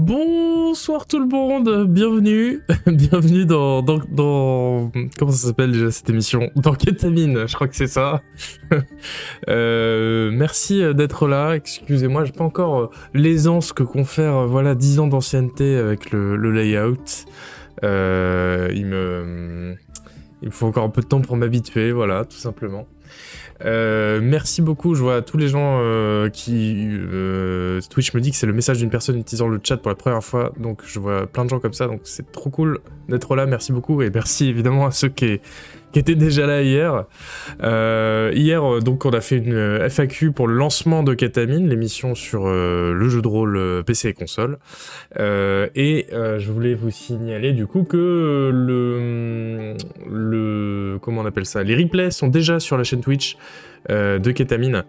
Bonsoir tout le monde, bienvenue, bienvenue dans, comment ça s'appelle déjà cette émission? Dans Ketamine, je crois que c'est ça. euh, merci d'être là, excusez-moi, j'ai pas encore euh, l'aisance que confère euh, voilà 10 ans d'ancienneté avec le, layout. Il me il faut encore un peu de temps pour m'habituer, voilà, tout simplement. Euh, merci beaucoup. Je vois tous les gens euh, qui euh, Twitch me dit que c'est le message d'une personne utilisant le chat pour la première fois. Donc je vois plein de gens comme ça. Donc c'est trop cool d'être là. Merci beaucoup et merci évidemment à ceux qui, qui étaient déjà là hier. Euh, hier, euh, donc, on a fait une euh, FAQ pour le lancement de Ketamine, l'émission sur le jeu de rôle PC et console. Et je voulais vous signaler du coup que le, comment on appelle ça, les replays sont déjà sur la chaîne Twitch de Ketamine.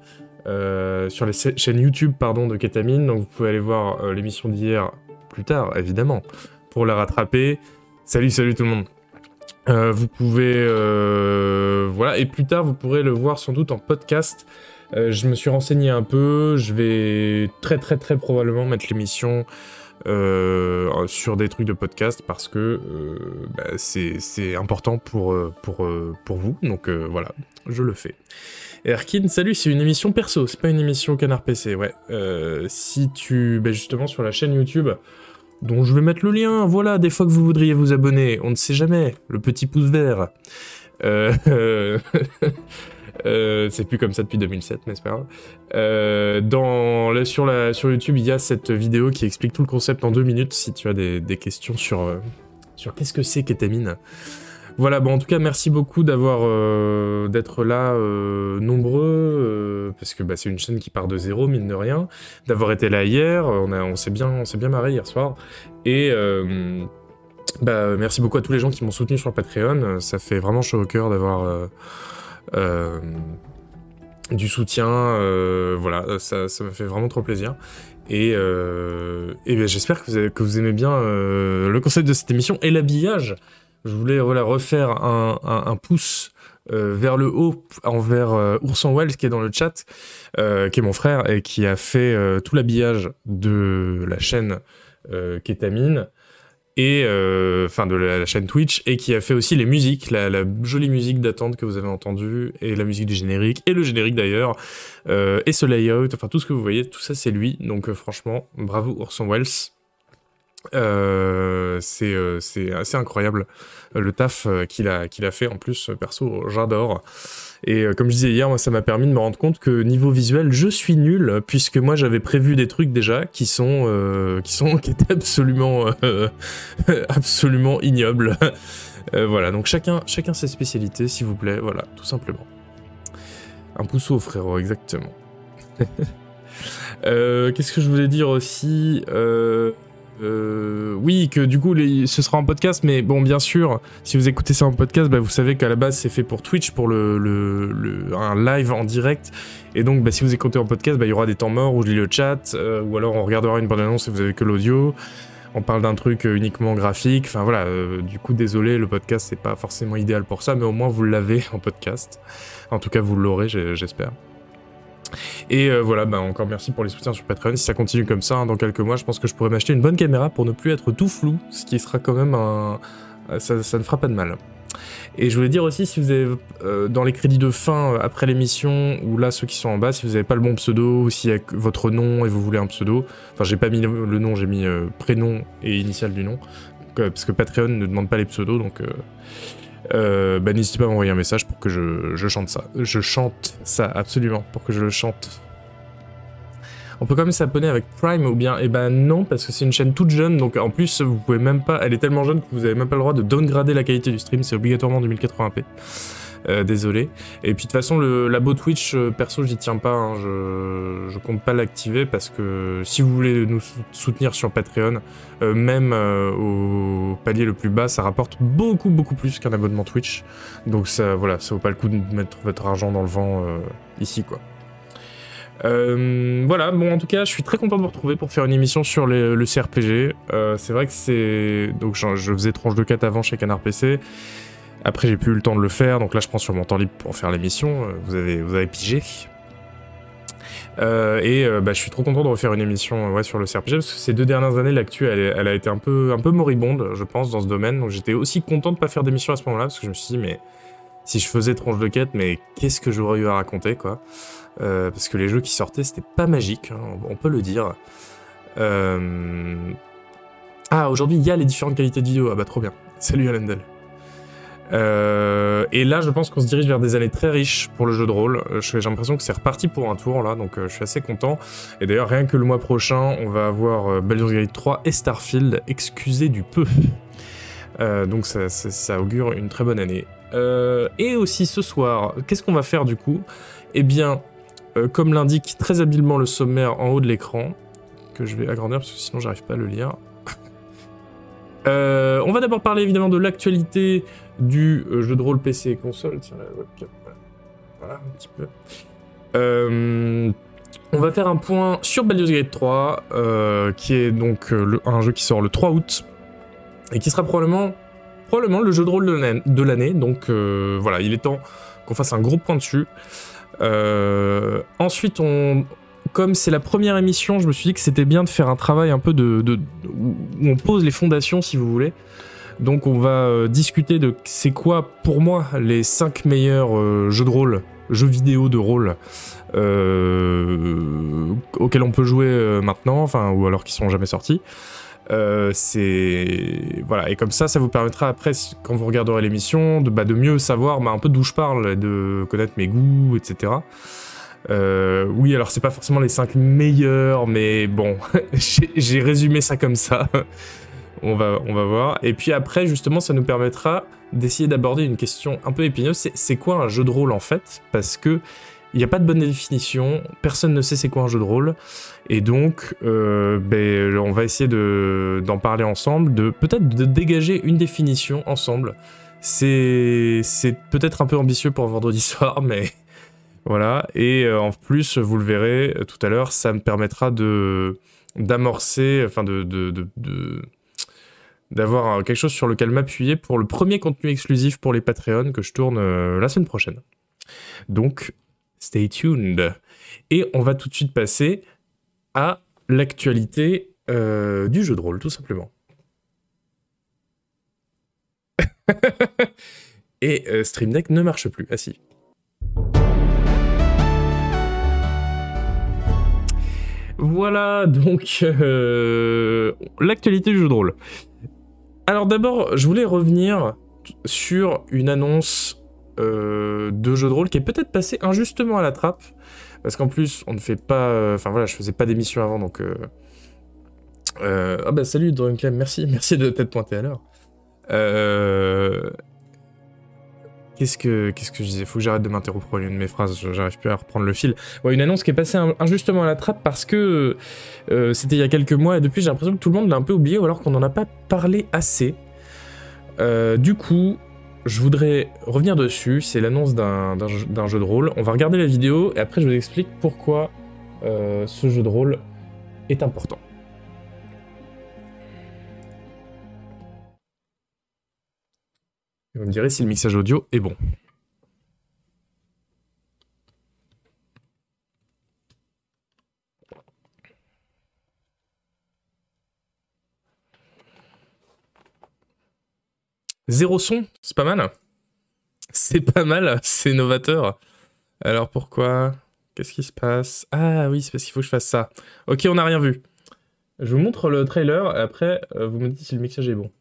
Sur les chaînes YouTube pardon de Ketamine donc vous pouvez aller voir l'émission d'hier plus tard évidemment pour la rattraper salut salut tout le monde euh, vous pouvez euh, voilà. Et plus tard vous pourrez le voir sans doute en podcast. Euh, je me suis renseigné un peu. Je vais très très très probablement mettre l'émission sur des trucs de podcast parce que bah, c'est important pour, pour, pour vous. Donc voilà. Je le fais. Erkin, salut, c'est une émission perso, c'est pas une émission Canard PC, ouais. Si tu... Bah justement, sur la chaîne YouTube, dont je vais mettre le lien, voilà, des fois que vous voudriez vous abonner, on ne sait jamais, le petit pouce vert. Euh... euh, c'est plus comme ça depuis 2007, mais c'est pas? Euh, dans, là, sur, sur YouTube, il y a cette vidéo qui explique tout le concept en deux minutes, si tu as des, questions sur, sur qu'est-ce que c'est kétamine. Voilà, bon, en tout cas, merci beaucoup d'avoir euh, d'être là euh, nombreux, euh, parce que bah, c'est une chaîne qui part de zéro, mine de rien, d'avoir été là hier, on, s'est bien, on s'est bien marré hier soir, et bah, merci beaucoup à tous les gens qui m'ont soutenu sur Patreon, ça fait vraiment chaud au cœur d'avoir du soutien, voilà, ça, ça me fait vraiment trop plaisir. Et, ben, j'espère que vous, aimez bien le concept de cette émission et l'habillage. Je voulais voilà, refaire un, un- pouce euh, vers le haut envers euh, Ourson Wells qui est dans le chat, euh, qui est mon frère et qui a fait euh, tout l'habillage de la chaîne Ketamine et enfin de la, chaîne Twitch et qui a fait aussi les musiques, la, la jolie musique d'attente que vous avez entendue et la musique du générique et le générique d'ailleurs et ce layout, enfin tout ce que vous voyez, tout ça c'est lui. Donc franchement, bravo Orson Welles. Euh, c'est euh, c'est assez incroyable euh, le taf qu'il a, a fait. En plus, perso, j'adore. Et comme je disais hier, moi, ça m'a permis de me rendre compte que niveau visuel, je suis nul, puisque moi, j'avais prévu des trucs déjà qui sont, qui sont, qui étaient absolument, absolument ignobles. Voilà, donc chacun, chacun ses spécialités, s'il vous plaît. Voilà, tout simplement. Un pouce au frérot, exactement. Qu'est-ce que je voulais dire aussi Euh, oui, que du coup, ce sera en podcast, mais bon, bien sûr, si vous écoutez ça en podcast, bah, vous savez qu'à la base, c'est fait pour Twitch, pour le, un live en direct. Et donc, bah, si vous écoutez en podcast, bah, il y aura des temps morts où je lis le chat, euh, ou alors on regardera une bande-annonce et vous avez que l'audio. On parle d'un truc euh, uniquement graphique. Enfin voilà, du coup, désolé, le podcast, c'est pas forcément idéal pour ça, mais au moins, vous l'avez en podcast. En tout cas, vous l'aurez, j'espère. Et euh, voilà, bah, encore merci pour les soutiens sur Patreon. Si ça continue comme ça, hein, dans quelques mois, je pense que je pourrais m'acheter une bonne caméra pour ne plus être tout flou, ce qui sera quand même un. Ça, ne fera pas de mal. Et je voulais dire aussi, si vous avez euh, dans les crédits de fin euh, après l'émission, ou là ceux qui sont en bas, si vous n'avez pas le bon pseudo, ou s'il y a votre nom et vous voulez un pseudo, enfin j'ai pas mis le le nom, j'ai mis prénom et initial du nom, parce que Patreon ne demande pas les pseudos, donc euh, bah, n'hésitez pas à m'envoyer un message pour que je, je chante ça. Je chante ça, absolument, pour que je le chante. On peut quand même s'abonner avec Prime ou bien Eh ben non, parce que c'est une chaîne toute jeune, donc en plus vous pouvez même pas. Elle est tellement jeune que vous avez même pas le droit de downgrader la qualité du stream, c'est obligatoirement 2080p. Euh, désolé. Et puis de toute façon, le labo Twitch, euh, perso, j'y tiens pas. hein. Je, je compte pas l'activer parce que si vous voulez nous sou- soutenir sur Patreon, euh, même au palier le plus bas, ça rapporte beaucoup beaucoup plus qu'un abonnement Twitch. Donc ça, voilà, ça vaut pas le coup de mettre votre argent dans le vent ici, quoi. Voilà, bon, en tout cas, je suis très content de vous retrouver pour faire une émission sur le CRPG. C'est vrai que c'est. Donc, je, je faisais tranche de 4 avant chez Canard PC. Après, j'ai plus eu le temps de le faire, donc là, je prends sur mon temps libre pour faire l'émission. Euh, Vous avez, vous avez pigé. et bah, je suis trop content de refaire une émission ouais, sur le CRPG parce que ces deux dernières années, l'actu elle, a été un peu, un peu moribonde, je pense, dans ce domaine. Donc j'étais aussi content de pas faire d'émission à ce moment-là parce que je me suis dit, mais si je faisais tronche de quête, mais qu'est-ce que j'aurais eu à raconter, quoi. parce que les jeux qui sortaient, c'était pas magique, hein, on peut le dire. Ah, aujourd'hui, il y a les différentes qualités de vidéo. Ah bah trop bien. Salut Alendel. Euh, et là, je pense qu'on se dirige vers des années très riches pour le jeu de rôle. Euh, j'ai l'impression que c'est reparti pour un tour là, donc euh, je suis assez content. Et d'ailleurs, rien que le mois prochain, on va avoir Baldur's Gate 3 et Starfield. Excusez du peu. donc ça, augure une très bonne année. et aussi ce soir, qu'est-ce qu'on va faire du coup? Eh bien, comme l'indique très habilement le sommaire en haut de l'écran, que je vais agrandir parce que sinon j'arrive pas à le lire. on va d'abord parler évidemment de l'actualité du euh, jeu de rôle PC et console. Tiens. Euh, on va faire un point sur Baldur's Gate 3, euh, qui est donc un jeu qui sort le 3 août, et qui sera probablement, probablement le jeu de rôle de l'année. Donc voilà, il est temps qu'on fasse un gros point dessus. ensuite, on, comme c'est la première émission, je me suis dit que c'était bien de faire un travail un peu de, de, où on pose les fondations, si vous voulez. Donc on va euh, discuter de c'est quoi pour moi les 5 meilleurs euh, jeux de rôle, jeux vidéo de rôle euh, auxquels on peut jouer maintenant, enfin ou alors qui sont jamais sortis. c'est voilà. Et comme ça ça vous permettra après quand vous regarderez l'émission de, bah, de mieux savoir bah, un peu d'où je parle de connaître mes goûts etc oui alors c'est pas forcément les 5 meilleurs mais bon j'ai résumé ça comme ça on va, voir. Et puis après, justement, ça nous permettra d'essayer d'aborder une question un peu épineuse. C'est quoi un jeu de rôle en fait? Parce que il n'y a pas de bonne définition, personne ne sait c'est quoi un jeu de rôle, et donc euh, ben, on va essayer d'en parler ensemble, de peut-être de dégager une définition ensemble. C'est peut-être un peu ambitieux pour vendredi soir, mais voilà. Et euh, en plus, vous le verrez tout à l'heure, ça me permettra de d'amorcer, enfin de d'avoir quelque chose sur lequel m'appuyer pour le premier contenu exclusif pour les Patreons que je tourne euh, la semaine prochaine. Donc, stay tuned. Et on va tout de suite passer à l'actualité euh, du jeu de rôle, tout simplement. Et euh, Stream Deck ne marche plus. Ah si. Voilà donc l'actualité du jeu de rôle. Alors d'abord, je voulais revenir sur une annonce euh, de jeu de rôle qui est peut-être passée injustement à la trappe. Parce qu'en plus, on ne fait pas... Euh, enfin voilà, je faisais pas d'émission avant, donc... Euh, ah bah salut Dreamclam, merci, merci de t'être pointé à l'heure. Qu'est-ce que, qu'est-ce que je disais? Faut que j'arrête de m'interrompre une de mes phrases, j'arrive plus à reprendre le fil. Ouais, une annonce qui est passée injustement à la trappe parce que euh, c'était il y a quelques mois et depuis j'ai l'impression que tout le monde l'a un peu oublié ou alors qu'on n'en a pas parlé assez. Euh, du coup, je voudrais revenir dessus, c'est l'annonce d'un, jeu de rôle. On va regarder la vidéo et après je vous explique pourquoi euh, ce jeu de rôle est important. Vous me direz si le mixage audio est bon. Zéro son, c'est pas mal. C'est pas mal, c'est novateur. Alors pourquoi? Qu'est-ce qui se passe? Ah oui, c'est parce qu'il faut que je fasse ça. Ok, on n'a rien vu. Je vous montre le trailer et après euh, vous me dites si le mixage est bon.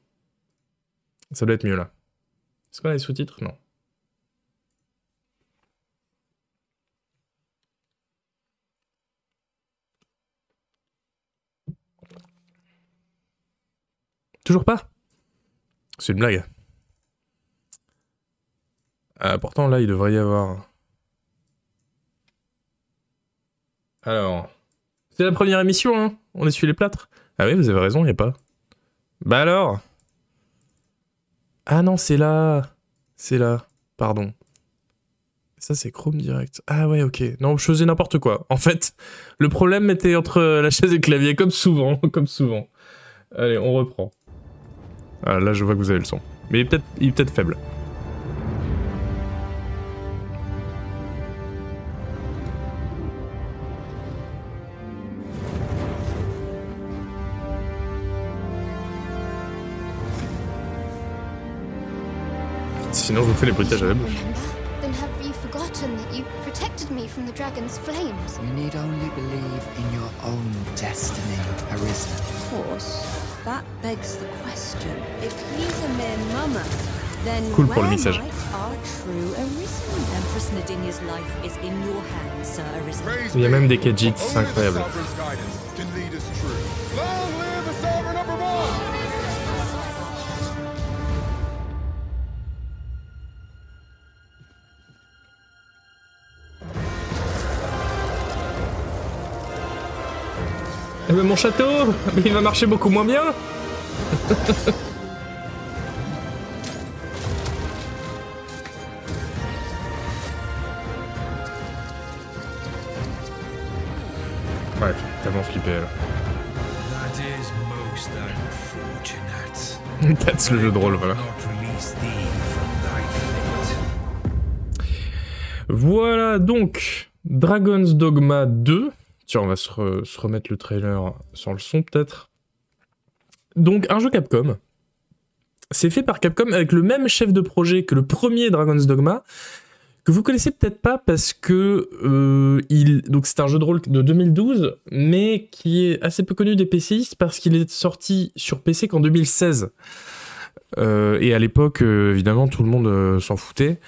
Ça doit être mieux là. Est-ce qu'on a les sous-titres? Non. Toujours pas? C'est une blague. Ah, pourtant, là, il devrait y avoir... Alors... C'est la première émission, hein. On essuie les plâtres. Ah oui, vous avez raison, il n'y a pas. Bah alors? Ah non, c'est là. C'est là. Pardon. Ça, c'est Chrome Direct. Ah ouais, ok. Non, je faisais n'importe quoi. En fait, le problème était entre la chaise et le clavier, comme souvent, comme souvent. Allez, on reprend. Ah, là, je vois que vous avez le son. Mais il est peut-être peut faible. Sinon je vous fais les bruitages à la bouche. Then have you forgotten that you protected me from the dragon's flames? You need only believe in your own destiny, Arisen. Of course, that begs the question. If he's a mere mummer, then Cool pour le where might our true? Empress Nadinia's life is in your hands, Sir Arisen. Il y a même des Khajiits, c'est incroyable. Eh ben mon château, il va marcher beaucoup moins bien. Ouais, tellement flippé là. That's le jeu de rôle, voilà. Voilà donc Dragon's Dogma 2. Tiens, on va se, re- se remettre le trailer sans le son peut-être. Donc un jeu Capcom. C'est fait par Capcom avec le même chef de projet que le premier Dragon's Dogma, que vous connaissez peut-être pas parce que euh, c'est un jeu de rôle de 2012, mais qui est assez peu connu des PCistes parce qu'il est sorti sur PC qu'en 2016. Euh, et à l'époque, euh, évidemment, tout le monde s'en foutait.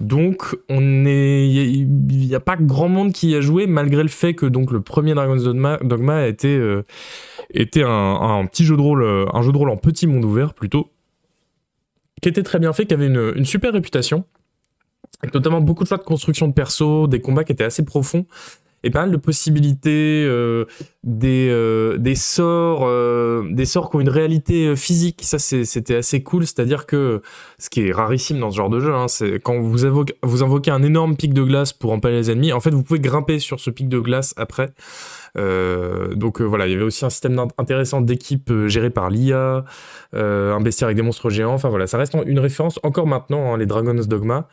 Donc, on est, il n'y a, pas grand monde qui y a joué, malgré le fait que donc le premier Dragon's Dogma, a été, euh, était un, un petit jeu de rôle, euh, un jeu de rôle en petit monde ouvert plutôt, qui était très bien fait, qui avait une, une super réputation, avec notamment beaucoup de choix de construction de perso, des combats qui étaient assez profonds, et pas mal de possibilités, euh, des, euh, des sorts, euh, des sorts qui ont une réalité physique. Ça, c'était assez cool. C'est-à-dire que ce qui est rarissime dans ce genre de jeu, hein, c'est quand vous, invoquez, vous invoquez un énorme pic de glace pour empaler les ennemis. En fait, vous pouvez grimper sur ce pic de glace après. Donc voilà, il y avait aussi un système intéressant d'équipe géré par l'IA, un bestiaire avec des monstres géants. Enfin voilà, ça reste une référence encore maintenant, hein, les Dragon's Dogma.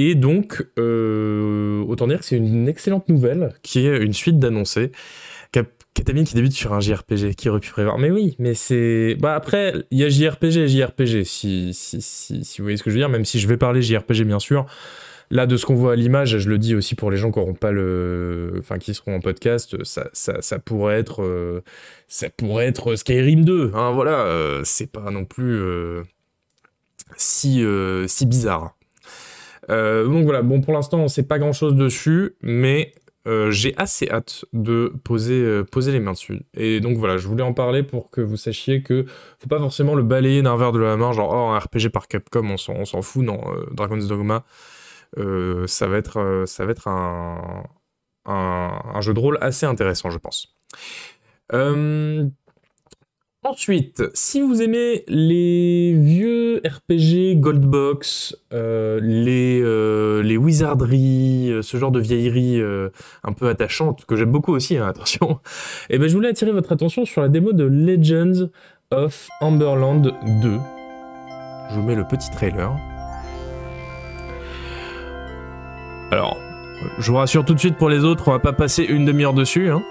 Et donc, euh, autant dire que c'est une excellente nouvelle qui est une suite d'annoncés. Katamine qui débute sur un JRPG, qui aurait pu prévoir. Mais oui, mais c'est. Bah après, il y a JRPG et JRPG, si, si, si, si vous voyez ce que je veux dire, même si je vais parler JRPG bien sûr. Là, de ce qu'on voit à l'image, je le dis aussi pour les gens qui auront pas le. Enfin, qui seront en podcast, ça, ça, ça pourrait être. euh, Ça pourrait être Skyrim 2, hein, voilà. euh, c'est pas non plus. si, si bizarre. Euh, donc voilà, bon pour l'instant on sait pas grand chose dessus, mais euh, j'ai assez hâte de poser, euh, poser les mains dessus. Et donc voilà, je voulais en parler pour que vous sachiez que faut pas forcément le balayer d'un verre de la main, genre oh un RPG par Capcom, on s'en, fout, non, Dragon's Dogma, ça va être, ça va être un, un jeu de rôle assez intéressant, je pense. Ensuite, si vous aimez les vieux RPG Goldbox, euh, les, euh, les wizardries, euh, ce genre de vieilleries euh, un peu attachantes, que j'aime beaucoup aussi, hein, attention, et ben je voulais attirer votre attention sur la démo de Legends of Amberland 2. Je vous mets le petit trailer. Alors, je vous rassure tout de suite pour les autres, on va pas passer une demi-heure dessus, hein.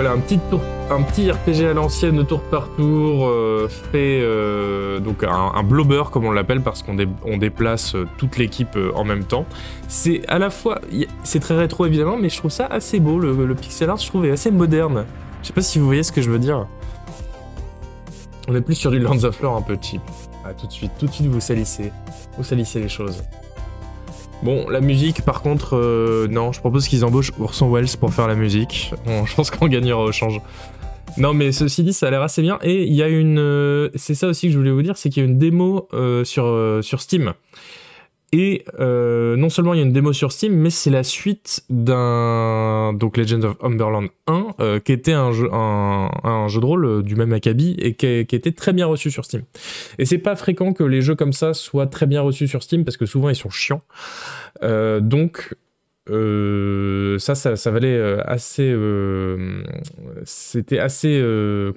Voilà, un petit, tour, un petit RPG à l'ancienne tour par tour, euh, fait euh, donc un, blobber comme on l'appelle parce qu'on dé- on déplace euh, toute l'équipe en même temps. C'est à la fois, c'est très rétro évidemment, mais je trouve ça assez beau. Le, le pixel art, je trouve, est assez moderne. Je sais pas si vous voyez ce que je veux dire. On est plus sur du Lands of Lore un peu cheap. Ah, tout de suite, tout de suite vous salissez, vous salissez les choses. Bon, la musique, par contre, euh, non, je propose qu'ils embauchent Orson Welles pour faire la musique. Je pense qu'on gagnera au change. Non, mais ceci dit, ça a l'air assez bien. Et il y a une. euh, c'est ça aussi que je voulais vous dire, c'est qu'il y a une démo euh, sur Steam. Et euh, non seulement il y a une démo sur Steam, mais c'est la suite d'un. Donc Legends of Umberland 1, euh, qui était un jeu, un, un jeu de rôle euh, du même acabit et qui, qui était très bien reçu sur Steam. Et c'est pas fréquent que les jeux comme ça soient très bien reçus sur Steam parce que souvent ils sont chiants. Euh, donc, euh, ça, ça, valait euh, assez. euh, C'était assez,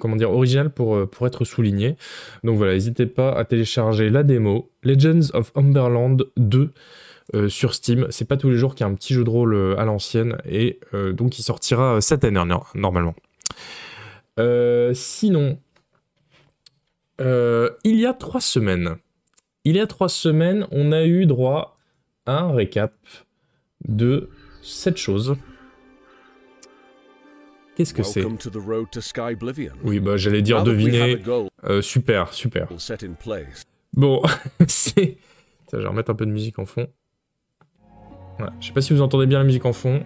comment dire, original pour, pour être souligné. Donc voilà, n'hésitez pas à télécharger la démo Legends of Umberland 2 euh, sur Steam. C'est pas tous les jours qu'il y a un petit jeu de rôle à l'ancienne et donc il sortira cette année no- normalement. Sinon, il y a trois semaines, il y a trois semaines, on a eu droit à un récap de cette chose. Qu'est-ce que c'est? Oui, bah j'allais dire deviner. Euh, super, super. Bon, c'est. Je vais remettre un peu de musique en fond. Voilà. Je sais pas si vous entendez bien la musique en fond.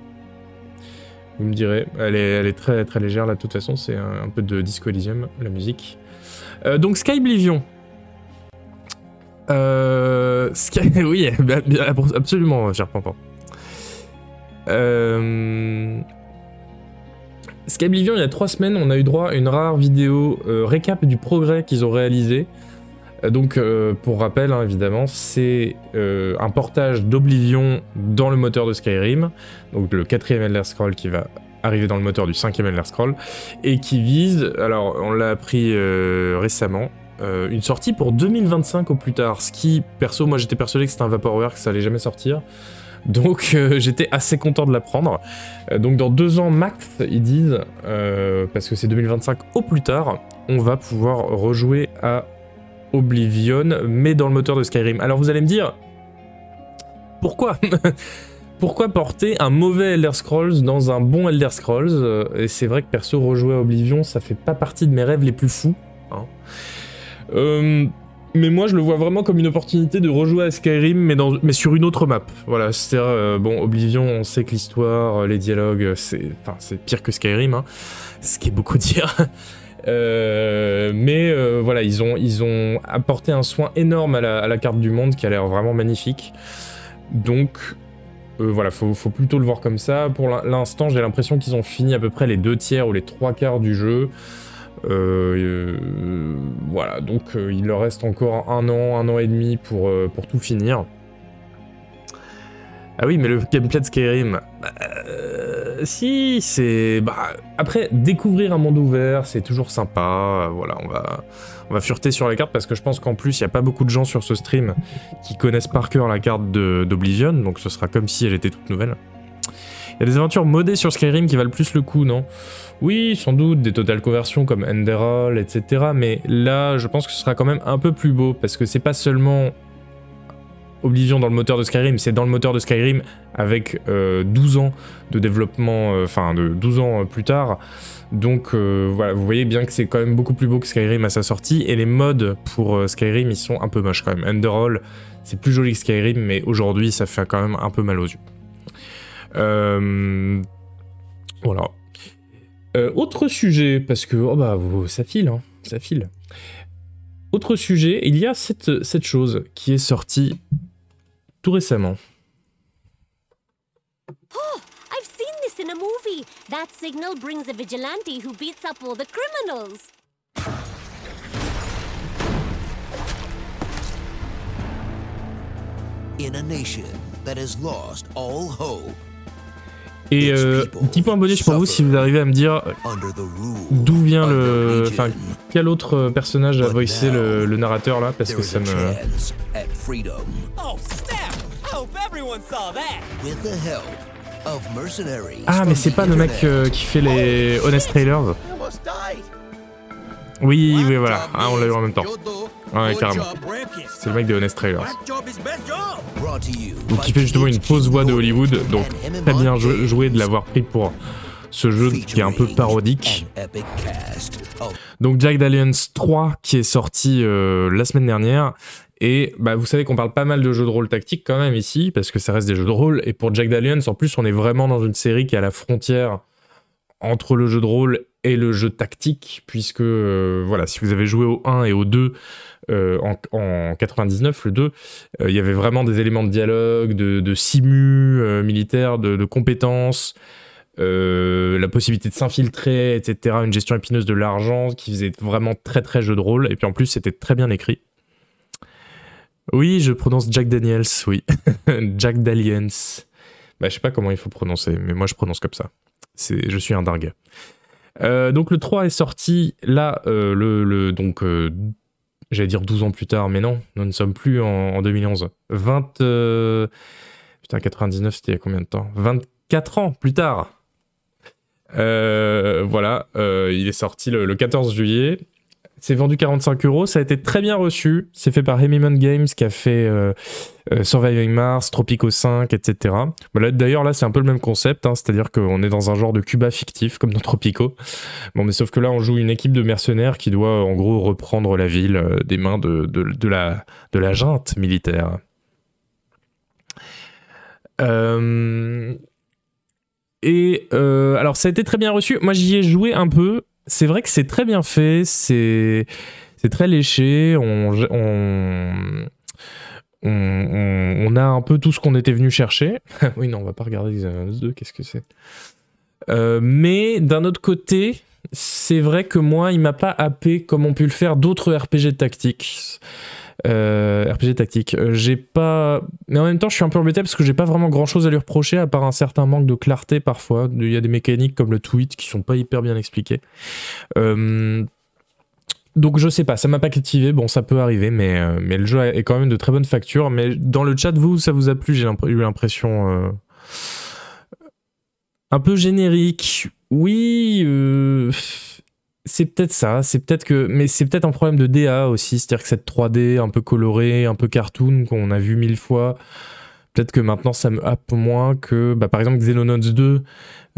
Vous me direz. Elle est, elle est très, très légère là, de toute façon. C'est un, un peu de Disco Elysium, la musique. Euh, donc, Skyblivion. Euh. Sky... Oui, absolument, cher Pampan. Euh. Skyblivion, il y a trois semaines, on a eu droit à une rare vidéo euh, récap du progrès qu'ils ont réalisé. Euh, Donc, euh, pour rappel, hein, évidemment, c'est un portage d'Oblivion dans le moteur de Skyrim, donc le quatrième Elder Scroll qui va arriver dans le moteur du cinquième Elder Scroll, et qui vise, alors on l'a appris récemment, une sortie pour 2025 au plus tard, ce qui, perso, moi j'étais persuadé que c'était un Vaporware, que ça allait jamais sortir, donc euh, j'étais assez content de l'apprendre. Euh, donc dans deux ans max, ils disent, euh, parce que c'est 2025 au plus tard, on va pouvoir rejouer à Oblivion, mais dans le moteur de Skyrim. Alors vous allez me dire, pourquoi Pourquoi porter un mauvais Elder Scrolls dans un bon Elder Scrolls Et c'est vrai que perso, rejouer à Oblivion, ça fait pas partie de mes rêves les plus fous. hein. Mais moi, je le vois vraiment comme une opportunité de rejouer à Skyrim, mais, sur une autre map. Voilà, c'est euh, bon, Oblivion, on sait que l'histoire, euh, les dialogues, euh, c'est, c'est pire que Skyrim, hein, ce qui est beaucoup dire. Euh, mais voilà, ils ont, ils ont apporté un soin énorme à la, carte du monde qui a l'air vraiment magnifique. Donc voilà, faut, faut plutôt le voir comme ça. Pour l'in- l'instant, j'ai l'impression qu'ils ont fini à peu près les deux tiers ou les trois quarts du jeu. Euh, euh, voilà, donc euh, il leur reste encore un an, un an et demi pour, pour tout finir. Ah oui, mais le gameplay de Skyrim, bah, si, c'est... Bah, après, découvrir un monde ouvert, c'est toujours sympa. Voilà, on va, on va fureter sur la carte parce que je pense qu'en plus, il n'y a pas beaucoup de gens sur ce stream qui connaissent par cœur la carte d'Oblivion, donc ce sera comme si elle était toute nouvelle. Il y a des aventures modées sur Skyrim qui valent plus le coup, non? Oui, sans doute, des totales conversions comme Enderal, etc. Mais là, je pense que ce sera quand même un peu plus beau parce que c'est pas seulement Oblivion dans le moteur de Skyrim, c'est dans le moteur de Skyrim avec euh, 12 ans de développement, euh, enfin de 12 ans euh, plus tard. Donc euh, voilà, vous voyez bien que c'est quand même beaucoup plus beau que Skyrim à sa sortie. Et les mods pour euh, Skyrim, ils sont un peu moches quand même. Enderall, c'est plus joli que Skyrim, mais aujourd'hui, ça fait quand même un peu mal aux yeux. Euh, voilà. Euh, autre sujet, parce que oh bah, ça file, hein, ça file. Autre sujet, il y a cette, cette chose qui est sortie tout récemment. I've seen this in a movie. That signal brings a vigilante who beats up all the criminals. in a nation that has lost all hope Et euh, petit point bonus pour vous si vous arrivez à me dire d'où vient le. Enfin, quel autre euh, personnage a voicé le, le narrateur là Parce que is ça me. Oh. Ah, mais c'est the pas le mec euh, qui fait les Honest Trailers. Oui, oui, voilà. Ah, on l'a eu en même temps. Ouais, carrément. C'est le mec des Honest Trailers. Donc il fait justement une fausse voix de Hollywood, donc très bien joué de l'avoir pris pour ce jeu qui est un peu parodique. Donc Jack Alliance 3 qui est sorti euh, la semaine dernière. Et bah, vous savez qu'on parle pas mal de jeux de rôle tactique quand même ici, parce que ça reste des jeux de rôle. Et pour Jack Alliance, en plus, on est vraiment dans une série qui est à la frontière entre le jeu de rôle le jeu tactique, puisque euh, voilà, si vous avez joué au 1 et au 2 euh, en, en 99, le 2, euh, il y avait vraiment des éléments de dialogue, de, de simu militaire, de, compétences, la possibilité de s'infiltrer, etc. Une gestion épineuse de l'argent qui faisait vraiment très très jeu de rôle. Et puis en plus, c'était très bien écrit. Oui, je prononce Jack Daniels, oui. Jack Dalians. Bah, je sais pas comment il faut prononcer, mais moi je prononce comme ça. Je suis un dingue. Euh, donc le 3 est sorti là, euh, le, donc euh, j'allais dire 12 ans plus tard, mais non, nous ne sommes plus en, en 2011. 20, euh, putain 99 c'était il y a combien de temps? 24 ans plus tard. Voilà, il est sorti le, le 14 juillet. C'est vendu 45 euros, ça a été très bien reçu. C'est fait par Hemimon Games qui a fait euh, euh, Surviving Mars, Tropico 5, etc. Bah D'ailleurs, là, c'est un peu le même concept, hein, c'est-à-dire qu'on est dans un genre de Cuba fictif, comme dans Tropico. Bon, mais sauf que là, on joue une équipe de mercenaires qui doit, en gros, reprendre la ville euh, des mains de, la, de junte militaire. Et alors, ça a été très bien reçu. Moi, j'y ai joué un peu. C'est vrai que c'est très bien fait. C'est très léché. On, a un peu tout ce qu'on était venu chercher. oui, non, on va pas regarder Xenoblade 2. Qu'est-ce que c'est? Euh, Mais d'un autre côté, c'est vrai que moi, il m'a pas happé comme ont pu le faire d'autres RPG tactiques. Euh, RPG tactique. Euh, J'ai pas. Mais en même temps, je suis un peu embêté parce que j'ai pas vraiment grand chose à lui reprocher à part un certain manque de clarté parfois. Il y a des mécaniques comme le tweet qui sont pas hyper bien expliquées. Euh, Donc je sais pas, ça m'a pas captivé. Bon, ça peut arriver, mais, mais le jeu est quand même de très bonne facture. Mais dans le chat, vous, ça vous a plu J'ai eu l'impression. Un peu générique. Oui. euh, c'est peut-être ça, c'est peut-être que, mais c'est peut-être un problème de DA aussi, c'est-à-dire que cette 3D un peu colorée, un peu cartoon qu'on a vu mille fois, peut-être que maintenant ça me happe moins que, bah, par exemple, Xenonauts 2,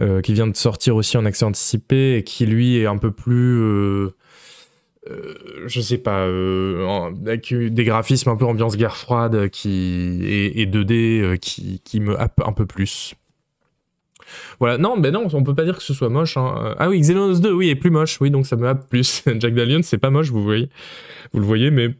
euh, qui vient de sortir aussi en accès anticipé et qui lui est un peu plus, euh, euh, je sais pas, avec des graphismes un peu ambiance guerre froide qui et, et 2D euh, qui, qui me happe un peu plus. Voilà, non, ben non, on peut pas dire que ce soit moche. hein. Euh, Ah oui, Xenos 2, oui, est plus moche, oui, donc ça me happe plus. Jack Dalion, c'est pas moche, vous voyez, vous le voyez, mais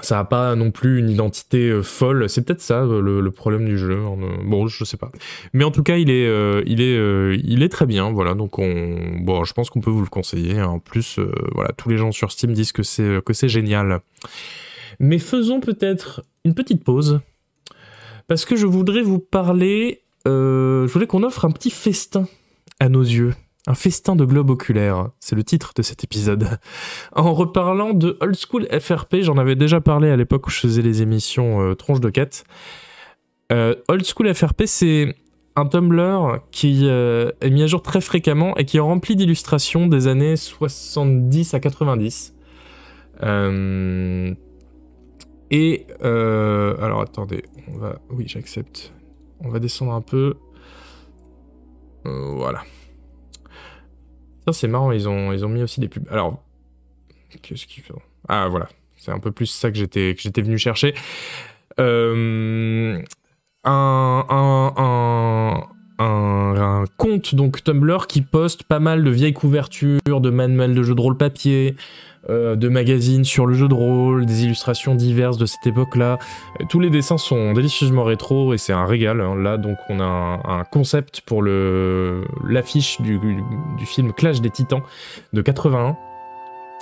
ça a pas non plus une identité euh, folle. C'est peut-être ça euh, le, problème du jeu. hein, Bon, je sais pas. Mais en tout cas, il est, il est, il est très bien. Voilà, donc on, bon, je pense qu'on peut vous le conseiller. hein. En plus, voilà, tous les gens sur Steam disent que c'est que c'est génial. Mais faisons peut-être une petite pause parce que je voudrais vous parler. Euh, je voulais qu'on offre un petit festin à nos yeux. Un festin de globe oculaire, c'est le titre de cet épisode. En reparlant de Old School FRP, j'en avais déjà parlé à l'époque où je faisais les émissions euh, Tronche de quête. Euh, Old School FRP, c'est un Tumblr qui euh, est mis à jour très fréquemment et qui est rempli d'illustrations des années 70 à 90. Euh, Et alors attendez, on va, oui j'accepte. On va descendre un peu. Euh, voilà. C'est marrant, ils ont, ils ont mis aussi des pubs. Alors, qu'est-ce qu'ils font? Ah voilà, c'est un peu plus ça que j'étais, que j'étais venu chercher. Euh, un, un, un, un compte donc Tumblr qui poste pas mal de vieilles couvertures, de manuels de jeux de rôle papier, euh, de magazines sur le jeu de rôle, des illustrations diverses de cette époque-là. Euh, Tous les dessins sont délicieusement rétro et c'est un régal. hein. Là, donc, on a un, un concept pour l'affiche du, du film Clash des Titans de 81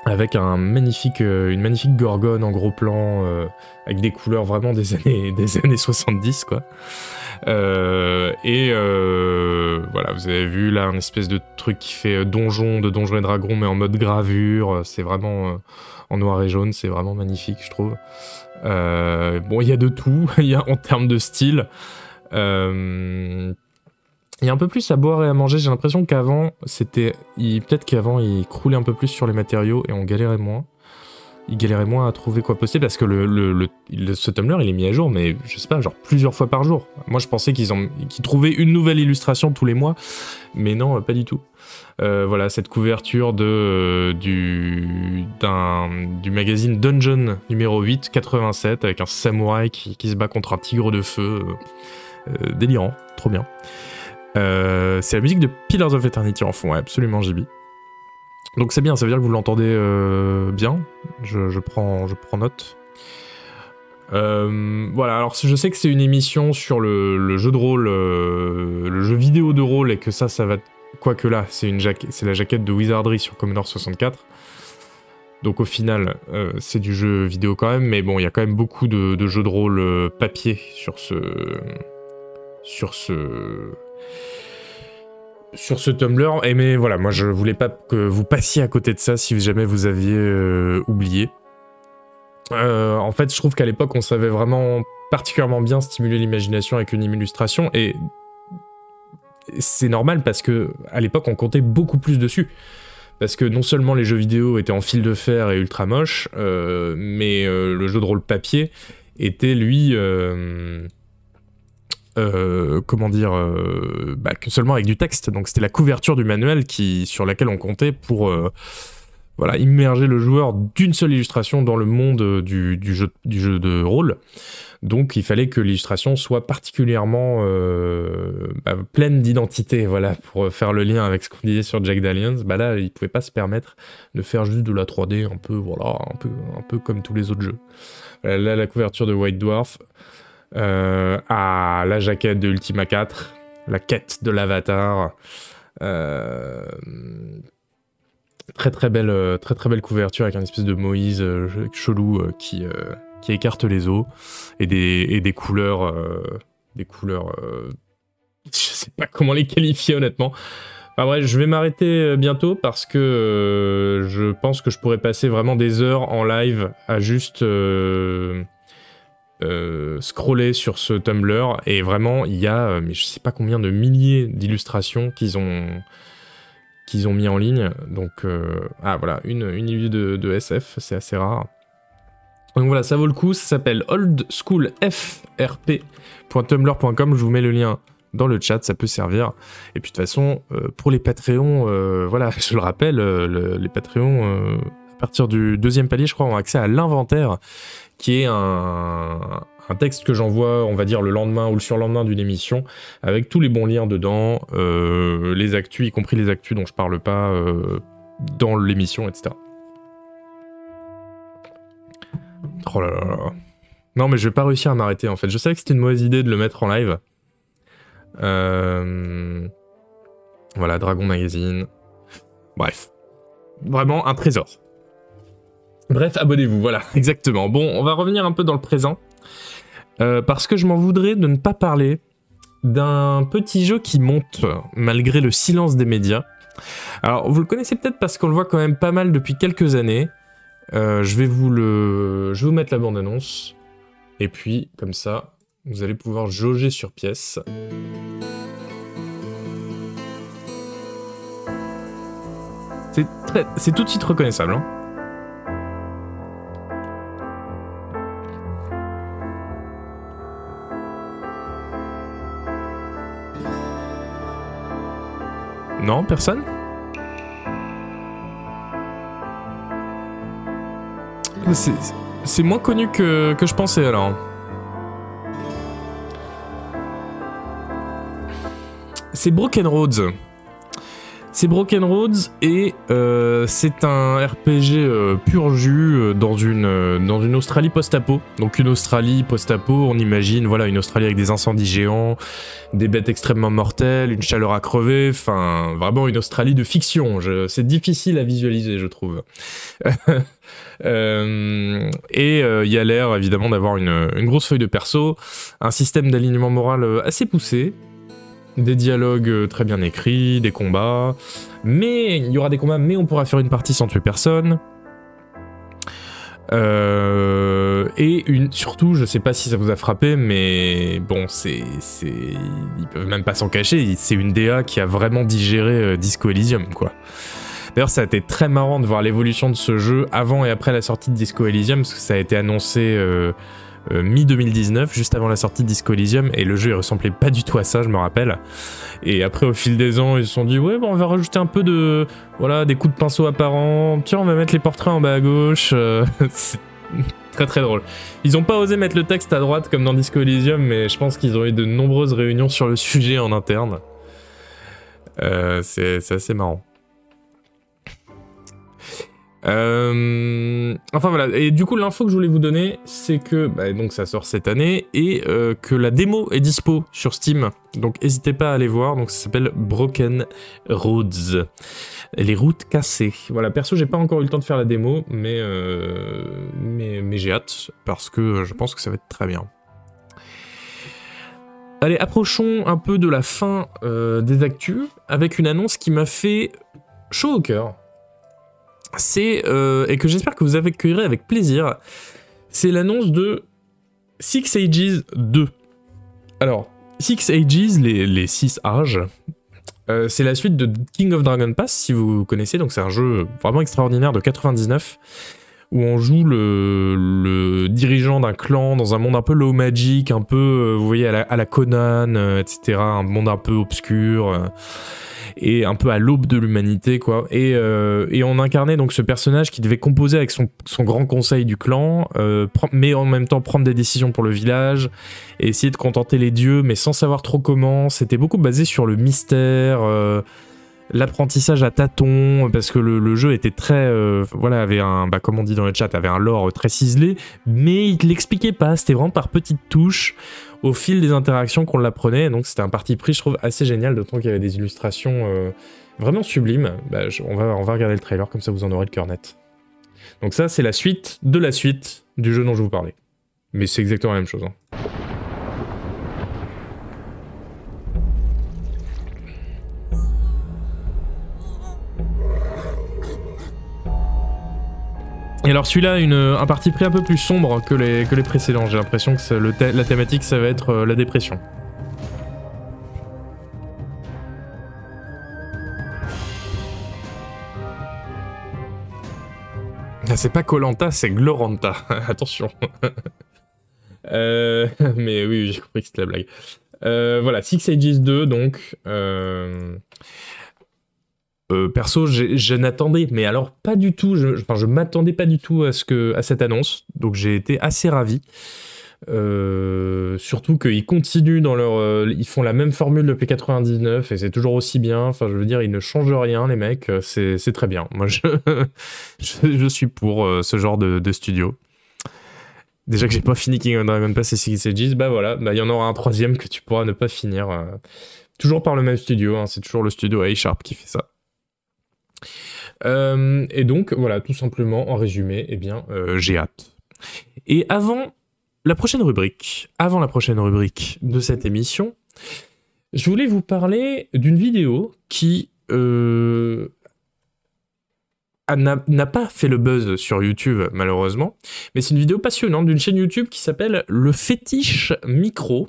avec un magnifique, euh, une magnifique gorgone en gros plan euh, avec des couleurs vraiment des années, des années 70 quoi. Euh, et euh, voilà, vous avez vu là un espèce de truc qui fait euh, donjon de donjon et dragon mais en mode gravure. C'est vraiment en noir et jaune, c'est vraiment magnifique je trouve. Bon, il y a de tout, il y a en termes de style. Il y a un peu plus à boire et à manger. J'ai l'impression qu'avant, c'était. Peut-être qu'avant, il croulait un peu plus sur les matériaux et on galérait moins. Il galérait moins à trouver quoi poster parce que le, le, le- ce Tumblr, il est mis à jour, mais je sais pas, genre plusieurs fois par jour. Moi, je pensais qu'ils qu'ils trouvaient une nouvelle illustration tous les mois, mais non, pas du tout. Euh, voilà, cette couverture de, euh, du, du magazine Dungeon numéro 8, 87, avec un samouraï qui, se bat contre un tigre de feu. euh, délirant, trop bien. Euh, c'est la musique de Pillars of Eternity en fond, ouais, absolument JB. Donc c'est bien, ça veut dire que vous l'entendez euh, bien. Je, prends, je prends note. Euh, voilà, alors je sais que c'est une émission sur le, jeu de rôle, le jeu vidéo de rôle, et que ça, ça va. Quoique là, c'est la jaquette de Wizardry sur Commodore 64. Donc au final, c'est du jeu vidéo quand même, mais bon, il y a quand même beaucoup de, de jeux de rôle papier sur ce, sur ce sur ce Tumblr. Et mais voilà, moi je voulais pas que vous passiez à côté de ça si jamais vous aviez euh, oublié. Euh, en fait, je trouve qu'à l'époque, on savait vraiment particulièrement bien stimuler l'imagination avec une illustration et c'est normal parce que à l'époque, on comptait beaucoup plus dessus. Parce que non seulement les jeux vidéo étaient en fil de fer et ultra moches, euh, mais le jeu de rôle papier était lui, euh, comment dire, euh, bah, que seulement avec du texte. Donc c'était la couverture du manuel qui, sur laquelle on comptait pour euh, voilà, immerger le joueur d'une seule illustration dans le monde du, jeu, du jeu de rôle. Donc il fallait que l'illustration soit particulièrement bah, pleine d'identité, voilà, pour faire le lien avec ce qu'on disait sur Jack Dalians. Bah là, il pouvait pas se permettre de faire juste de la 3D, un peu, voilà, un peu, un peu comme tous les autres jeux. Là, la couverture de White Dwarf, à la jaquette de Ultima 4, la quête de l'avatar. Euh, très très belle, euh, très très belle couverture avec un espèce de Moïse euh, chelou euh, qui, euh, qui écarte les os et des, couleurs, euh, des couleurs, euh, je sais pas comment les qualifier honnêtement. Enfin bref, je vais m'arrêter euh, bientôt parce que euh, je pense que je pourrais passer vraiment des heures en live à juste euh, euh, scroller sur ce Tumblr et vraiment il y a, euh, mais je sais pas combien de milliers d'illustrations qu'ils ont qu'ils ont mis en ligne. Donc euh, ah voilà, une une de, de SF, c'est assez rare. Donc voilà, ça vaut le coup, ça s'appelle oldschoolfrp.tumblr.com, je vous mets le lien dans le chat, ça peut servir. Et puis de toute façon, pour les Patreons, voilà, je le rappelle, le- les Patreons, à partir du deuxième palier, je crois, ont accès à l'inventaire, qui est un, texte que j'envoie, on va dire, le lendemain ou le surlendemain d'une émission, avec tous les bons liens dedans, euh, les actus, y compris les actus dont je parle pas euh, dans l'émission, etc. Oh là là là. Non, mais je vais pas réussir à m'arrêter en fait. Je savais que c'était une mauvaise idée de le mettre en live. Euh, Voilà, Dragon Magazine. Bref. Vraiment un trésor. Bref, abonnez-vous, voilà, exactement. Bon, on va revenir un peu dans le présent. Euh, parce que je m'en voudrais de ne pas parler d'un petit jeu qui monte malgré le silence des médias. Alors, vous le connaissez peut-être parce qu'on le voit quand même pas mal depuis quelques années. Euh, je vais vous le, je vous mettre la bande-annonce. Et puis, comme ça, vous allez pouvoir jauger sur pièce. C'est très, c'est tout de suite reconnaissable. Hein. Non, personne C'est- moins connu que, que je pensais alors. C'est Broken Roads. C'est Broken Roads et euh, c'est un RPG euh, pur jus euh, dans une, Australie post-apo. Donc une Australie post-apo, on imagine voilà une Australie avec des incendies géants, des bêtes extrêmement mortelles, une chaleur à crever, enfin vraiment une Australie de fiction. C'est difficile à visualiser, je trouve. Et il y a l'air évidemment d'avoir une, grosse feuille de perso, un système d'alignement moral assez poussé, des dialogues euh, très bien écrits, des combats, mais il y aura des combats, mais on pourra faire une partie sans tuer personne. Euh, et une, surtout, je sais pas si ça vous a frappé, mais bon, c'est, c'est, ils peuvent même pas s'en cacher. C'est une DA qui a vraiment digéré euh, Disco Elysium, quoi. D'ailleurs, ça a été très marrant de voir l'évolution de ce jeu avant et après la sortie de Disco Elysium, parce que ça a été annoncé euh, mi-2019, juste avant la sortie de Disco Elysium, et le jeu il ressemblait pas du tout à ça, je me rappelle. Et après, au fil des ans, ils se sont dit, ouais, bon, on va rajouter un peu de, voilà, des coups de pinceau apparents. Tiens, on va mettre les portraits en bas à gauche. euh, c'est très très drôle. Ils ont pas osé mettre le texte à droite comme dans Disco Elysium, mais je pense qu'ils ont eu de nombreuses réunions sur le sujet en interne. Euh, c'est c'est assez marrant. Euh, enfin voilà, et du coup l'info que je voulais vous donner, c'est que bah, donc ça sort cette année et euh, que la démo est dispo sur Steam, donc n'hésitez pas à aller voir. Donc ça s'appelle Broken Roads, les routes cassées. Voilà, perso j'ai pas encore eu le temps de faire la démo, mais euh, mais, mais j'ai hâte parce que je pense que ça va être très bien. Allez, approchons un peu de la fin des actus avec une annonce qui m'a fait chaud au cœur. C'est, euh, et que j'espère que vous accueillerez avec plaisir, c'est l'annonce de Six Ages 2. Alors, Six Ages, les, les six âges, euh, c'est la suite de King of Dragon Pass, si vous connaissez, donc c'est un jeu vraiment extraordinaire de 99 où on joue le, le dirigeant d'un clan dans un monde un peu low magic, un peu, euh, vous voyez, à la, à la Conan, etc. Un monde un peu obscur. Et un peu à l'aube de l'humanité, quoi. Et, euh, et on incarnait donc ce personnage qui devait composer avec son, son grand conseil du clan, euh, mais en même temps prendre des décisions pour le village, et essayer de contenter les dieux, mais sans savoir trop comment. C'était beaucoup basé sur le mystère, euh, l'apprentissage à tâtons, parce que le, le jeu était très, voilà, avait un, bah, comme on dit dans le chat, avait un lore très ciselé, mais il te l'expliquait pas. C'était vraiment par petites touches au fil des interactions qu'on l'apprenait. Donc c'était un parti pris, je trouve, assez génial, d'autant qu'il y avait des illustrations euh, vraiment sublimes. Bah, on, va, on regarder le trailer, comme ça vous en aurez le cœur net. Donc ça, c'est la suite de la suite du jeu dont je vous parlais. Mais c'est exactement la même chose. hein. Et alors celui-là, un parti pris un peu plus sombre que les, que les précédents. J'ai l'impression que la thématique, ça va être euh, la dépression. Ah, c'est pas Colanta, c'est Gloranta. Attention. Euh, mais oui, oui, j'ai compris que c'était la blague. Euh, voilà, Six Ages 2, donc. Euh, perso, je n'attendais, mais alors pas du tout. Je, enfin, je m'attendais pas du tout à ce que à cette annonce, donc j'ai été assez ravi. Euh, surtout qu'ils continuent dans leur, euh, ils font la même formule depuis 99 et c'est toujours aussi bien. Enfin, je veux dire, ils ne changent rien, les mecs. euh, C'est très bien. Moi, je, suis pour ce genre de, studio. Déjà que j'ai pas fini King of Dragon Pass et Six Ages, bah voilà, bah il y en aura un troisième que tu pourras ne pas finir. toujours par le même studio, hein, c'est toujours le studio A-Sharp qui fait ça. Euh, et donc, voilà, tout simplement, en résumé, eh bien, euh, j'ai hâte. Et avant la prochaine rubrique, avant la prochaine rubrique de cette émission, je voulais vous parler d'une vidéo qui euh, n'a pas fait le buzz sur YouTube, malheureusement, mais c'est une vidéo passionnante d'une chaîne YouTube qui s'appelle Le Fétiche Micro.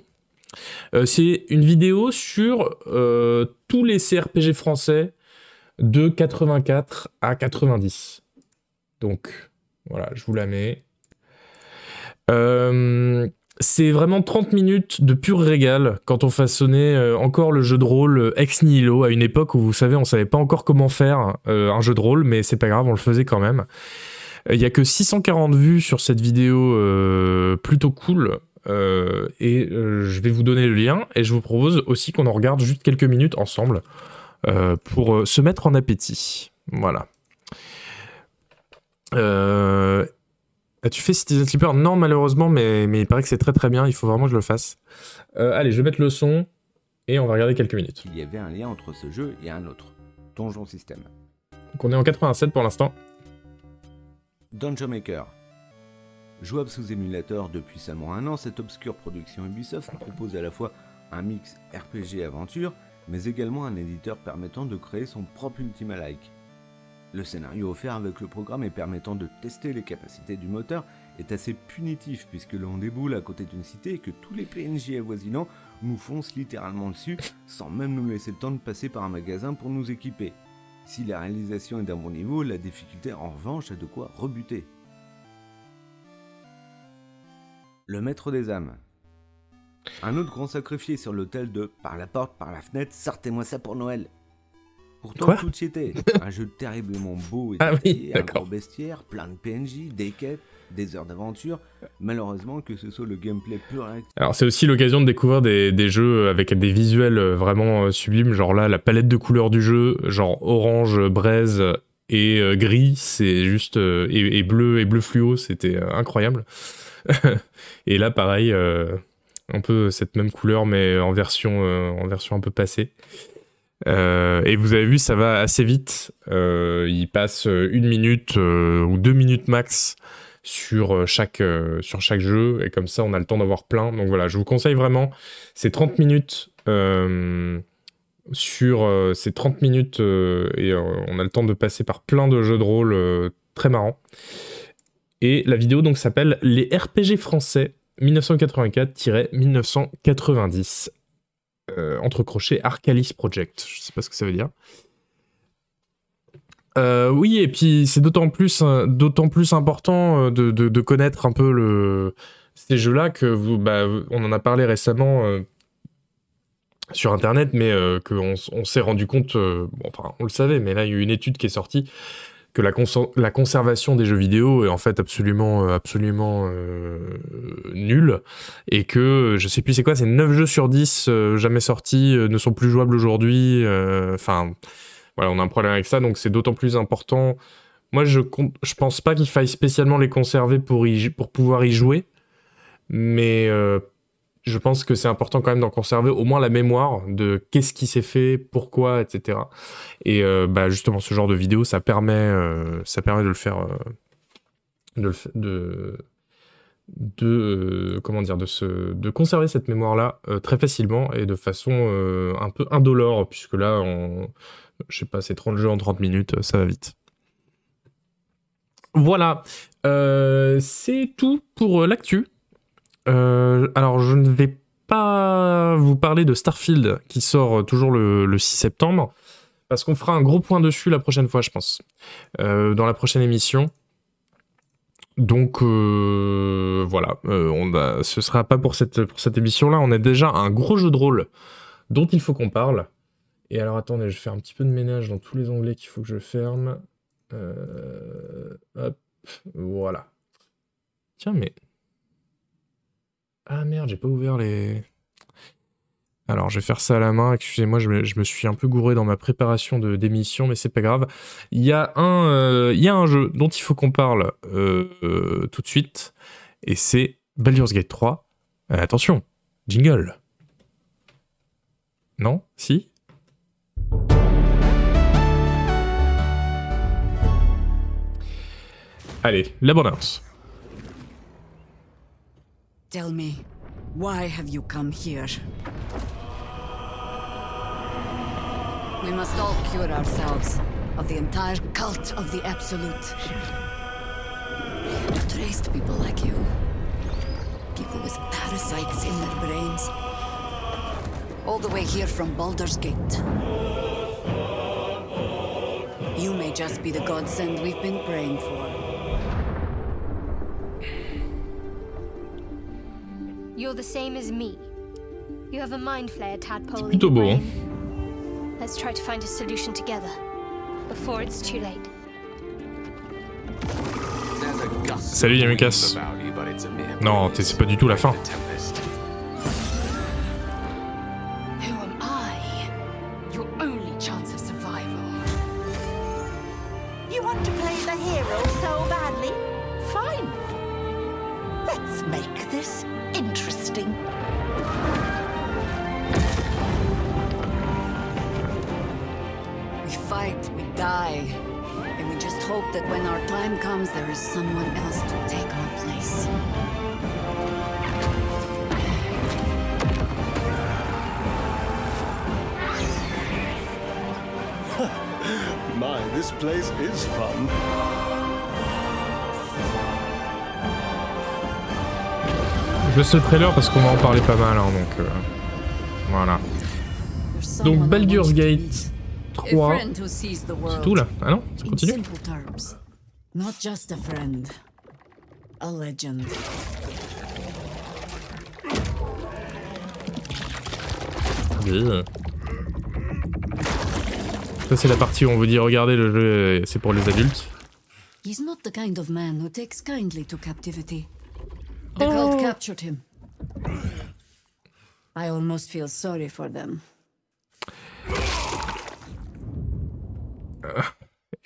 C'est une vidéo sur tous les CRPG français de 84 à 90. Donc, voilà, je vous la mets. Euh, c'est vraiment 30 minutes de pur régal quand on façonnait euh, encore le jeu de rôle euh, ex nihilo à une époque où vous savez on savait pas encore comment faire un jeu de rôle mais c'est pas grave on le faisait quand même. Il y a que 640 vues sur cette vidéo plutôt cool et je vais vous donner le lien et je vous propose aussi qu'on en regarde juste quelques minutes ensemble pour euh, se mettre en appétit. Voilà. Euh, As-tu fait Citizen Sleeper? Non, malheureusement, mais, mais il paraît que c'est très très bien. Il faut vraiment que je le fasse. Euh, allez, je vais mettre le son et on va regarder quelques minutes. Il y avait un lien entre ce jeu et un autre, Donjon System. Donc on est en 87 pour l'instant. Dungeon Maker. Jouable sous émulateur depuis seulement un an, cette obscure production Ubisoft propose à la fois un mix RPG aventure, mais également un éditeur permettant de créer son propre Ultima Like. Le scénario offert avec le programme et permettant de tester les capacités du moteur est assez punitif puisque l'on déboule à côté d'une cité et que tous les PNJ avoisinants nous foncent littéralement dessus sans même nous laisser le temps de passer par un magasin pour nous équiper. Si la réalisation est d'un bon niveau, la difficulté en revanche a de quoi rebuter. Le maître des âmes. Un autre grand sacrifié sur l'autel de par la porte, par la fenêtre, sortez-moi ça pour Noël. Pourtant, Quoi tout y était. Un jeu terriblement beau et Ah oui, un gros bestiaire, plein de PNJ, des quêtes, des heures d'aventure. Malheureusement, que ce soit le gameplay pur Alors c'est aussi l'occasion de découvrir des, des jeux avec des visuels euh, vraiment euh, sublimes. Genre là, la palette de couleurs du jeu, genre orange, braise et euh, gris, c'est juste et, et bleu et bleu fluo, c'était incroyable. et là, pareil, euh, un peu cette même couleur, mais en version, euh, un peu passée. Euh, et vous avez vu, ça va assez vite. Euh, il passe une minute ou deux minutes max sur chaque, sur chaque jeu, et comme ça on a le temps d'avoir plein. Donc voilà, je vous conseille vraiment, c'est 30 minutes sur ces 30 minutes et on a le temps de passer par plein de jeux de rôle très marrants. Et la vidéo donc s'appelle Les RPG français 1984-1990 euh, entre crochets Arcalis Project. Je sais pas ce que ça veut dire. Euh, oui, et puis c'est d'autant plus, euh, d'autant plus important euh, de, de- connaître un peu le, ces jeux-là que vous, bah, on en a parlé récemment sur Internet, mais qu'on s'est rendu compte, enfin on le savait, mais là il y a eu une étude qui est sortie que la, conser- la conservation des jeux vidéo est en fait absolument, euh, absolument euh, nulle et que je sais plus c'est quoi, c'est 9 jeux sur 10 euh, jamais sortis ne sont plus jouables aujourd'hui. Enfin, voilà, on a un problème avec ça, donc c'est d'autant plus important. Moi, je, je pense pas qu'il faille spécialement les conserver pour, y, pour pouvoir y jouer, mais je pense que c'est important quand même d'en conserver au moins la mémoire de qu'est-ce qui s'est fait, pourquoi, etc. Et euh, bah, justement, ce genre de vidéo, ça permet, euh, ça permet de le faire, euh, de, de, comment dire, de se, de conserver cette mémoire-là très facilement et de façon un peu indolore, puisque là, on, je sais pas, c'est 30 jeux en 30 minutes, ça va vite. Voilà, c'est tout pour l'actu. Euh, alors, je ne vais pas vous parler de Starfield qui sort toujours le, le 6 septembre, parce qu'on fera un gros point dessus la prochaine fois, je pense, euh, dans la prochaine émission. Donc euh, voilà, on a, ce sera pas pour cette, pour cette émission-là. On a déjà un gros jeu de rôle dont il faut qu'on parle. Et alors attendez, je vais faire un petit peu de ménage dans tous les onglets qu'il faut que je ferme. Hop, voilà. Tiens, mais. Ah merde, j'ai pas ouvert les. Alors, je vais faire ça à la main. Excusez-moi, je me, suis un peu gouré dans ma préparation de d'émission, mais c'est pas grave. Il y, a un, euh, jeu dont il faut qu'on parle euh, euh, tout de suite, et c'est Baldur's Gate 3. Euh, attention, jingle. Non? Si? Allez, l'abondance. Tell me, why have you come here? We must all cure ourselves of the entire cult of the Absolute. I've traced people like you. People with parasites in their brains. All the way here from Baldur's Gate. You may just be the godsend we've been praying for. You're the same as me. You have a mind flare tadpole. in plutôt your beau, hein. Let's try to find a solution together before it's too late. Salut Yamukas. Non, c'est pas du tout la fin. Le trailer parce qu'on va en parler pas mal, hein, donc euh, voilà. Donc Baldur's Gate 3. A friend who sees the C'est tout là Ah non Ça in continue simple terms. Not just a friend, a legend. Oui. Ça c'est la partie où on vous dit regardez le jeu, c'est pour les adultes. He's not the kind of man who takes kindly to captivity. The cult captured him. I almost feel sorry for them.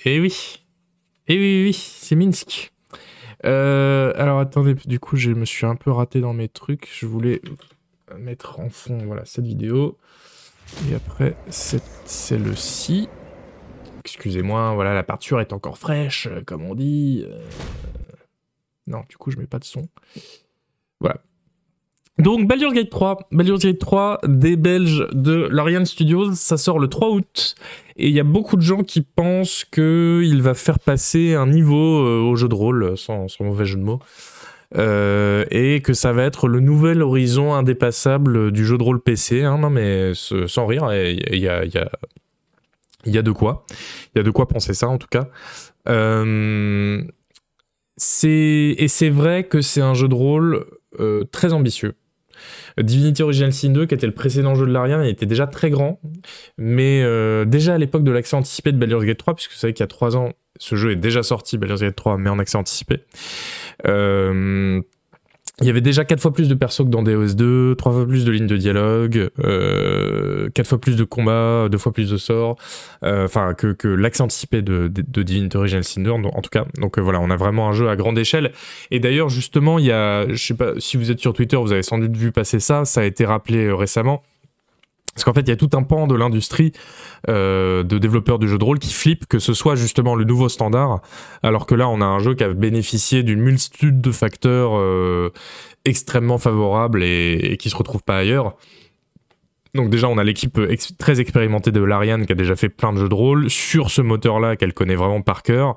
Eh oui. Eh oui, oui, oui, c'est Minsk. Euh, alors attendez, du coup je me suis un peu raté dans mes trucs. Je voulais mettre en fond voilà, cette vidéo. Et après, c'est celle-ci. Excusez-moi, voilà, la peinture est encore fraîche, euh, comme on dit. Euh, Non, du coup, je mets pas de son. Voilà. Donc, Baldur's Gate 3. Baldur's Gate 3 des Belges de Larian Studios. Ça sort le 3 août. Et il y a beaucoup de gens qui pensent qu'il va faire passer un niveau euh, au jeu de rôle, sans, mauvais jeu de mots. Euh, et que ça va être le nouvel horizon indépassable du jeu de rôle PC. Hein, non, mais sans rire, il y a de quoi. Il y a de quoi penser ça, en tout cas. Euh, c'est et c'est vrai que c'est un jeu de rôle euh, très ambitieux. Divinity Original Sin 2, qui était le précédent jeu de l'Ariane, était déjà très grand, mais euh, déjà à l'époque de l'accès anticipé de Baldur's Gate 3, puisque vous savez qu'il y a 3 ans, ce jeu est déjà sorti, Baldur's Gate 3, mais en accès anticipé. Euh, il y avait déjà 4 fois plus de persos que dans DOS2, 3 fois plus de lignes de dialogue, euh, 4 fois plus de combats, 2 fois plus de sorts, euh, enfin que, que l'accès anticipé de, de, de Divinity Original Sin 2 en, en tout cas. Donc euh, voilà, on a vraiment un jeu à grande échelle. Et d'ailleurs justement, il y a, je sais pas si vous êtes sur Twitter, vous avez sans doute vu passer ça, ça a été rappelé euh, récemment. Parce qu'en fait, il y a tout un pan de l'industrie euh, de développeurs de jeux de rôle qui flippent que ce soit justement le nouveau standard, alors que là, on a un jeu qui a bénéficié d'une multitude de facteurs euh, extrêmement favorables et, et qui se retrouvent pas ailleurs. Donc déjà, on a l'équipe très expérimentée de Larian qui a déjà fait plein de jeux de rôle sur ce moteur-là qu'elle connaît vraiment par cœur,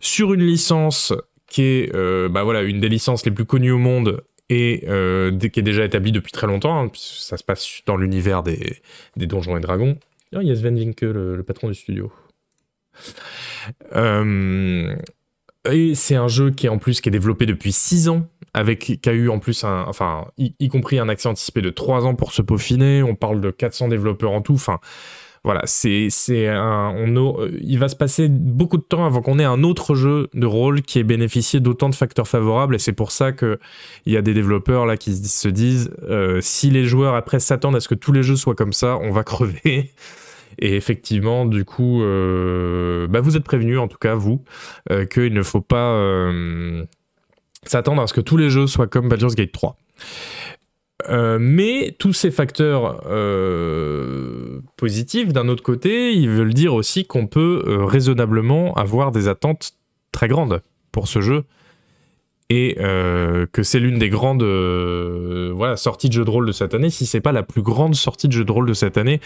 sur une licence qui est euh, bah une des licences les plus connues au monde et euh, qui est déjà établie depuis très longtemps, hein, puisque ça se passe dans l'univers des, des donjons et dragons. Ah, il y a Sven Vinke, le, le patron du studio. Euh, et c'est un jeu qui est en plus qui est développé depuis 6 ans, avec qui a eu en plus un, enfin, y, y compris un accès anticipé de 3 ans pour se peaufiner. On parle de 400 développeurs en tout. Enfin, voilà, c'est un, a- il va se passer beaucoup de temps avant qu'on ait un autre jeu de rôle qui ait bénéficié d'autant de facteurs favorables. Et c'est pour ça que il y a des développeurs là qui se disent, se disent, euh, si les joueurs après s'attendent à ce que tous les jeux soient comme ça, on va crever. Et effectivement, du coup, euh, bah vous êtes prévenus, en tout cas vous, euh, qu'il ne faut pas euh, s'attendre à ce que tous les jeux soient comme Baldur's Gate 3. Euh, mais tous ces facteurs euh, positifs, d'un autre côté, ils veulent dire aussi qu'on peut euh, raisonnablement avoir des attentes très grandes pour ce jeu et que c'est l'une des grandes voilà, sorties de jeux de rôle de cette année, si c'est pas la plus grande sortie de jeux de rôle de cette année,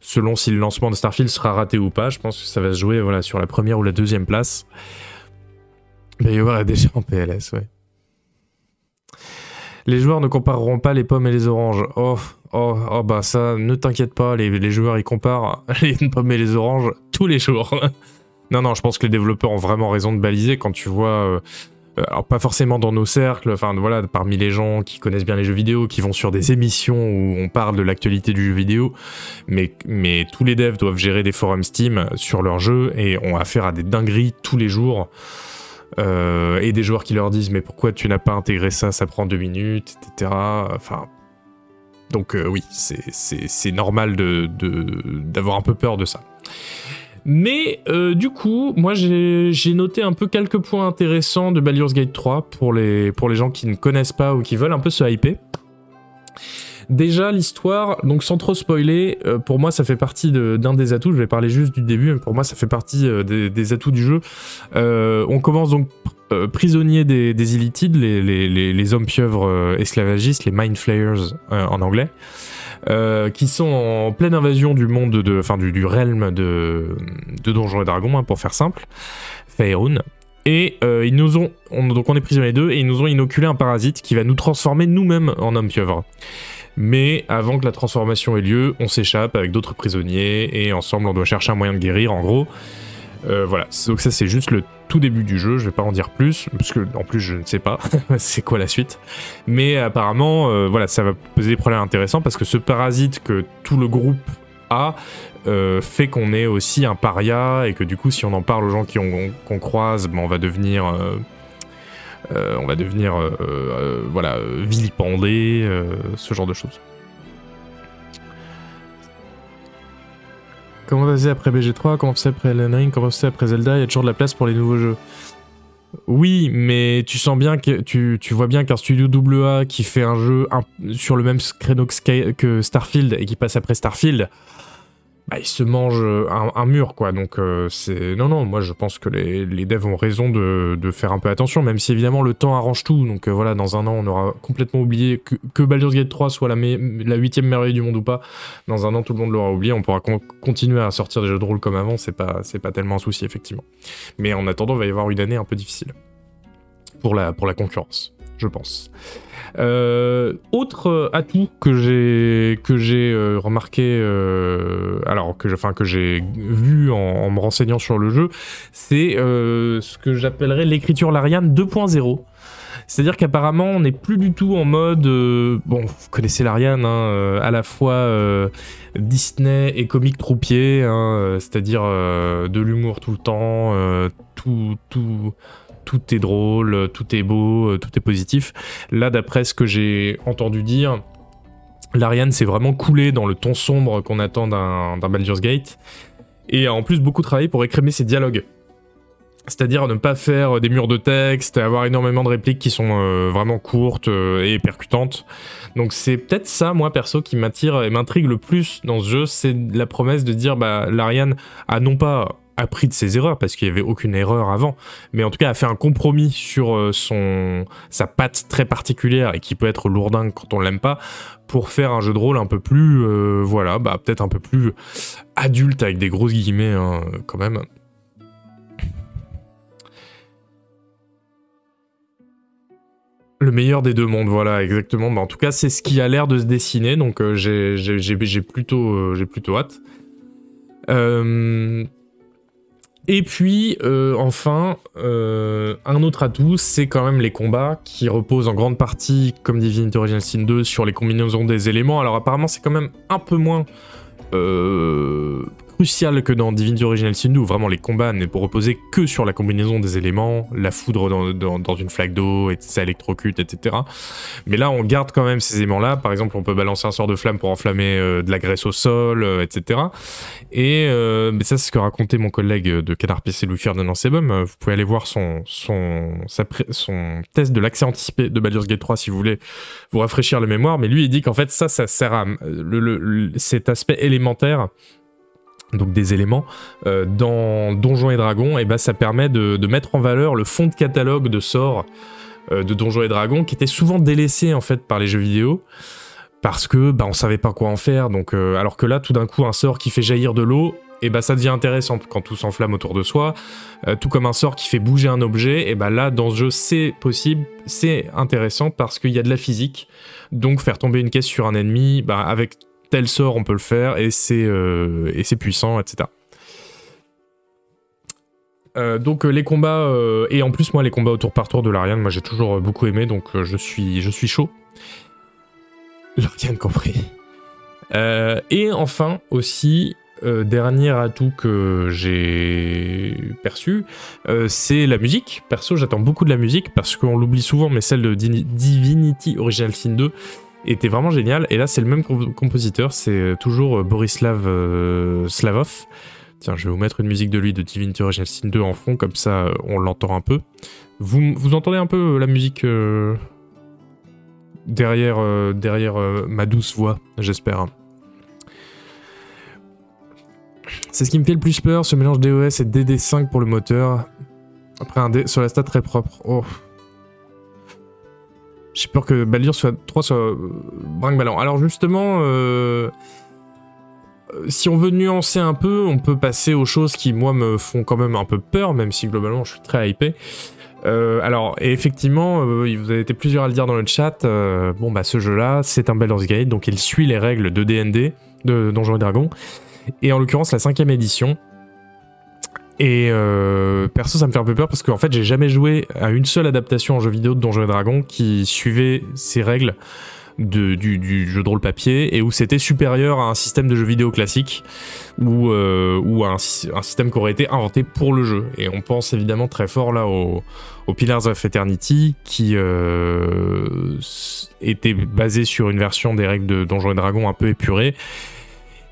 selon si le lancement de Starfield sera raté ou pas. Je pense que ça va se jouer voilà, sur la première ou la deuxième place. Y aura déjà en PLS, ouais. Les joueurs ne compareront pas les pommes et les oranges. Oh, oh, oh bah ça, ne t'inquiète pas, les, joueurs ils comparent les pommes et les oranges tous les jours. non, non, je pense que les développeurs ont vraiment raison de baliser quand tu vois. euh, euh, alors pas forcément dans nos cercles, enfin voilà, parmi les gens qui connaissent bien les jeux vidéo, qui vont sur des émissions où on parle de l'actualité du jeu vidéo, mais, mais tous les devs doivent gérer des forums Steam sur leurs jeux et ont affaire à des dingueries tous les jours. Euh, et des joueurs qui leur disent mais pourquoi tu n'as pas intégré ça, ça prend deux minutes, etc. Enfin, donc euh, oui, c'est- normal de- de- d'avoir un peu peur de ça. Mais euh, du coup, moi j'ai j'ai noté un peu quelques points intéressants de Baldur's Gate 3 pour les, pour les gens qui ne connaissent pas ou qui veulent un peu se hyper. Déjà, l'histoire, donc sans trop spoiler, euh, pour moi ça fait partie d'un des atouts. Je vais parler juste du début, mais pour moi ça fait partie euh, des, atouts du jeu. Euh, on commence donc prisonnier des, des les, hommes pieuvres esclavagistes, les Mind Flayers en anglais. qui sont en pleine invasion du monde de, enfin du, realm de, de Donjons et Dragons, hein, pour faire simple, Faerun. Et ils nous ont, on- donc on est prisonniers d'eux, et ils nous ont inoculé un parasite qui va nous transformer nous-mêmes en hommes pieuvres. Mais avant que la transformation ait lieu, on s'échappe avec d'autres prisonniers et ensemble on doit chercher un moyen de guérir en gros. Euh, voilà, donc ça c'est juste le tout début du jeu, je vais pas en dire plus, parce que en plus je ne sais pas c'est quoi la suite. Mais apparemment, euh, voilà, ça va poser des problèmes intéressants parce que ce parasite que tout le groupe a euh, fait qu'on est aussi un paria et que du coup si on en parle aux gens qu'on croise, ben, on va devenir... euh, on va devenir euh, euh, voilà vilipendé, ce genre de choses. Comment passer après BG3 Comment passer après Elden Ring? Comment passer après Zelda? Il y a toujours de la place pour les nouveaux jeux. Oui, mais tu sens bien que tu, vois bien qu'un studio AA qui fait un jeu sur le même créneau que Starfield et qui passe après Starfield, bah, se mangent un, un mur, quoi. Donc, euh, c'est. Non, non, moi, je pense que les, devs ont raison de, faire un peu attention, même si évidemment le temps arrange tout. Donc, euh, voilà, dans un an, on aura complètement oublié que, que Baldur's Gate 3 soit la, la huitième merveille du monde ou pas. Dans un an, tout le monde l'aura oublié. On pourra con- continuer à sortir des jeux de rôle comme avant. C'est pas, pas tellement un souci, effectivement. Mais en attendant, il va y avoir une année un peu difficile pour la concurrence, je pense. Euh, autre atout que j'ai que j'ai euh, remarqué, euh, alors que, enfin que j'ai vu en, me renseignant sur le jeu, c'est ce que j'appellerais l'écriture Larian 2.0. C'est-à-dire qu'apparemment, on n'est plus du tout en mode. bon, vous connaissez l'Ariane, hein, à la fois Disney et comique troupier, hein, c'est-à-dire de l'humour tout le temps, tout, tout, tout est drôle, tout est beau, euh, tout est positif. Là, d'après ce que j'ai entendu dire, l'Ariane s'est vraiment coulé dans le ton sombre qu'on attend d'un Baldur's Gate, et a en plus beaucoup travaillé pour écrémer ses dialogues. C'est-à-dire ne pas faire des murs de texte, avoir énormément de répliques qui sont euh, vraiment courtes euh, et percutantes. Donc c'est peut-être ça, moi perso, qui m'attire et m'intrigue le plus dans ce jeu, c'est la promesse de dire, bah, l'Ariane a non pas appris de ses erreurs, parce qu'il n'y avait aucune erreur avant, mais en tout cas a fait un compromis sur euh, son sa patte très particulière et qui peut être lourdingue quand on l'aime pas, pour faire un jeu de rôle un peu plus, euh, voilà, bah peut-être un peu plus adulte avec des grosses guillemets hein, quand même. Le meilleur des deux mondes, voilà, exactement. Bah, en tout cas, c'est ce qui a l'air de se dessiner, donc euh, j'ai- plutôt, euh, plutôt hâte. Euh, Et puis, euh, enfin, euh, un autre atout, c'est quand même les combats qui reposent en grande partie, comme Divinity Original Sin 2, sur les combinaisons des éléments. Alors apparemment, c'est quand même un peu moins euh, crucial que dans Divinity Original Sin 2, où vraiment les combats ne reposaient que sur la combinaison des éléments, la foudre dans, une flaque d'eau, et ça électrocute, etc. Mais là, on garde quand même ces éléments-là. Par exemple, on peut balancer un sort de flamme pour enflammer euh, de la graisse au sol, euh, etc. Et euh, ça, c'est ce que racontait mon collègue de Canard PC, Louis Ferdinand Sebum. Euh, Vous pouvez aller voir son, test de l'accès anticipé de Baldur's Gate 3 si vous voulez vous rafraîchir la mémoire. Mais lui, il dit qu'en fait, ça, ça sert à cet aspect élémentaire donc des éléments, euh, dans Donjons et Dragons, et ben ça permet de, mettre en valeur le fond de catalogue de sorts euh, de Donjons et Dragons qui était souvent délaissé en fait par les jeux vidéo parce que bah, on savait pas quoi en faire. Donc euh, alors que là, tout d'un coup, un sort qui fait jaillir de l'eau, et bah ça devient intéressant quand tout s'enflamme autour de soi. Tout comme un sort qui fait bouger un objet, et bah là dans ce jeu c'est possible, c'est intéressant parce qu'il y a de la physique. Donc faire tomber une caisse sur un ennemi, bah, avec tel sort on peut le faire et c'est euh, puissant, etc. Euh, donc euh, les combats et en plus moi les combats au tour par tour de l'Ariane, moi j'ai toujours beaucoup aimé donc je suis chaud. L'Ariane compris. Et enfin aussi dernier atout que j'ai perçu, c'est la musique. Perso, j'attends beaucoup de la musique parce qu'on l'oublie souvent, mais celle de Divinity Original Sin 2 était vraiment géniale. Et là, c'est le même comp- compositeur, c'est euh, toujours euh, Borislav euh, Slavov. Tiens, je vais vous mettre une musique de lui de Divinity Original Sin 2 en fond, comme ça on l'entend un peu. Vous, vous entendez un peu la musique derrière, derrière ma douce voix, j'espère. C'est ce qui me fait le plus peur, ce mélange DOS et DD5 pour le moteur. Après un D sur la stat très propre. Oh. J'ai peur que Baldur soit 3 soit euh, brinque-ballant. Alors justement, euh, euh, si on veut nuancer un peu, on peut passer aux choses qui, moi, me font quand même un peu peur, même si globalement je suis très hypé. Euh, alors, et effectivement, euh, vous avez été plusieurs à le dire dans le chat. euh, bon, bah, ce jeu-là, c'est un Baldur's Gate, donc il suit les règles de DND, de Donjons et Dragons, et en l'occurrence la cinquième édition. Et euh, perso, ça me fait un peu peur parce qu'en fait, j'ai jamais joué à une seule adaptation en jeu vidéo de Donjons et Dragons qui suivait ces règles du, jeu de rôle papier et où c'était supérieur à un système de jeu vidéo classique ou, euh, à un, sy- un système qui aurait été inventé pour le jeu. Et on pense évidemment très fort là au, Pillars of Eternity qui euh, était basé sur une version des règles de Donjons et Dragons un peu épurée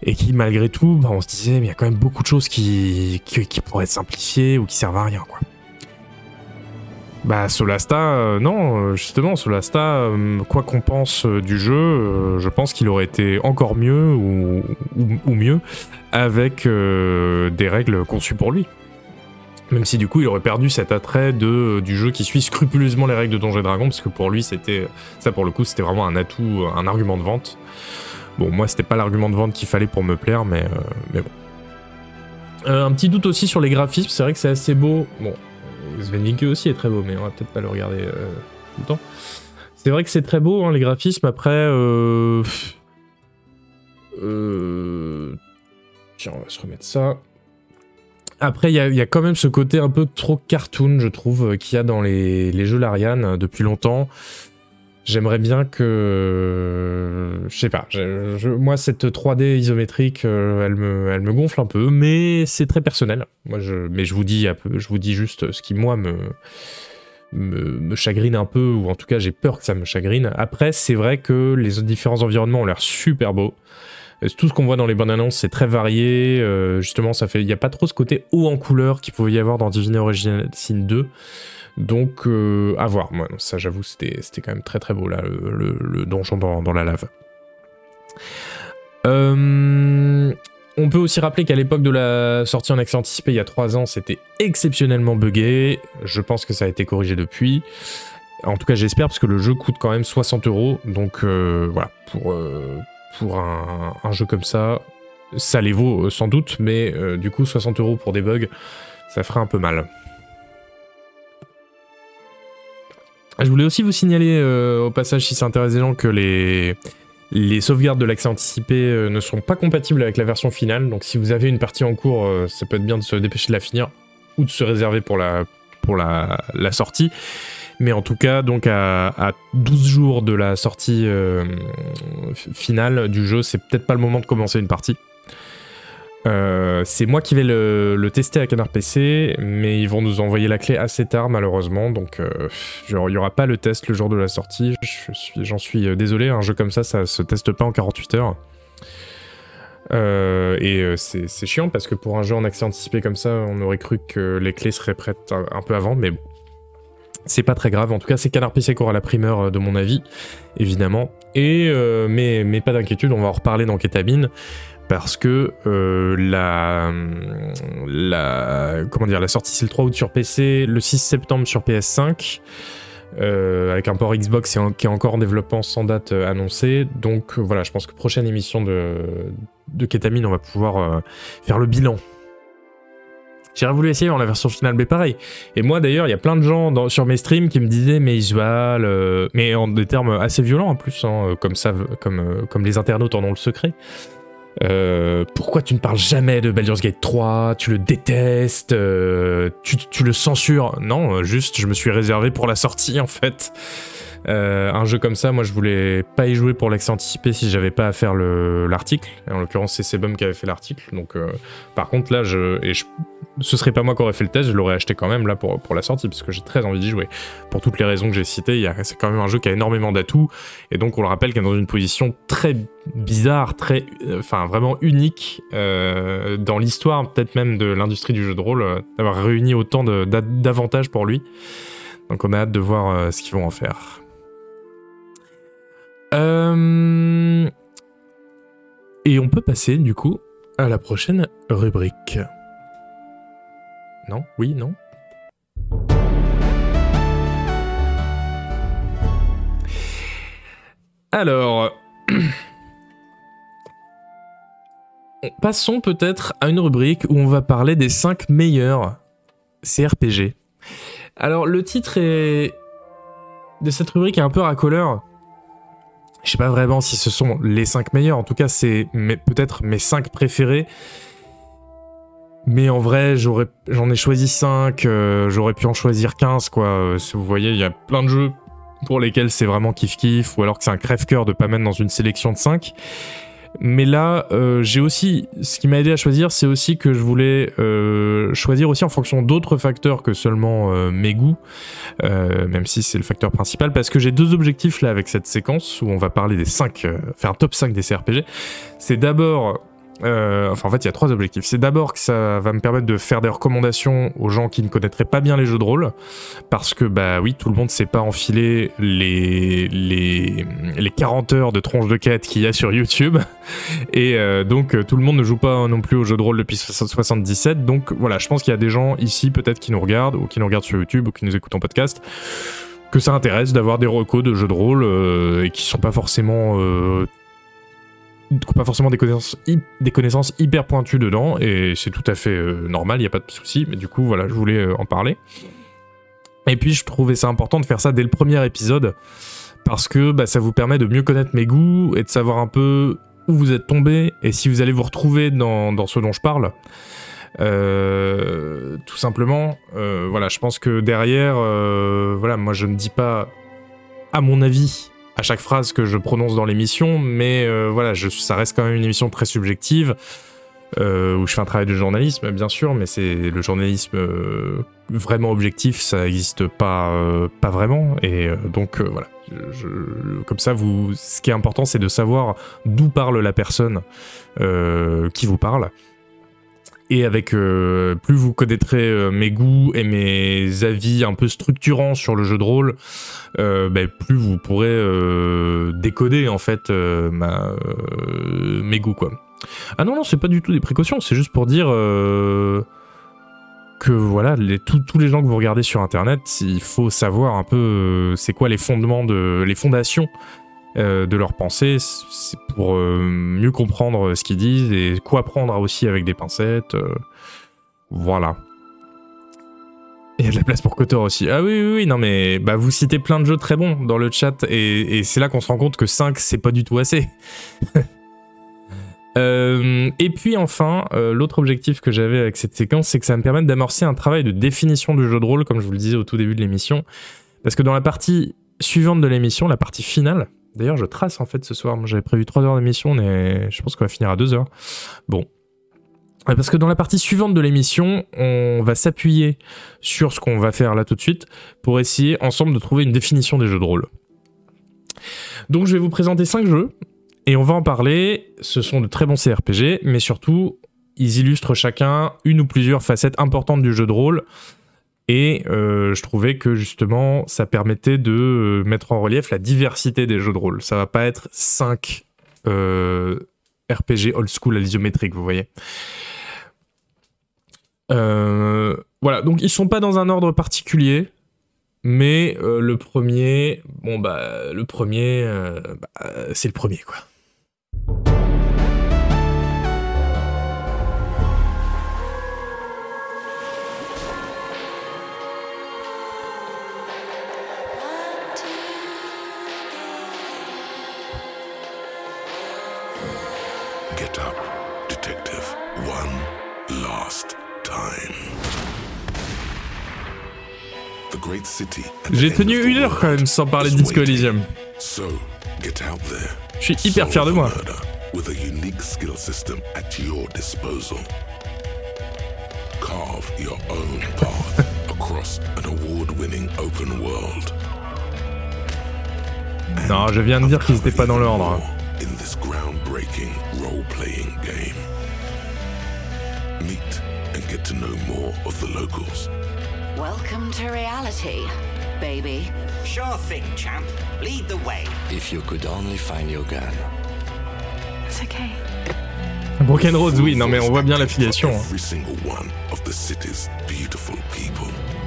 et qui malgré tout, bah, on se disait mais il y a quand même beaucoup de choses qui, qui, pourraient être simplifiées ou qui servent à rien quoi. Bah Solasta, euh, non, euh, justement, Solasta, euh, quoi qu'on pense du jeu, je pense qu'il aurait été encore mieux ou, ou- mieux avec des règles conçues pour lui. Même si du coup il aurait perdu cet attrait de, du jeu qui suit scrupuleusement les règles de Donjons et Dragons, parce que pour lui c'était, ça pour le coup c'était vraiment un atout, un argument de vente. Bon moi c'était pas l'argument de vente qu'il fallait pour me plaire, mais, euh, mais bon. Euh, un petit doute aussi sur les graphismes, c'est vrai que c'est assez beau. Bon, Sven aussi est très beau, mais on va peut-être pas le regarder euh, tout le temps. C'est vrai que c'est très beau, hein, les graphismes. Après, euh... euh, tiens, on va se remettre ça. Après, il y, a- quand même ce côté un peu trop cartoon, je trouve, qu'il y a dans les, les jeux Larian depuis longtemps. J'aimerais bien que. Je sais pas. moi, cette 3D isométrique, euh, elle, me, elle me gonfle un peu, mais c'est très personnel. Moi, mais je vous, dis un peu, je vous dis juste ce qui, moi, me, me, chagrine un peu, ou en tout cas, j'ai peur que ça me chagrine. Après, c'est vrai que les différents environnements ont l'air super beaux. Euh, Tout ce qu'on voit dans les bandes annonces, c'est très varié. euh, justement, ça fait, il n'y a pas trop ce côté haut en couleur qu'il pouvait y avoir dans Divine Original Sin 2. Donc, euh, à voir. Moi, ça, j'avoue, c'était c'était quand même très très beau, là, le, donjon dans, la lave. Euh, on peut aussi rappeler qu'à l'époque de la sortie en accès anticipé, il y a 3 ans, c'était exceptionnellement buggé. Je pense que ça a été corrigé depuis. En tout cas, j'espère, parce que le jeu coûte quand même 60 euros. Donc, euh, voilà, pour, euh, pour un, un jeu comme ça, ça les vaut sans doute, mais du coup, 60 euros pour des bugs, ça ferait un peu mal. Je voulais aussi vous signaler euh, au passage, si ça intéresse des gens, que les, les sauvegardes de l'accès anticipé euh, ne sont pas compatibles avec la version finale. Donc si vous avez une partie en cours, euh, ça peut être bien de se dépêcher de la finir ou de se réserver pour la, sortie. Mais en tout cas, donc à, à 12 jours de la sortie finale du jeu, c'est peut-être pas le moment de commencer une partie. Euh, c'est moi qui vais le, tester à Canard PC, mais ils vont nous envoyer la clé assez tard malheureusement, donc euh, il n'y aura pas le test le jour de la sortie. J'en suis, euh, désolé, un jeu comme ça, ça se teste pas en 48 heures. Et c'est chiant parce que pour un jeu en accès anticipé comme ça, on aurait cru que les clés seraient prêtes un, peu avant, mais bon. C'est pas très grave, en tout cas c'est Canard PC qui aura la primeur de mon avis, évidemment. Et mais, mais pas d'inquiétude, on va en reparler dans Ketamine parce que euh, la, comment dire la sortie c'est le 3 août sur PC, le 6 septembre sur PS5. euh, avec un port Xbox qui est encore en développement sans date euh, annoncée. Donc voilà, je pense que prochaine émission de, Ketamine, on va pouvoir faire le bilan. J'aurais voulu essayer en la version finale, mais pareil. Et moi d'ailleurs, il y a plein de gens dans- sur mes streams qui me disaient, mais Isual, mais en des termes assez violents en plus, hein, comme, ça, comme, comme les internautes en ont le secret. Euh, pourquoi tu ne parles jamais de Baldur's Gate 3 Tu le détestes euh, tu, tu le censures? Non, euh, juste, je me suis réservé pour la sortie en fait. Euh, un jeu comme ça, moi je voulais pas y jouer pour l'accès anticipé si j'avais pas à faire le- l'article. En l'occurrence, c'est Sebum qui avait fait l'article. Donc, euh, par contre, là, je, et je, ce serait pas moi qui aurais fait le test, je l'aurais acheté quand même là pour, pour la sortie parce que j'ai très envie d'y jouer. Pour toutes les raisons que j'ai citées, c'est quand même un jeu qui a énormément d'atouts et donc on le rappelle qu'il est dans une position très bizarre, très, euh, enfin vraiment unique dans l'histoire, peut-être même de l'industrie du jeu de rôle, d'avoir réuni autant d'avantages pour lui. Donc on a hâte de voir ce qu'ils vont en faire. Euh, Et on peut passer du coup à la prochaine rubrique. Non? Oui? Non? Alors, passons peut-être à une rubrique où on va parler des 5 meilleurs CRPG. Alors, le titre de cette rubrique est un peu racoleur. Je sais pas vraiment si ce sont les 5 meilleurs, en tout cas, c'est peut-être mes 5 préférés. Mais en vrai, j'en ai choisi 5, j'aurais pu en choisir 15, quoi. Euh, si vous voyez, il y a plein de jeux pour lesquels c'est vraiment kiff-kiff, ou alors que c'est un crève-cœur de pas mettre dans une sélection de 5. Mais là, euh, j'ai aussi. Ce qui m'a aidé à choisir, c'est aussi que je voulais euh, choisir aussi en fonction d'autres facteurs que seulement euh, mes goûts, même si c'est le facteur principal, parce que j'ai deux objectifs là avec cette séquence où on va parler des 5, faire un top 5 des CRPG. C'est d'abord euh, enfin en fait il y a trois objectifs. C'est d'abord que ça va me permettre de faire des recommandations aux gens qui ne connaîtraient pas bien les jeux de rôle, parce que bah oui, tout le monde ne sait pas enfiler les, les, les 40 heures de tronche de quête qu'il y a sur YouTube, et euh, donc euh, tout le monde ne joue pas non plus aux jeux de rôle depuis 77, donc voilà, je pense qu'il y a des gens ici peut-être qui nous regardent, ou qui nous regardent sur YouTube, ou qui nous écoutent en podcast, que ça intéresse d'avoir des recos de jeux de rôle, et qui sont pas forcément pas forcément des connaissances, des connaissances hyper pointues dedans, et c'est tout à fait euh, normal, il n'y a pas de souci, mais du coup, voilà, je voulais euh, en parler. Et puis, je trouvais ça important de faire ça dès le premier épisode, parce que bah, ça vous permet de mieux connaître mes goûts et de savoir un peu où vous êtes tombé, et si vous allez vous retrouver dans, ce dont je parle. Euh, tout simplement, voilà, je pense que derrière, voilà, moi je ne dis pas, à mon avis, à chaque phrase que je prononce dans l'émission, mais euh, voilà, ça reste quand même une émission très subjective. Euh, où je fais un travail de journalisme, bien sûr, mais c'est le journalisme euh, vraiment objectif, ça n'existe pas, pas vraiment. Et donc voilà, comme ça, ce qui est important, c'est de savoir d'où parle la personne qui vous parle et avec euh, plus vous connaîtrez euh, mes goûts et mes avis un peu structurants sur le jeu de rôle, euh, ben, plus vous pourrez décoder en fait ma, mes goûts quoi. Ah non non c'est pas du tout des précautions, c'est juste pour dire que voilà tous les gens que vous regardez sur internet, il faut savoir un peu c'est quoi les fondements de les fondations euh, de leur pensée, c'est pour euh, mieux comprendre ce qu'ils disent et quoi prendre aussi avec des pincettes. Euh, voilà. Il y a de la place pour Kotor aussi. Ah oui, oui, oui, non mais bah, vous citez plein de jeux très bons dans le chat et, c'est là qu'on se rend compte que 5 c'est pas du tout assez. et puis enfin, l'autre objectif que j'avais avec cette séquence, c'est que ça me permette d'amorcer un travail de définition du jeu de rôle, comme je vous le disais au tout début de l'émission. Parce que dans la partie suivante de l'émission, la partie finale, D'ailleurs, je trace en fait ce soir. J'avais prévu 3 heures d'émission, mais je pense qu'on va finir à 2 heures. Bon. Parce que dans la partie suivante de l'émission, on va s'appuyer sur ce qu'on va faire là tout de suite pour essayer ensemble de trouver une définition des jeux de rôle. Donc, je vais vous présenter 5 jeux et on va en parler. Ce sont de très bons CRPG, mais surtout, ils illustrent chacun une ou plusieurs facettes importantes du jeu de rôle et euh, je trouvais que justement, ça permettait de euh, mettre en relief la diversité des jeux de rôle. Ça va pas être 5 euh, RPG old school à l'isométrique, vous voyez. voilà, donc ils sont pas dans un ordre particulier, mais le premier, bon bah, le premier, bah, c'est le premier quoi. J'ai tenu une heure quand même sans parler de Disco Elysium. Je suis hyper fier de moi. With a unique skill system at your disposal. Carve your own path across an award-winning open world. Non, je viens de dire qu'ils étaient pas dans l'ordre. In this groundbreaking role-playing game. Meet and get to know more of the locals. Welcome to reality, baby. Sure thing, champ. Lead the way. If you could only find your gun. It's okay. Broken Roads, oui, non mais on voit bien l'affiliation. Hein.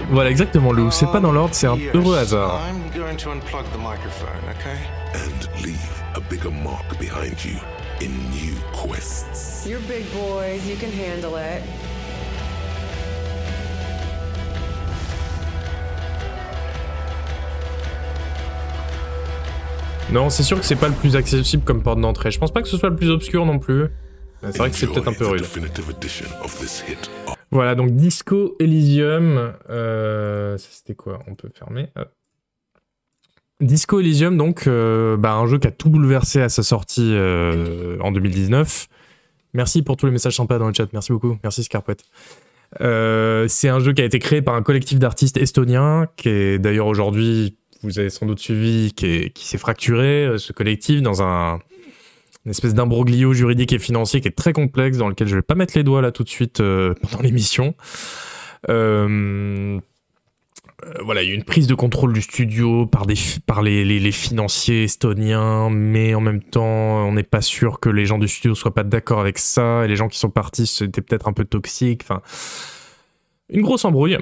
Voilà, exactement, Lou. C'est pas dans l'ordre, c'est un heureux hasard. I'm going to unplug the microphone, okay? And leave a bigger mark behind you in new quests. You're big boys, you can handle it. Non, c'est sûr que c'est pas le plus accessible comme porte d'entrée. Je pense pas que ce soit le plus obscur non plus. C'est vrai que c'est peut-être un peu rude. Voilà, donc Disco Elysium. Euh, c'était quoi? On peut fermer. Disco Elysium, donc, euh, bah, un jeu qui a tout bouleversé à sa sortie euh, en 2019. Merci pour tous les messages sympas dans le chat. Merci beaucoup. Merci Scarpet. c'est un jeu qui a été créé par un collectif d'artistes estoniens, qui est d'ailleurs aujourd'hui vous avez sans doute suivi, qui, s'est fracturé, euh, ce collectif, dans un, une espèce d'imbroglio juridique et financier qui est très complexe, dans lequel je vais pas mettre les doigts là tout de suite euh, pendant l'émission. Euh, voilà, il y a une prise de contrôle du studio par, les, les financiers estoniens, mais en même temps, on n'est pas sûr que les gens du studio soient pas d'accord avec ça, et les gens qui sont partis, c'était peut-être un peu toxique, enfin, une grosse embrouille.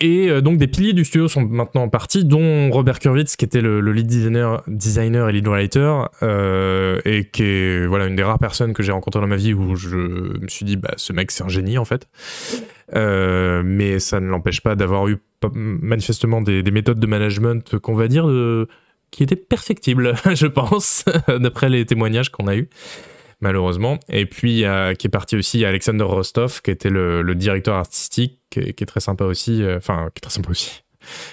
Et euh, donc des piliers du studio sont maintenant en partie, dont Robert Kurwitz, qui était le, le lead designer, designer et lead writer, euh, et qui est voilà, une des rares personnes que j'ai rencontrées dans ma vie où je me suis dit, bah, ce mec, c'est un génie, en fait. Euh, mais ça ne l'empêche pas d'avoir eu manifestement des, des méthodes de management qu'on va dire qui étaient perfectibles, je pense, d'après les témoignages qu'on a eus malheureusement. Et puis, qui est parti aussi, Alexander Rostov, qui était le, directeur artistique, qui est, très sympa aussi. euh, Enfin, qui est très sympa aussi.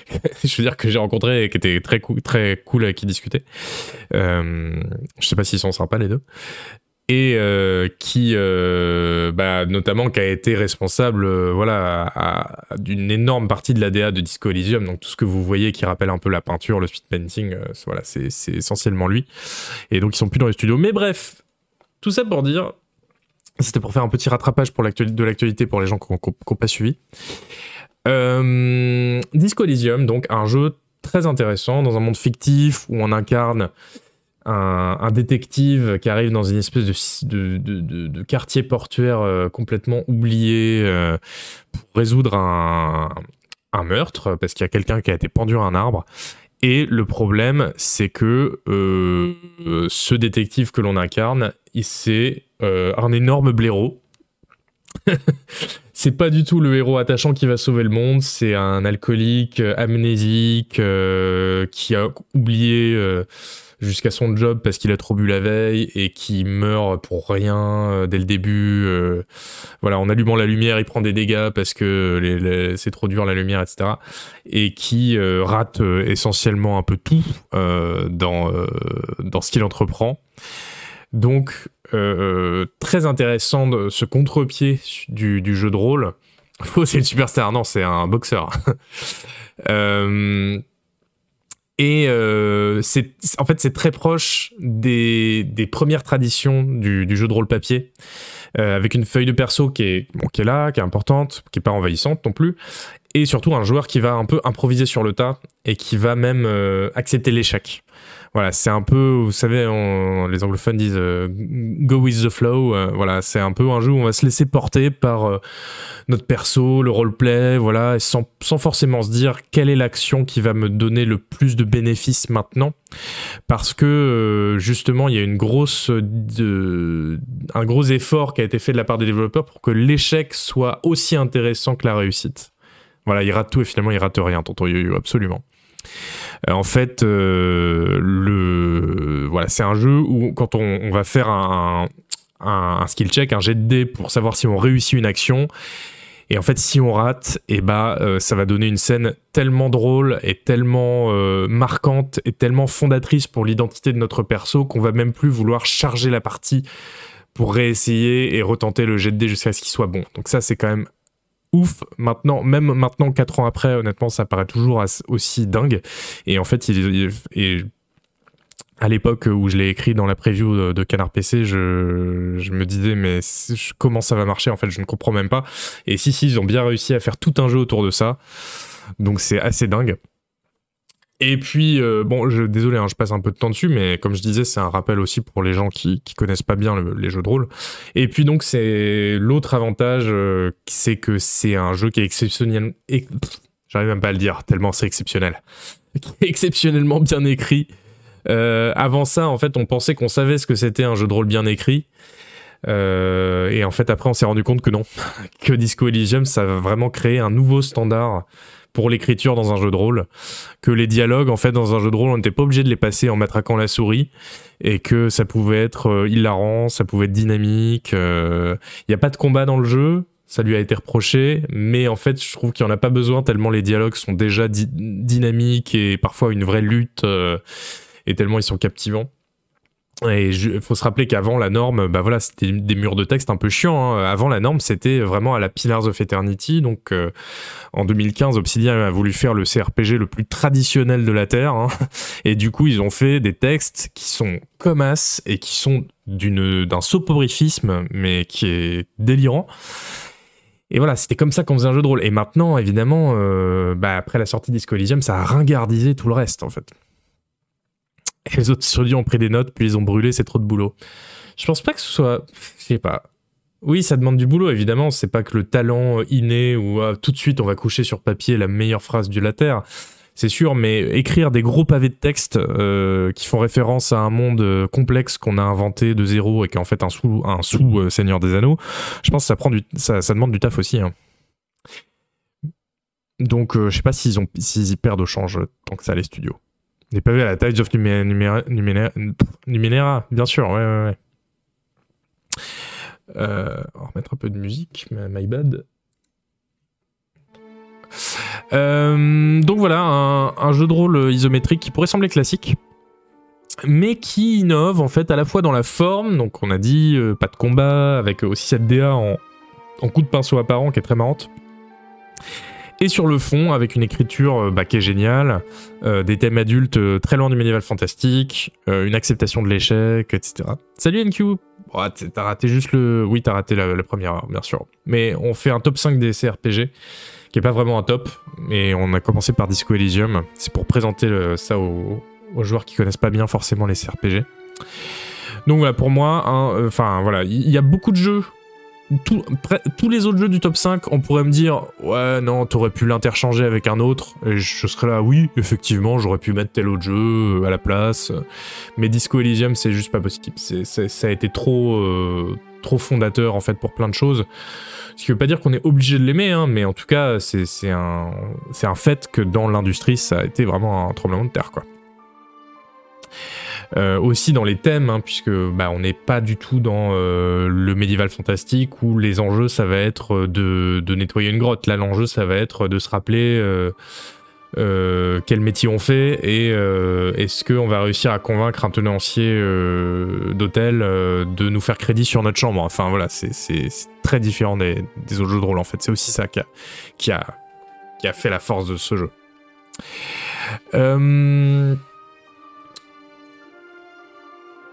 je veux dire que j'ai rencontré et qui était très cool, très cool avec qui discuter. Euh, je sais pas s'ils sont sympas les deux. Et euh, qui, bah, notamment, qui a été responsable, voilà, d'une énorme partie de l'ADA de Disco Elysium. Donc tout ce que vous voyez qui rappelle un peu la peinture, le speed painting, voilà, c'est essentiellement lui. Et donc ils sont plus dans les studios. Mais bref, tout ça pour dire, c'était pour faire un petit rattrapage pour de l'actualité pour les gens qui n'ont pas suivi. Euh, Disco Elysium, donc un jeu très intéressant dans un monde fictif où on incarne un, détective qui arrive dans une espèce de, quartier portuaire euh, complètement oublié euh, pour résoudre un meurtre parce qu'il y a quelqu'un qui a été pendu à un arbre. Et le problème, c'est que euh, ce détective que l'on incarne, c'est euh, un énorme blaireau. c'est pas du tout le héros attachant qui va sauver le monde, c'est un alcoolique euh, amnésique qui a oublié jusqu'à son job parce qu'il a trop bu la veille et qui meurt pour rien euh, dès le début. euh, voilà, en allumant la lumière, il prend des dégâts parce que c'est trop dur la lumière, etc. Et qui euh, rate essentiellement un peu tout dans, dans ce qu'il entreprend. Donc, très intéressant de, ce contre-pied du, jeu de rôle. Faux, c'est une superstar. Non, c'est un boxeur. et euh, c'est, en fait, c'est très proche des, des premières traditions du, jeu de rôle papier, euh, avec une feuille de perso qui est, bon, qui est là, qui est importante, qui est pas envahissante non plus, et surtout un joueur qui va un peu improviser sur le tas et qui va même euh, accepter l'échec. Voilà, c'est un peu, vous savez, on- les anglophones disent euh, go with the flow. euh, voilà, c'est un peu un jeu où on va se laisser porter par euh, notre perso, le roleplay, voilà, et sans, sans forcément se dire quelle est l'action qui va me donner le plus de bénéfices maintenant. Parce que justement, il y a une grosse, de, un gros effort qui a été fait de la part des développeurs pour que l'échec soit aussi intéressant que la réussite. Voilà, il rate tout et finalement il rate rien, tonton Yo-Yo, absolument. Euh, en fait, euh, voilà, c'est un jeu où quand on, va faire un, skill check, un jet de dés pour savoir si on réussit une action, et en fait, si on rate, et bah, euh, ça va donner une scène tellement drôle et tellement marquante et tellement fondatrice pour l'identité de notre perso qu'on va même plus vouloir charger la partie pour réessayer et retenter le jet de dés jusqu'à ce qu'il soit bon. Donc ça, c'est quand même ouf. Maintenant, même maintenant, 4 ans après, honnêtement, ça paraît toujours aussi dingue. Et en fait, à l'époque où je l'ai écrit dans la preview de, Canard PC, je, me disais, mais comment ça va marcher En fait, je ne comprends même pas. Et si, si, ils ont bien réussi à faire tout un jeu autour de ça. Donc, c'est assez dingue. Et puis, euh, bon, désolé, hein, je passe un peu de temps dessus, mais comme je disais, c'est un rappel aussi pour les gens qui, qui connaissent pas bien le- les jeux de rôle. Et puis donc, c'est l'autre avantage, euh, c'est que c'est un jeu qui est exceptionnel. J'arrive même pas à le dire, tellement c'est exceptionnel. Exceptionnellement bien écrit. Euh, avant ça, en fait, on pensait qu'on savait ce que c'était un jeu de rôle bien écrit. Euh, et en fait, après, on s'est rendu compte que non. que Disco Elysium, ça va vraiment créer un nouveau standard pour l'écriture dans un jeu de rôle. Que les dialogues, en fait, dans un jeu de rôle, on n'était pas obligé de les passer en matraquant la souris. Et que ça pouvait être euh, hilarant, ça pouvait être dynamique. Il n'y a pas de combat dans le jeu. Ça lui a été reproché, mais en fait, je trouve qu'il n'y en a pas besoin tellement les dialogues sont déjà dynamiques et parfois une vraie lutte, euh, et tellement ils sont captivants. Et il faut se rappeler qu'avant la norme, bah voilà, c'était des murs de texte un peu chiants. hein. Avant la norme, c'était vraiment à la Pillars of Eternity. Donc euh, en 2015, Obsidian a voulu faire le CRPG le plus traditionnel de la Terre. hein. Et du coup, ils ont fait des textes qui sont comme as et qui sont d'un soporificisme, mais qui est délirant. Et voilà, c'était comme ça qu'on faisait un jeu de rôle. Et maintenant, évidemment, euh, bah, après la sortie d'Isco ça a ringardisé tout le reste, en fait. Et les autres studios ont pris des notes, puis ils ont brûlé, c'est trop de boulot. Je pense pas que ce soit. Je sais pas. Oui, ça demande du boulot, évidemment. C'est pas que le talent inné ou ah, tout de suite on va coucher sur papier la meilleure phrase du later. C'est sûr, mais écrire des gros pavés de texte euh, qui font référence à un monde euh, complexe qu'on a inventé de zéro et qui est en fait un sous, un sous euh, Seigneur des Anneaux, je pense que ça, prend du, ça, demande du taf aussi. hein. Donc, euh, je sais pas s'ils s'ils y perdent au change tant que ça les studios. Les pavés à la Tides of Numenera, bien sûr, ouais, ouais, ouais. Euh, on va remettre un peu de musique, my bad. Euh, donc voilà, un, un jeu de rôle isométrique qui pourrait sembler classique, mais qui innove en fait à la fois dans la forme, donc on a dit euh, pas de combat, avec aussi cette DA en, en coup de pinceau apparent qui est très marrante, et sur le fond avec une écriture euh, bah, qui est géniale, euh, des thèmes adultes euh, très loin du médiéval fantastique, une acceptation de l'échec, etc. Salut NQ T'as raté juste le... Oui, t'as raté la, première heure, bien sûr. Mais on fait un top 5 des CRPG, qui est pas vraiment un top, et on a commencé par Disco Elysium. C'est pour présenter ça aux, joueurs qui connaissent pas bien forcément les CRPG. Donc voilà, pour moi, hein, enfin voilà, il y a beaucoup de jeux. Tous les autres jeux du top 5, on pourrait me dire Ouais, non, t'aurais pu l'interchanger avec un autre. Et je serais là, oui, effectivement, j'aurais pu mettre tel autre jeu euh, à la place. Mais Disco Elysium, c'est juste pas possible. C'est- ça a été trop, euh, trop fondateur en fait pour plein de choses. Ce qui veut pas dire qu'on est obligé de l'aimer, hein, mais en tout cas, c'est c'est un, c'est un fait que dans l'industrie, ça a été vraiment un tremblement de terre, quoi. Euh, aussi dans les thèmes, hein, puisque bah, on n'est pas du tout dans euh, le médiéval fantastique où les enjeux ça va être de, de nettoyer une grotte. Là, l'enjeu ça va être de se rappeler euh, euh, quel métier on fait et euh, est-ce qu'on va réussir à convaincre un tenancier euh, d'hôtel euh, de nous faire crédit sur notre chambre? Enfin voilà, c'est- très différent des, autres jeux de rôle en fait. C'est aussi ça qui a, fait la force de ce jeu. Euh,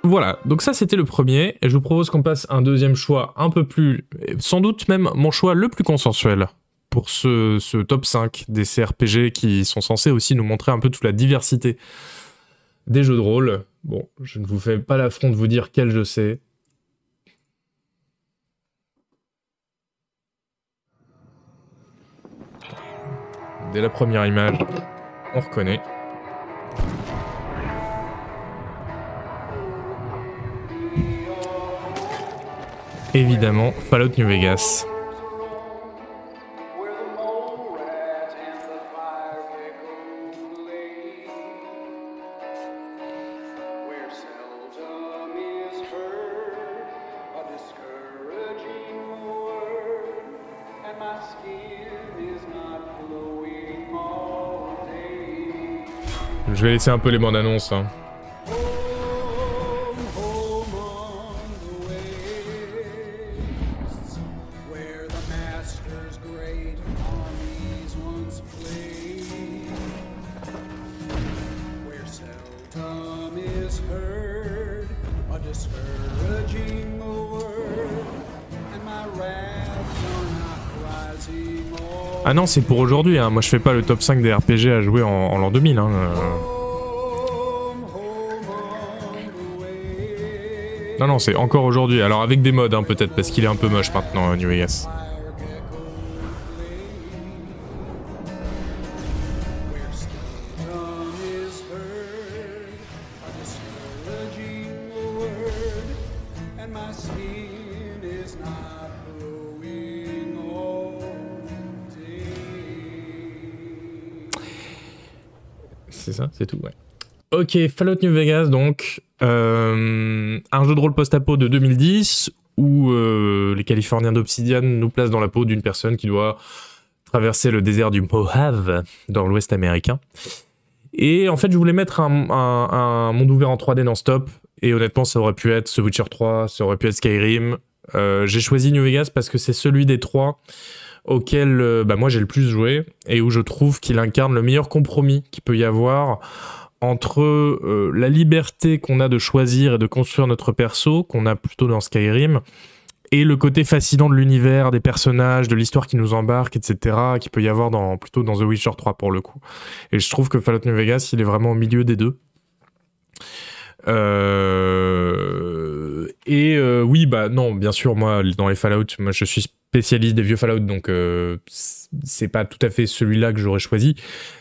Voilà, donc ça c'était le premier, et je vous propose qu'on passe un deuxième choix un peu plus, sans doute même mon choix le plus consensuel pour ce, ce top 5 des CRPG qui sont censés aussi nous montrer un peu toute la diversité des jeux de rôle. Bon, je ne vous fais pas l'affront de vous dire quel je sais. Dès la première image, on reconnaît. Évidemment, Fallout New Vegas. Je vais laisser un peu les bandes annonces. hein. Ah non, c'est pour aujourd'hui. hein. Moi, je fais pas le top 5 des RPG à jouer en, l'an 2000. hein. Euh. Non, non, c'est encore aujourd'hui. Alors, avec des mods, hein, peut-être, parce qu'il est un peu moche maintenant, euh, New Vegas. Tout. Ok, Fallout New Vegas, donc. euh, un jeu de rôle post-apo de 2010 où euh, les Californiens d'Obsidian nous placent dans la peau d'une personne qui doit traverser le désert du Mojave dans l'ouest américain. Et en fait, je voulais mettre un monde ouvert en 3D non-stop. Et honnêtement, ça aurait pu être The Witcher 3, ça aurait pu être Skyrim. Euh, j'ai choisi New Vegas parce que c'est celui des trois auquel euh, bah, moi j'ai le plus joué et où je trouve qu'il incarne le meilleur compromis qu'il peut y avoir entre euh, la liberté qu'on a de choisir et de construire notre perso, qu'on a plutôt dans Skyrim, et le côté fascinant de l'univers, des personnages, de l'histoire qui nous embarque, etc., qui peut y avoir dans, plutôt dans The Witcher 3 pour le coup. Et je trouve que Fallout New Vegas, il est vraiment au milieu des deux. Euh, et euh, oui, bah non, bien sûr, moi, dans les Fallout, moi, je suis spécialiste des vieux Fallout, donc euh, c'est pas tout à fait celui-là que j'aurais choisi,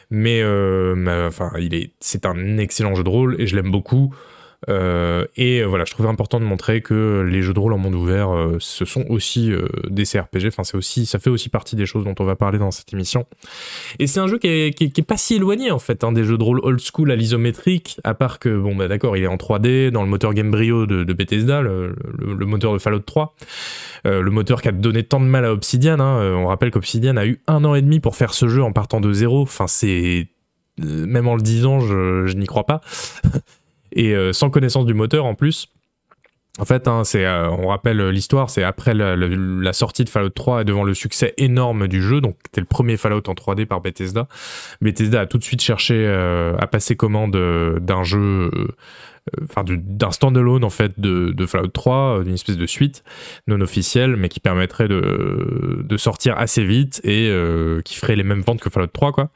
mais enfin, il est, c'est un excellent jeu de rôle et je l'aime beaucoup. Euh, et euh, voilà, je trouvais important de montrer que les jeux de rôle en monde ouvert, euh, ce sont aussi des CRPG. Enfin, c'est aussi, ça fait aussi partie des choses dont on va parler dans cette émission. Et c'est un jeu qui est, pas si éloigné en fait hein, des jeux de rôle old school à l'isométrique, à part que bon bah d'accord, il est en 3D dans le moteur Gamebryo de, de Bethesda, le, moteur de Fallout 3, le moteur qui a donné tant de mal à Obsidian. Hein. On rappelle qu'Obsidian a eu un an et demi pour faire ce jeu en partant de zéro. Enfin, c'est même en le disant, je n'y crois pas et euh, sans connaissance du moteur en plus. En fait, hein, euh, on rappelle l'histoire, c'est après la, sortie de Fallout 3 et devant le succès énorme du jeu, donc c'était le premier Fallout en 3D par Bethesda. Bethesda a tout de suite cherché euh, à passer commande d'un jeu, enfin d'un standalone en fait de, Fallout 3, d'une espèce de suite non officielle, mais qui permettrait de, sortir assez vite et qui ferait les mêmes ventes que Fallout 3, quoi.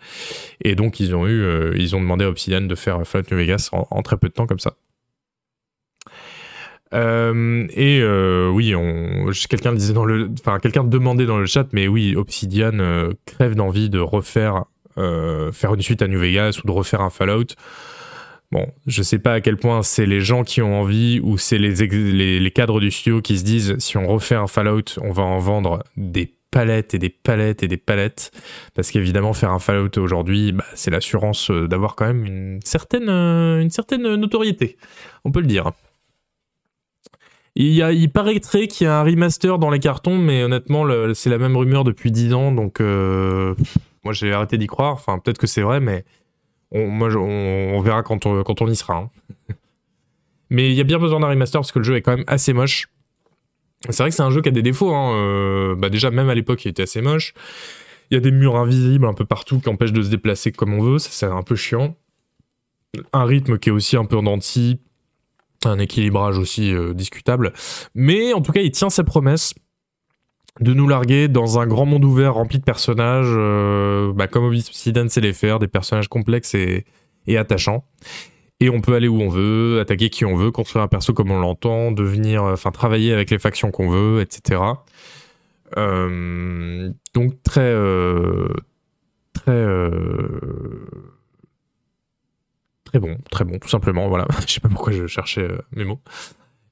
Et donc ils ont eu, ils ont demandé à Obsidian de faire Fallout New Vegas en très peu de temps comme ça. Euh, et euh, oui, quelqu'un disait dans le, enfin quelqu'un demandait dans le chat, mais oui, Obsidian euh, crève d'envie de refaire, faire une suite à New Vegas ou de refaire un Fallout. Bon, je sais pas à quel point c'est les gens qui ont envie ou c'est les, les, cadres du studio qui se disent si on refait un Fallout, on va en vendre des palettes et des palettes et des palettes. Parce qu'évidemment, faire un Fallout aujourd'hui, bah, c'est l'assurance d'avoir quand même une certaine, une certaine notoriété. On peut le dire. Il, y a, il paraîtrait qu'il y a un remaster dans les cartons, mais honnêtement, c'est la même rumeur depuis 10 ans, donc euh, moi j'ai arrêté d'y croire. Enfin, peut-être que c'est vrai, mais on, verra quand on, y sera. Hein. mais il y a bien besoin d'un remaster parce que le jeu est quand même assez moche. C'est vrai que c'est un jeu qui a des défauts. Hein. Euh, bah déjà, même à l'époque, il était assez moche. Il y a des murs invisibles un peu partout qui empêchent de se déplacer comme on veut. Ça, c'est un peu chiant. Un rythme qui est aussi un peu en denti un équilibrage aussi euh, discutable. Mais en tout cas, il tient sa promesse de nous larguer dans un grand monde ouvert rempli de personnages, euh, bah, comme Obsidian sait les faire, des personnages complexes et, attachants. Et on peut aller où on veut, attaquer qui on veut, construire un perso comme on l'entend, devenir, enfin travailler avec les factions qu'on veut, etc. Euh, donc très, très très bon, très bon, tout simplement. Voilà, je sais pas pourquoi je cherchais euh, mes mots.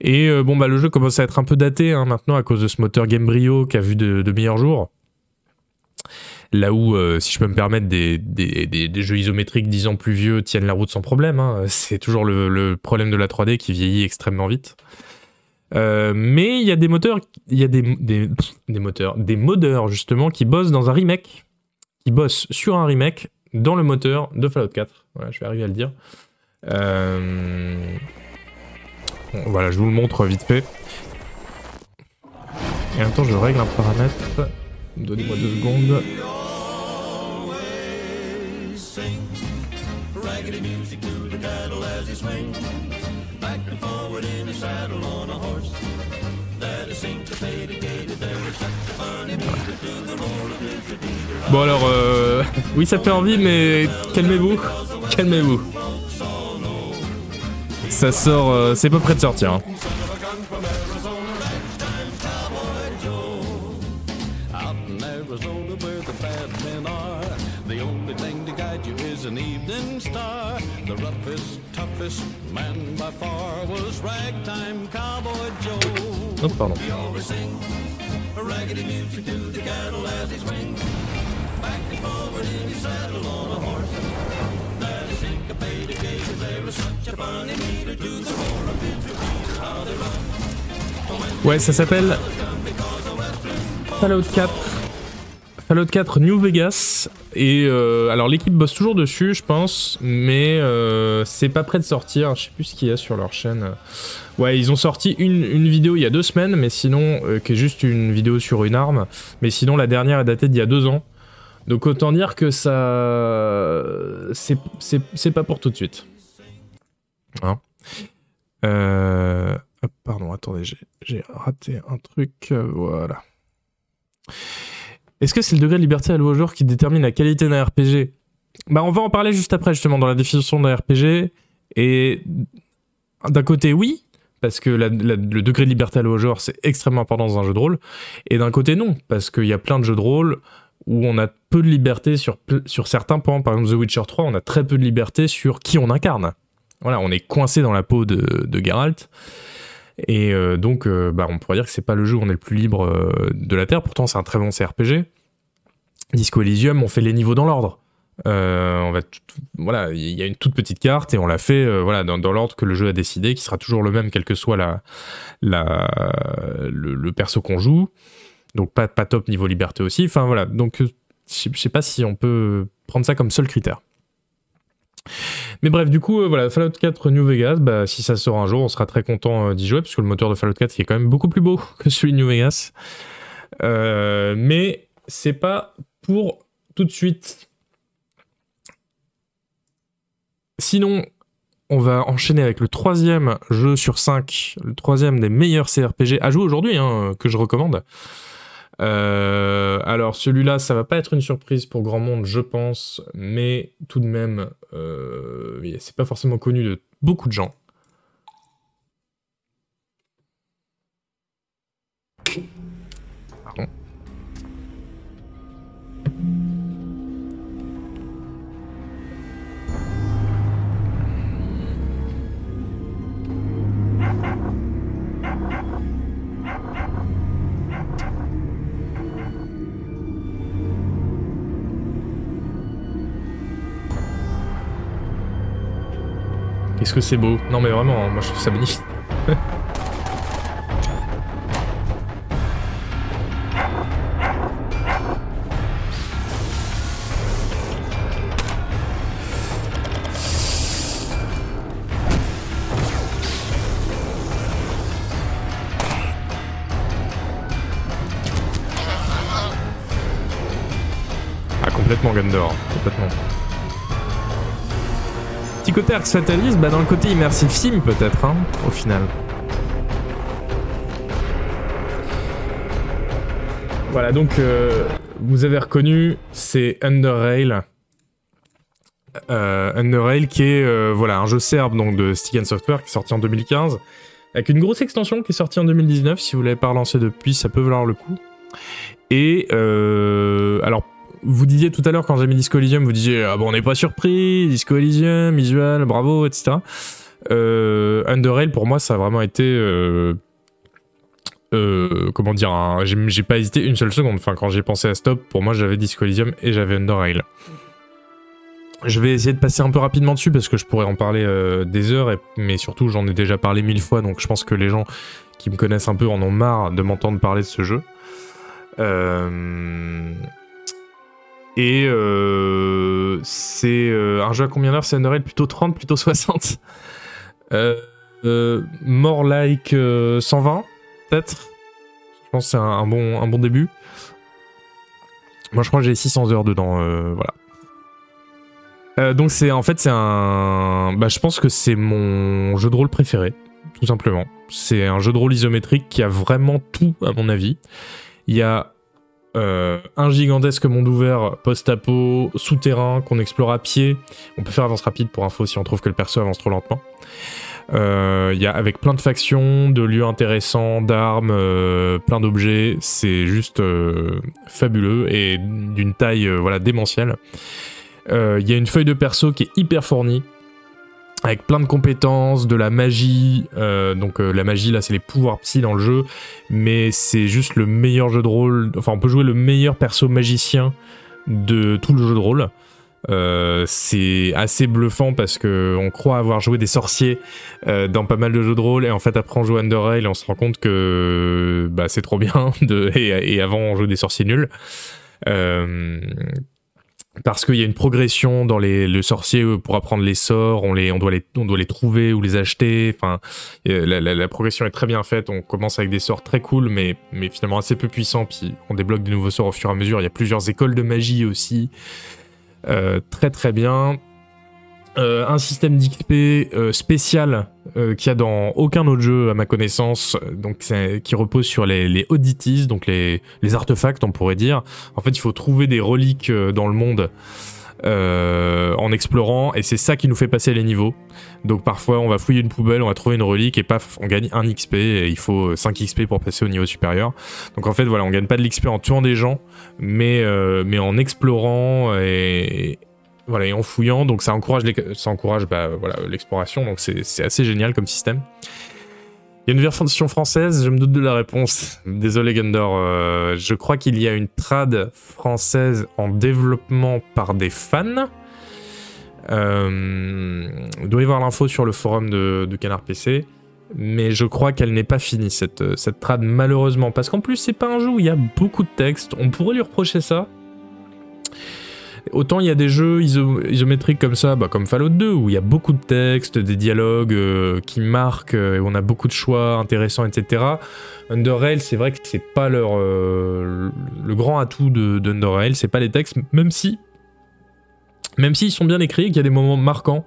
Et euh, bon, bah, le jeu commence à être un peu daté hein, maintenant à cause de ce moteur Gamebryo qui a vu de, meilleurs jours. Là où, euh, si je peux me permettre, des, des, jeux isométriques 10 ans plus vieux tiennent la route sans problème. Hein. C'est toujours le, problème de la 3D qui vieillit extrêmement vite. mais il y a des moteurs, il y a des, des, moteurs, des modeurs justement qui bossent dans un remake, qui bossent sur un remake dans le moteur de Fallout 4. Voilà, je vais arriver à le dire. Euh, voilà, je vous le montre vite fait. Et en temps, je règle un paramètre. Donnez-moi deux secondes. Bon alors, euh... oui ça fait envie, mais calmez-vous, calmez-vous. Ça sort, euh, c'est pas près de sortir. Hein. Oh. Ouais, ça s'appelle Fallout 4. Fallout 4 New Vegas. Et euh, alors l'équipe bosse toujours dessus, je pense, mais euh, c'est pas prêt de sortir. Je sais plus ce qu'il y a sur leur chaîne. Ouais, ils ont sorti une, vidéo il y a deux semaines, mais sinon, euh, qui est juste une vidéo sur une arme. Mais sinon, la dernière est datée d'il y a deux ans. Donc autant dire que ça. C'est pas pour tout de suite. Hein Euh, pardon, attendez, j'ai- raté un truc. euh, voilà. Est-ce que c'est le degré de liberté alloué au joueur qui détermine la qualité d'un RPG Bah, on va en parler juste après, justement, dans la définition d'un RPG. Et d'un côté, oui, parce que le degré de liberté alloué au joueur, c'est extrêmement important dans un jeu de rôle. Et d'un côté, non, parce qu'il y a plein de jeux de rôle où on a peu de liberté sur, sur certains points. Par exemple, The Witcher 3, on a très peu de liberté sur qui on incarne. Voilà, on est coincé dans la peau de, Geralt. Et euh, donc, euh, bah, on pourrait dire que c'est pas le jeu où on est le plus libre euh, de la Terre. Pourtant, c'est un très bon CRPG. Disco Elysium, on fait les niveaux dans l'ordre. On va voilà, il y a une toute petite carte et on l'a fait voilà dans, l'ordre que le jeu a décidé, qui sera toujours le même quel que soit le, le perso qu'on joue. Donc pas pas top niveau liberté aussi. Enfin voilà, donc je sais pas si on peut prendre ça comme seul critère. Mais bref, du coup, euh, voilà, Fallout 4 New Vegas, bah, si ça sort un jour, on sera très content euh, d'y jouer, parce que le moteur de Fallout 4 il est quand même beaucoup plus beau que celui de New Vegas. Euh, mais c'est pas pour tout de suite. Sinon, on va enchaîner avec le troisième jeu sur 5, le troisième des meilleurs CRPG à jouer aujourd'hui, hein, que je recommande. Euh, alors celui-là, ça va pas être une surprise pour grand monde, je pense, mais tout de même, euh, c'est pas forcément connu de beaucoup de gens. Qu'est-ce que c'est beau? Non mais vraiment, moi je trouve ça magnifique. côté Fatalis, bah dans le côté immersive sim peut-être, hein, au final. Voilà, donc euh, vous avez reconnu, c'est Underrail. Euh, Underrail qui est euh, voilà, un jeu serbe donc, de Stigan Software qui est sorti en 2015, avec une grosse extension qui est sortie en 2019. Si vous l'avez pas relancé depuis, ça peut valoir le coup. Et alors, vous disiez tout à l'heure quand j'ai mis Disco Elysium, vous disiez ah bon on n'est pas surpris, Disco Elysium, visual, bravo, etc. Euh, Underrail pour moi ça a vraiment été euh, euh, comment dire, j'ai pas hésité une seule seconde. Enfin quand j'ai pensé à Stop, pour moi j'avais Disco Elysium et j'avais Underrail. Je vais essayer de passer un peu rapidement dessus parce que je pourrais en parler des heures, mais surtout j'en ai déjà parlé mille fois, donc je pense que les gens qui me connaissent un peu en ont marre de m'entendre parler de ce jeu. Euh, et euh, c'est euh, un jeu à combien d'heures? C'est Underrail plutôt 30, plutôt 60 euh, More like euh, 120, peut-être? Je pense que c'est un, un bon, un bon début. Moi, je crois que j'ai 600 heures dedans, voilà. Donc c'est en fait c'est un bah je pense que c'est mon jeu de rôle préféré tout simplement. C'est un jeu de rôle isométrique qui a vraiment tout à mon avis. Il y a euh, un gigantesque monde ouvert post-apo souterrain qu'on explore à pied on peut faire avance rapide pour info si on trouve que le perso avance trop lentement Euh, il y a avec plein de factions, de lieux intéressants, d'armes, euh, plein d'objets. C'est juste euh, fabuleux et d'une taille euh, voilà démentielle. Euh, Il y a une feuille de perso qui est hyper fournie avec plein de compétences, de la magie. euh, donc euh, la magie là, c'est les pouvoirs psy dans le jeu, mais c'est juste le meilleur jeu de rôle. Enfin, on peut jouer le meilleur perso magicien de tout le jeu de rôle. Euh, c'est assez bluffant parce que on croit avoir joué des sorciers euh, dans pas mal de jeux de rôle et en fait après on joue Underrail et on se rend compte que bah, c'est trop bien de, et, avant on joue des sorciers nuls. Parce qu'il y a une progression dans les le sorcier euh, pour apprendre les sorts, on doit les trouver ou les acheter. Enfin, euh, la, progression est très bien faite. On commence avec des sorts très cool, mais mais finalement assez peu puissants. Puis on débloque des nouveaux sorts au fur et à mesure. Il y a plusieurs écoles de magie aussi. Euh, très très bien. Euh, un système d'XP euh, spécial euh, qu'il y a dans aucun autre jeu à ma connaissance, donc qui repose sur les, les oddities, donc les, artefacts on pourrait dire. En fait il faut trouver des reliques dans le monde en explorant et c'est ça qui nous fait passer les niveaux. Donc parfois on va fouiller une poubelle, on va trouver une relique et paf on gagne un XP et il faut 5 XP pour passer au niveau supérieur. Donc en fait voilà on gagne pas de l'XP en tuant des gens mais, mais en explorant et voilà, et en fouillant, donc ça encourage, encourage bah, voilà, l'exploration, donc c'est assez génial comme système. Il y a une version française, je me doute de la réponse. Désolé Gundor, euh, je crois qu'il y a une trad française en développement par des fans. Euh, il doit y l'info sur le forum de, Canard PC, mais je crois qu'elle n'est pas finie cette, cette trad malheureusement, parce qu'en plus c'est pas un jeu où il y a beaucoup de texte, on pourrait lui reprocher ça, Autant il y a des jeux iso isométriques comme ça, bah, comme Fallout 2, où il y a beaucoup de textes, des dialogues euh, qui marquent, euh, et on a beaucoup de choix intéressants, etc. Underrail, c'est vrai que c'est pas leur euh, le grand atout d'Underrail, c'est pas les textes, même si même s'ils sont bien écrits, qu'il y a des moments marquants,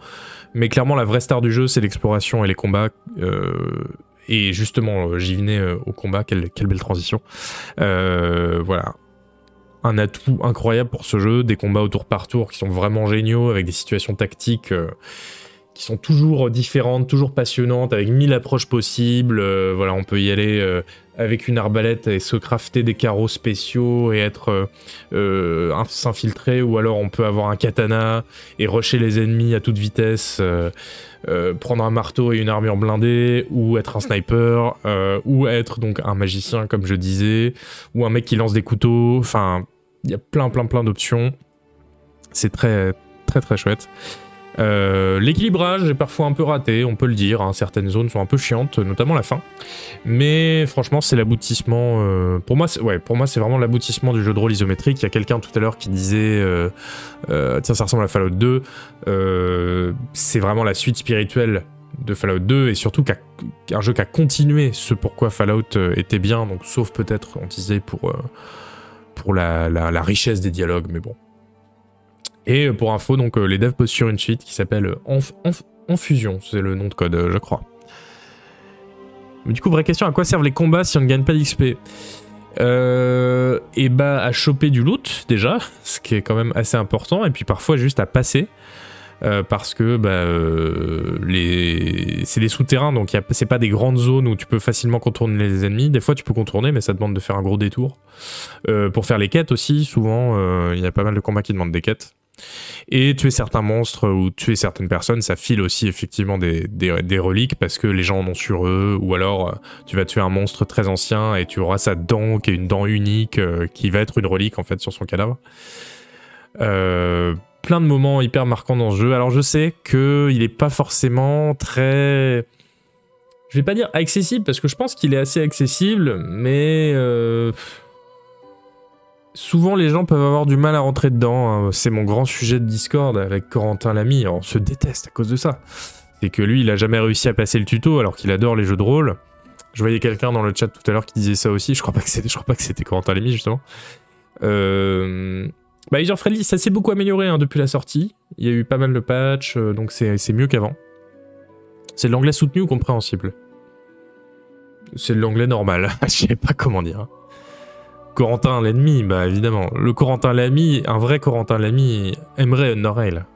mais clairement la vraie star du jeu c'est l'exploration et les combats. Et justement, j'y venais au combat, quelle, belle transition. Voilà, un atout incroyable pour ce jeu, des combats au tour par tour qui sont vraiment géniaux, avec des situations tactiques euh, qui sont toujours différentes, toujours passionnantes, avec mille approches possibles. Euh, voilà, on peut y aller euh, avec une arbalète et se crafter des carreaux spéciaux et être s'infiltrer, ou alors on peut avoir un katana et rusher les ennemis à toute vitesse. prendre un marteau et une armure blindée, ou être un sniper, ou être donc un magicien comme je disais, ou un mec qui lance des couteaux, enfin il y a plein, plein, plein d'options. C'est très, très, très chouette. Euh, L'équilibrage est parfois un peu raté, on peut le dire. Hein. Certaines zones sont un peu chiantes, notamment la fin. Mais franchement, c'est l'aboutissement. Euh, pour moi, c'est vraiment l'aboutissement du jeu de rôle isométrique. Il y a quelqu'un tout à l'heure qui disait, euh, euh, tiens, ça ressemble à Fallout 2. Euh, c'est vraiment la suite spirituelle de Fallout 2 et surtout qu'un qu jeu qui a continué ce pourquoi Fallout était bien. Donc, sauf peut-être, on disait pour pour la, la, richesse des dialogues, mais bon. Et pour info, donc les devs posent sur une suite qui s'appelle Enf Enf Enfusion, c'est le nom de code, je crois. Mais du coup, vraie question, à quoi servent les combats si on ne gagne pas d'XP euh, Et bah à choper du loot déjà, ce qui est quand même assez important, et puis parfois juste à passer. Euh, parce que bah, euh, c'est des souterrains, donc c'est pas des grandes zones où tu peux facilement contourner les ennemis. Des fois, tu peux contourner, mais ça demande de faire un gros détour. Euh, pour faire les quêtes aussi, souvent, il y a pas mal de combats qui demandent des quêtes. Et tuer certains monstres ou tuer certaines personnes, ça file aussi effectivement des, des, des, reliques parce que les gens en ont sur eux, ou alors tu vas tuer un monstre très ancien et tu auras sa dent qui est une dent unique qui va être une relique en fait sur son cadavre. Euh, plein de moments hyper marquants dans ce jeu. Alors je sais qu'il n'est pas forcément très... Je vais pas dire accessible, parce que je pense qu'il est assez accessible, mais... Euh... Souvent les gens peuvent avoir du mal à rentrer dedans. Hein. C'est mon grand sujet de Discord avec Corentin Lamy. On se déteste à cause de ça. C'est que lui, il a jamais réussi à passer le tuto alors qu'il adore les jeux de rôle. Je voyais quelqu'un dans le chat tout à l'heure qui disait ça aussi. Je crois pas que c'était, crois pas que c'était Corentin Lamy justement. Euh... Bah, User ça s'est beaucoup amélioré hein, depuis la sortie. Il y a eu pas mal de patchs, euh, donc c'est mieux qu'avant. C'est de l'anglais soutenu ou compréhensible? C'est de l'anglais normal, je sais pas comment dire. Corentin l'ennemi, bah évidemment. Le Corentin l'ami, un vrai Corentin l'ami, aimerait Norel.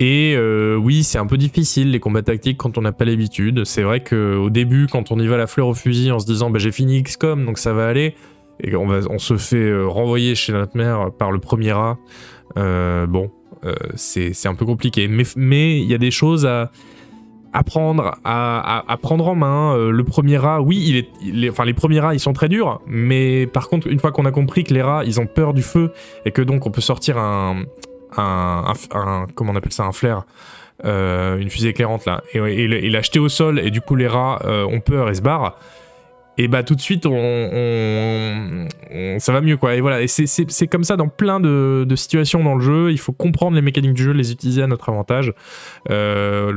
Et euh, oui, c'est un peu difficile les combats tactiques quand on n'a pas l'habitude. C'est vrai qu'au début, quand on y va la fleur au fusil en se disant bah, j'ai fini XCOM donc ça va aller, et on, se fait euh, renvoyer chez notre mère par le premier rat. Euh, bon, euh, c'est un peu compliqué. Mais il y a des choses à apprendre à, prendre en main. Le premier rat, oui, enfin les premiers rats, ils sont très durs, mais par contre, une fois qu'on a compris que les rats, ils ont peur du feu et que donc on peut sortir un, comment on appelle ça, un flair. Une fusée éclairante là, et, et, et l'acheter au sol, et du coup les rats ont peur et se barrent et bah tout de suite on, ça va mieux quoi. Et voilà. Et c'est comme ça dans plein de, de situations dans le jeu. Il faut comprendre les mécaniques du jeu les utiliser à notre avantage. Euh,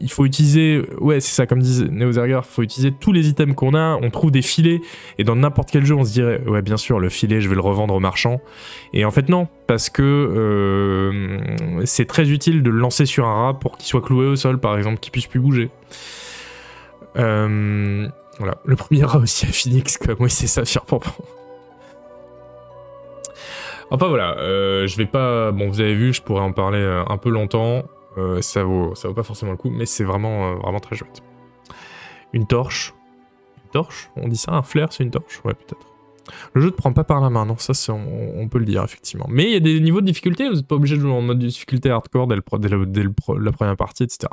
il faut utiliser ouais c'est ça comme disait Neozerger il faut utiliser tous les items qu'on a. On trouve des filets. Et dans n'importe quel jeu on se dirait ouais bien sûr le filet je vais le revendre au marchand. Et en fait non parce que euh, c'est très utile de le lancer sur un rat pour qu'il soit cloué au sol par exemple qu'il puisse plus bouger. Euh, voilà, le premier rat aussi à Phoenix, comme oui, c'est Saphir Pompon. Enfin voilà, euh, je vais pas. Bon, vous avez vu, je pourrais en parler euh, un peu longtemps. euh, ça vaut, ça vaut pas forcément le coup, mais c'est vraiment, vraiment très chouette. Une torche. Une torche? On dit ça Un flair, c'est une torche? Ouais, peut-être. Le jeu te prend pas par la main, non, ça on, peut le dire effectivement. Mais il y a des niveaux de difficulté, vous n'êtes pas obligé de jouer en mode difficulté hardcore dès, le dès la première partie, etc.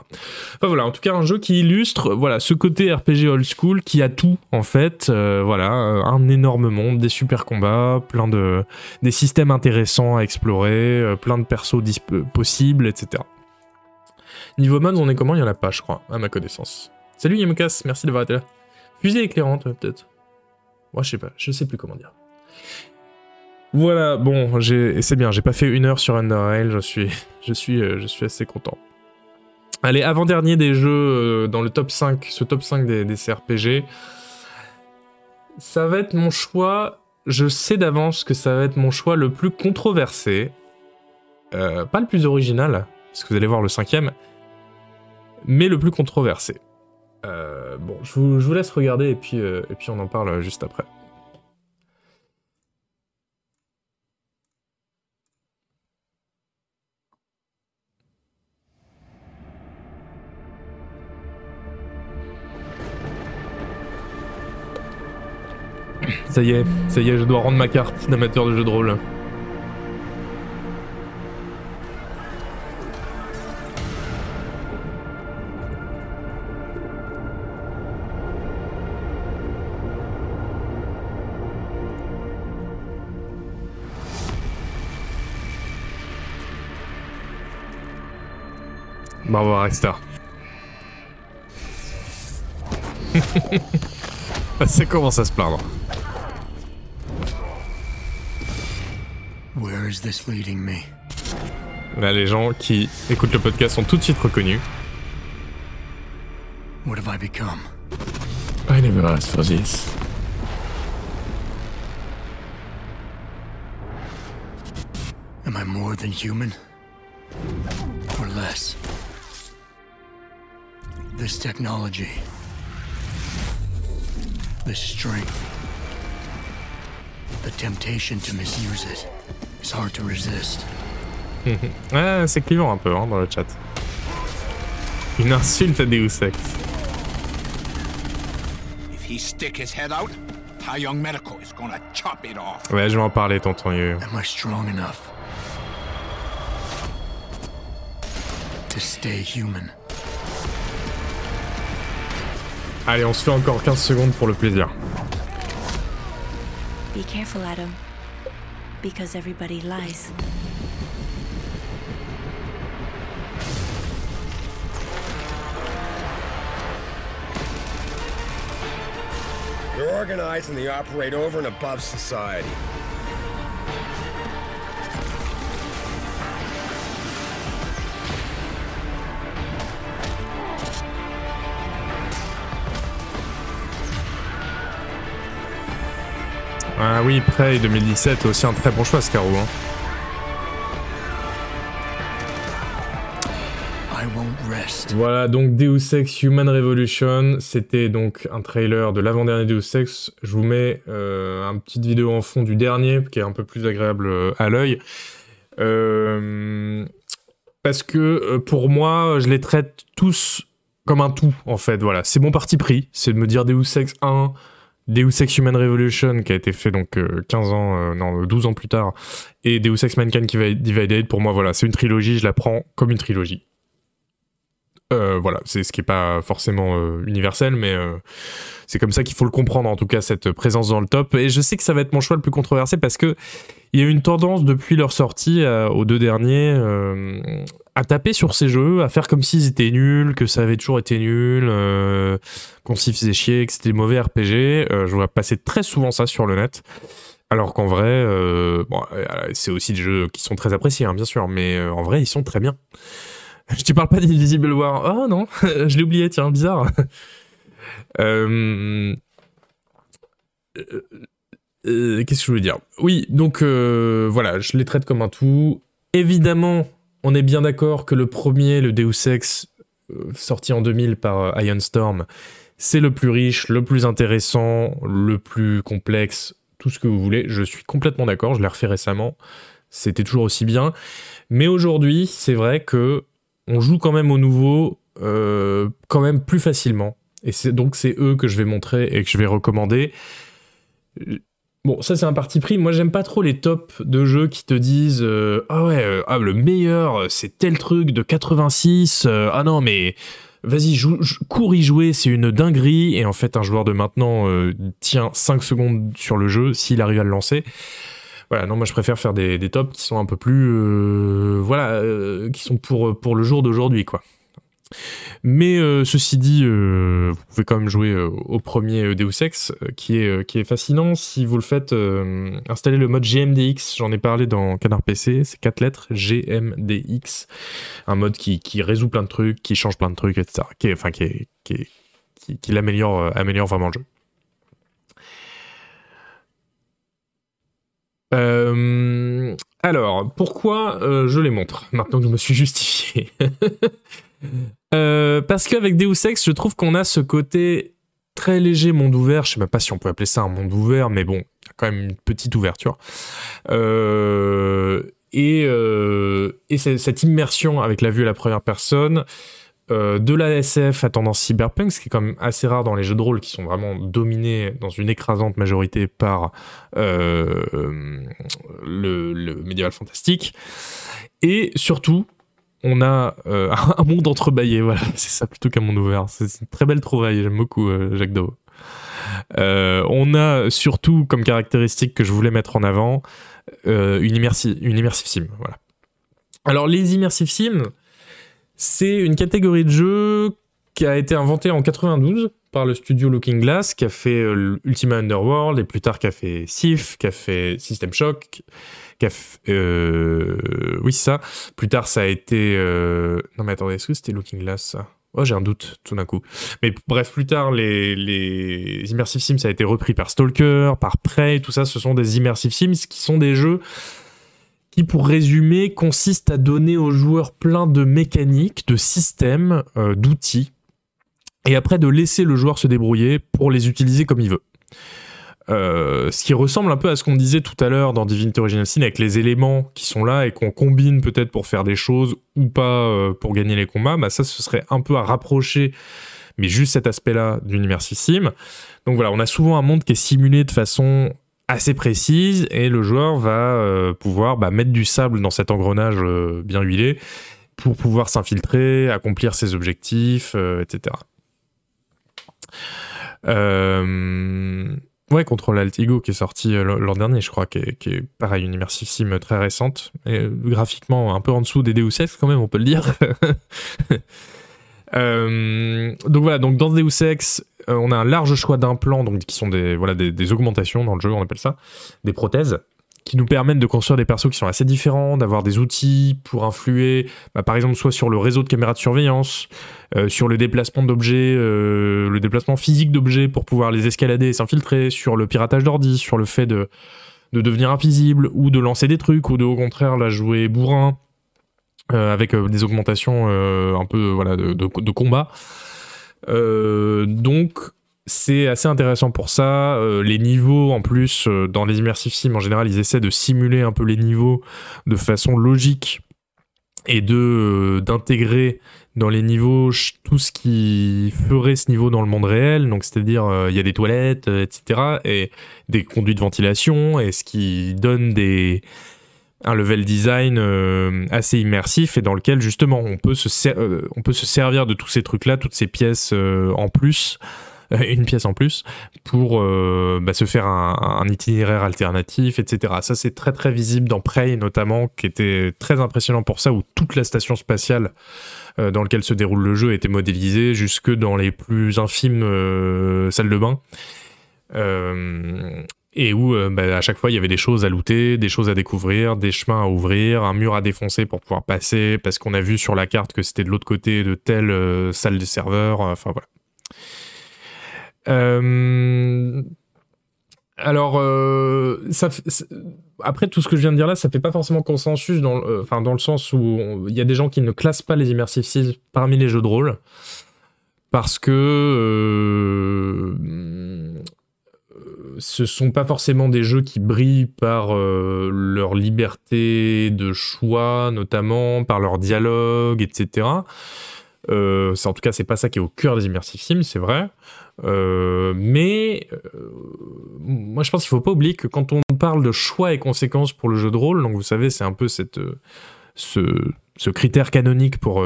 Enfin voilà, en tout cas un jeu qui illustre voilà ce côté RPG old school qui a tout en fait. Euh, voilà, euh, un énorme monde, des super combats, plein de des systèmes intéressants à explorer, euh, plein de persos possibles, etc. Niveau mods, on est comment? Il y en a pas, je crois, à ma connaissance. Salut Yamukas, merci d'avoir été là. Fusée éclairante, peut-être. Moi, je sais pas, je sais plus comment dire. Voilà, bon, c'est bien, j'ai pas fait une heure sur Underrail, je suis, je suis, euh, je suis assez content. Allez, avant-dernier des jeux euh, dans le top 5, ce top 5 des, des CRPG. Ça va être mon choix, je sais d'avance que ça va être mon choix le plus controversé. Euh, pas le plus original, parce que vous allez voir le cinquième, mais le plus controversé. Euh, bon, je vous, laisse regarder et puis, euh, et puis on en parle juste après. Ça y est, ça y est, je dois rendre ma carte d'amateur de jeu de rôle. Bravo Rockstar. Ça commence à se plaindre. Where is this leading me? Là, les gens qui écoutent le podcast sont tout de suite reconnus. What have I become? I never asked for this. Am I more than human? Or less? This technology, this strength, the temptation to misuse it is hard to resist. ouais, c'est clivant un peu hein, dans le chat. Une insulte à Deus Ex. If he stick his head out, Tai Young Medical is gonna chop it off. Ouais, je vais en parler, tonton Yu. Am I strong enough to stay human? Allez, on se fait encore 15 secondes pour le plaisir. Be careful, Adam. Because everybody lies. They're organized and they operate over and above society. Oui, Prey 2017, aussi un très bon choix, Scarou. Hein. I won't rest. Voilà, donc Deus Ex Human Revolution, c'était donc un trailer de l'avant-dernier Deus Ex. Je vous mets euh, un petite vidéo en fond du dernier, qui est un peu plus agréable euh, à l'œil. Euh, parce que euh, pour moi, je les traite tous comme un tout, en fait. Voilà, c'est mon parti pris, c'est de me dire Deus Ex 1, Deus Ex Human Revolution, qui a été fait donc euh, 15 ans, euh, non, 12 ans plus tard, et Deus Ex Mankind Divided, pour moi, voilà, c'est une trilogie, je la prends comme une trilogie. Euh, voilà, c'est ce qui est pas forcément euh, universel, mais euh, c'est comme ça qu'il faut le comprendre, en tout cas, cette présence dans le top. Et je sais que ça va être mon choix le plus controversé parce que il y a une tendance depuis leur sortie euh, aux deux derniers euh, à taper sur ces jeux, à faire comme s'ils étaient nuls, que ça avait toujours été nul, euh, qu'on s'y faisait chier, que c'était mauvais RPG. Euh, je vois passer très souvent ça sur le net. Alors qu'en vrai, euh, c'est aussi des jeux qui sont très appréciés, hein, bien sûr, mais en vrai, ils sont très bien. Je te parle pas d'Invisible War. Oh non, je l'ai oublié, tiens, bizarre. Qu'est-ce que je voulais dire? Oui, donc voilà, je les traite comme un tout. Évidemment, on est bien d'accord que le premier, le Deus Ex, euh, sorti en 2000 par euh, Iron Storm, c'est le plus riche, le plus intéressant, le plus complexe, tout ce que vous voulez. Je suis complètement d'accord, je l'ai refait récemment. C'était toujours aussi bien. Mais aujourd'hui, c'est vrai que on joue quand même au nouveau euh, quand même plus facilement. Et c'est donc c'est eux que je vais montrer et que je vais recommander. Bon, ça c'est un parti pris. Moi j'aime pas trop les tops de jeux qui te disent euh, ah ouais euh, ah, le meilleur c'est tel truc de 86 euh, ah non mais vas-y cours y jouer c'est une dinguerie et en fait un joueur de maintenant tient 5 secondes sur le jeu s'il arrive à le lancer. Voilà, non moi je préfère faire des, des tops qui sont un peu plus voilà qui sont pour le jour d'aujourd'hui quoi. Mais euh, ceci dit, euh, vous pouvez quand même jouer euh, au premier Deus Ex, qui, est, qui est fascinant. Si vous le faites, installez le mode GMDX, j'en ai parlé dans Canard PC, c'est quatre lettres, GMDX, un mode qui, résout plein de trucs, qui change plein de trucs, etc. Qui enfin, qui, qui, qui l'améliore améliore vraiment le jeu. alors, pourquoi je les montre maintenant que je me suis justifié? Euh, parce qu'avec Deus Ex, je trouve qu'on a ce côté très léger monde ouvert. Je sais même pas si on peut appeler ça un monde ouvert, mais bon, il y a quand même une petite ouverture. Euh, et, euh, et cette immersion avec la vue à la première personne, de la SF à tendance cyberpunk, ce qui est quand même assez rare dans les jeux de rôle qui sont vraiment dominés dans une écrasante majorité par le, le médiéval fantastique. Et surtout, on a euh, un monde entrebâillé, voilà, c'est ça plutôt qu'un monde ouvert. C'est une très belle trouvaille, j'aime beaucoup euh, Jacques Dao. Euh, on a surtout comme caractéristique que je voulais mettre en avant une, immersive, une immersive sim. Voilà. Alors les immersive sim, c'est une catégorie de jeu qui a été inventée en 92 par le studio Looking Glass, qui a fait Ultima Underworld et plus tard qui a fait Sif, qui a fait System Shock, euh, oui, ça. Plus tard, ça a été. Euh, non, mais attendez, est-ce que c'était Looking Glass Oh, j'ai un doute tout d'un coup. Mais bref, plus tard, les, les Immersive Sims, ça a été repris par Stalker, par Prey, tout ça, ce sont des Immersive Sims qui sont des jeux qui, pour résumer, consistent à donner aux joueurs plein de mécaniques, de systèmes, euh, d'outils, et après de laisser le joueur se débrouiller pour les utiliser comme il veut. Euh, ce qui ressemble un peu à ce qu'on disait tout à l'heure dans Divinity Original Sin avec les éléments qui sont là et qu'on combine peut-être pour faire des choses ou pas euh, pour gagner les combats, bah ça ce serait un peu à rapprocher, mais juste cet aspect-là d'une immersive sim. Donc voilà, on a souvent un monde qui est simulé de façon assez précise et le joueur va euh, pouvoir bah, mettre du sable dans cet engrenage bien huilé pour pouvoir s'infiltrer, accomplir ses objectifs, etc. Euh, Ouais, Control Alt Ego qui est sorti euh, l'an dernier, je crois, qui est, pareil, une immersive sim très récente, euh, graphiquement un peu en dessous des Deus Ex quand même, on peut le dire. Euh, donc voilà, donc dans Deus Ex, on a un large choix d'implants, donc qui sont des, voilà, des, augmentations dans le jeu, on appelle ça, des prothèses, qui nous permettent de construire des persos qui sont assez différents, d'avoir des outils pour influer, bah, par exemple, soit sur le réseau de caméras de surveillance, euh, sur le déplacement d'objets, euh, le déplacement physique d'objets pour pouvoir les escalader et s'infiltrer, sur le piratage d'ordi, sur le fait de, de devenir invisible ou de lancer des trucs ou de au contraire la jouer bourrin euh, avec des augmentations un peu voilà de, de, combat. donc c'est assez intéressant pour ça. les niveaux, en plus, dans les immersive sims, en général, ils essaient de simuler un peu les niveaux de façon logique et de d'intégrer dans les niveaux tout ce qui ferait ce niveau dans le monde réel, donc c'est-à-dire euh, il y a des toilettes, euh, etc., et des conduits de ventilation, et ce qui donne des un level design euh, assez immersif et dans lequel justement on peut se, on peut se servir de tous ces trucs-là, toutes ces pièces en plus une pièce en plus, pour bah, se faire un, itinéraire alternatif, etc. Ça, c'est très très visible dans Prey notamment, qui était très impressionnant pour ça, où toute la station spatiale dans laquelle se déroule le jeu était modélisée jusque dans les plus infimes salles de bain. Euh, et où euh, bah, à chaque fois il y avait des choses à looter, des choses à découvrir, des chemins à ouvrir, un mur à défoncer pour pouvoir passer, parce qu'on a vu sur la carte que c'était de l'autre côté de telle euh, salle de serveur, enfin voilà. Alors, ça, après tout ce que je viens de dire là, ça fait pas forcément consensus dans, enfin, dans le sens où il y a des gens qui ne classent pas les immersive sims parmi les jeux de rôle parce que ce sont pas forcément des jeux qui brillent par euh, leur liberté de choix, notamment par leur dialogue, etc. Euh, en tout cas, c'est pas ça qui est au cœur des immersive sims, c'est vrai. Euh, mais moi, je pense qu'il faut pas oublier que quand on parle de choix et conséquences pour le jeu de rôle, donc vous savez, c'est un peu cette, ce, ce critère canonique pour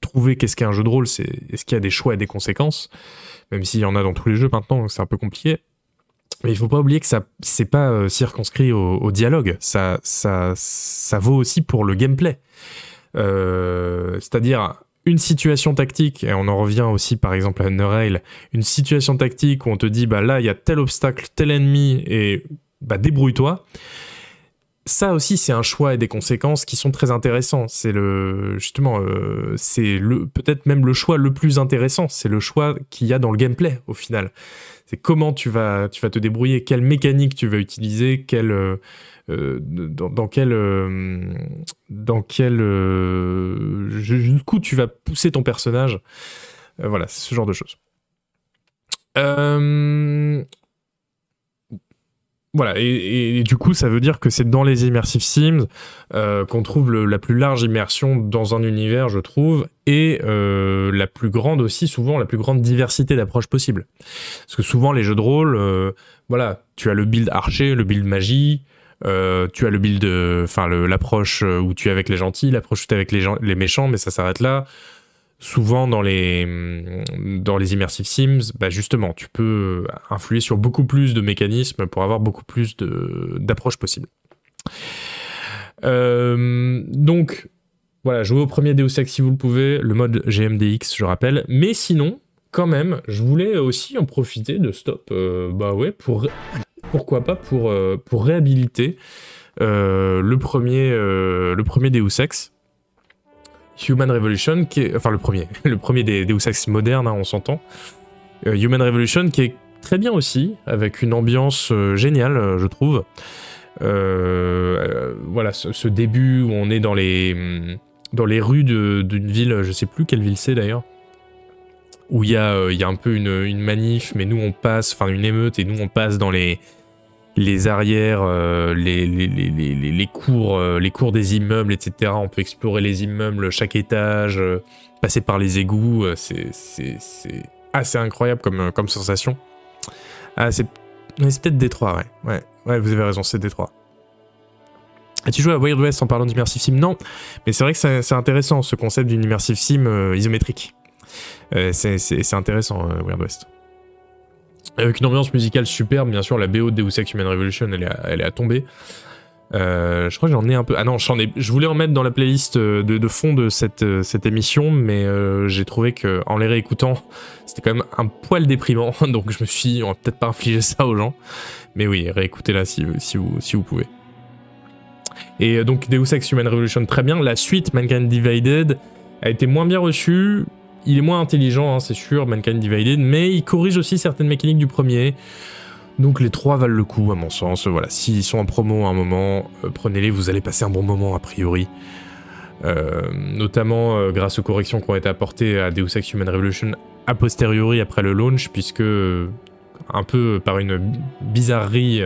trouver qu'est-ce qu'est un jeu de rôle, c'est est-ce qu'il y a des choix et des conséquences, même s'il y en a dans tous les jeux maintenant, c'est un peu compliqué. Mais il faut pas oublier que ça c'est pas euh, circonscrit au, dialogue, ça, ça, ça vaut aussi pour le gameplay. Euh, c'est-à-dire une situation tactique, et on en revient aussi par exemple à Underrail, une situation tactique où on te dit bah là il y a tel obstacle, tel ennemi, et bah débrouille-toi. Ça aussi c'est un choix et des conséquences qui sont très intéressants. C'est le justement euh, c'est le peut-être même le choix le plus intéressant. C'est le choix qu'il y a dans le gameplay au final c'est comment tu vas, tu vas te débrouiller, quelle mécanique tu vas utiliser, quelle, euh, dans, dans, quel, euh, dans quel jusqu'où tu vas pousser ton personnage. voilà, c'est ce genre de choses. Voilà, et, du coup, ça veut dire que c'est dans les immersive sims euh, qu'on trouve la plus large immersion dans un univers, je trouve, et euh, la plus grande aussi, souvent, la plus grande diversité d'approches possible. Parce que souvent, les jeux de rôle, euh, voilà, tu as le build archer, le build magie, tu as le build, enfin, l'approche où tu es avec les gentils, l'approche où tu es avec les, méchants, mais ça s'arrête là souvent dans les, dans les immersive sims, bah justement, tu peux influer sur beaucoup plus de mécanismes pour avoir beaucoup plus d'approches possibles. Euh, donc, voilà, jouez au premier Deus Ex si vous le pouvez, le mode GMDX, je rappelle. Mais sinon, quand même, je voulais aussi en profiter de Stop, euh, bah ouais, pour, pourquoi pas, pour, euh, pour réhabiliter le, premier, le premier Deus Ex Human Revolution, qui enfin le premier, le premier des Deus Ex modernes, hein, on s'entend. Euh, Human Revolution, qui est très bien aussi, avec une ambiance euh, géniale, euh, je trouve. voilà, ce, début où on est dans les, mm, dans les rues d'une ville, je sais plus quelle ville c'est d'ailleurs, où il y, a, y a un peu une, une manif, mais nous on passe, enfin une émeute, et nous on passe dans les, les arrières, euh, les, les, cours, euh, les cours des immeubles, etc. On peut explorer les immeubles, chaque étage, euh, passer par les égouts. c'est assez incroyable comme, comme sensation. Ah, c'est peut-être Détroit, ouais. ouais. Ouais, vous avez raison, c'est Détroit. As-tu joué à Wild West en parlant d'immersive sim? Non, mais c'est vrai que c'est intéressant ce concept d'une immersive sim isométrique. c'est intéressant, Wild West. Avec une ambiance musicale superbe, bien sûr, la BO de Deus Ex Human Revolution, elle est à, elle est à tomber. Euh, je crois que j'en ai un peu. Ah non, j'en ai. Je voulais en mettre dans la playlist euh, de, fond de cette, euh, cette émission, mais j'ai trouvé que en les réécoutant, c'était quand même un poil déprimant. Donc je me suis dit, on va peut-être pas infliger ça aux gens. Mais oui, réécoutez-la si, si, vous, si vous pouvez. Et donc Deus Ex Human Revolution, très bien. La suite, Mankind Divided, a été moins bien reçue il est moins intelligent, hein, c'est sûr, Mankind Divided, mais il corrige aussi certaines mécaniques du premier. Donc les trois valent le coup à mon sens. Voilà, s'ils sont en promo à un moment, euh, prenez-les, vous allez passer un bon moment a priori. Euh, notamment euh, grâce aux corrections qui ont été apportées à Deus Ex Human Revolution a posteriori après le launch, puisque un peu par une bizarrerie,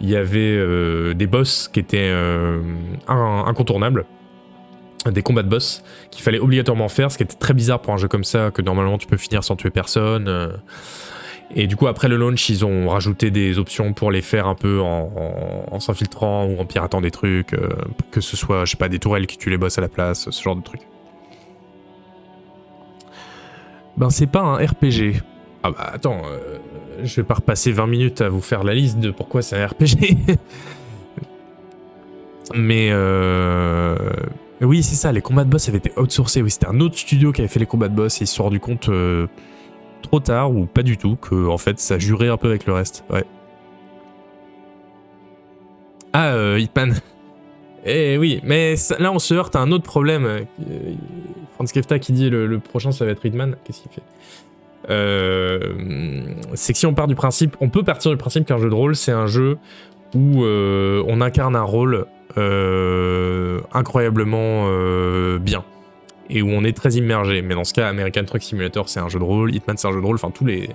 il y avait des boss qui étaient incontournables des combats de boss qu'il fallait obligatoirement faire, ce qui était très bizarre pour un jeu comme ça, que normalement tu peux finir sans tuer personne. Euh. Et du coup, après le launch, ils ont rajouté des options pour les faire un peu en, s'infiltrant ou en piratant des trucs, euh, que ce soit, je sais pas, des tourelles qui tuent les boss à la place, ce genre de trucs. Ben, c'est pas un RPG. Ah bah attends, euh, je vais pas repasser 20 minutes à vous faire la liste de pourquoi c'est un RPG. Mais euh... oui, c'est ça, les combats de boss avaient été outsourcés. Oui, c'était un autre studio qui avait fait les combats de boss et ils se sont rendus compte euh, trop tard ou pas du tout que en fait ça jurait un peu avec le reste. Ouais. Ah, euh, Hitman. Eh oui, mais là on se heurte à un autre problème. Euh, Franz Kefta qui dit le, prochain ça va être Hitman. Qu'est-ce qu'il fait? C'est que si on part du principe, on peut partir du principe qu'un jeu de rôle c'est un jeu où on incarne un rôle incroyablement euh, bien et où on est très immergé. Mais dans ce cas, American Truck Simulator c'est un jeu de rôle, Hitman c'est un jeu de rôle. Enfin tous les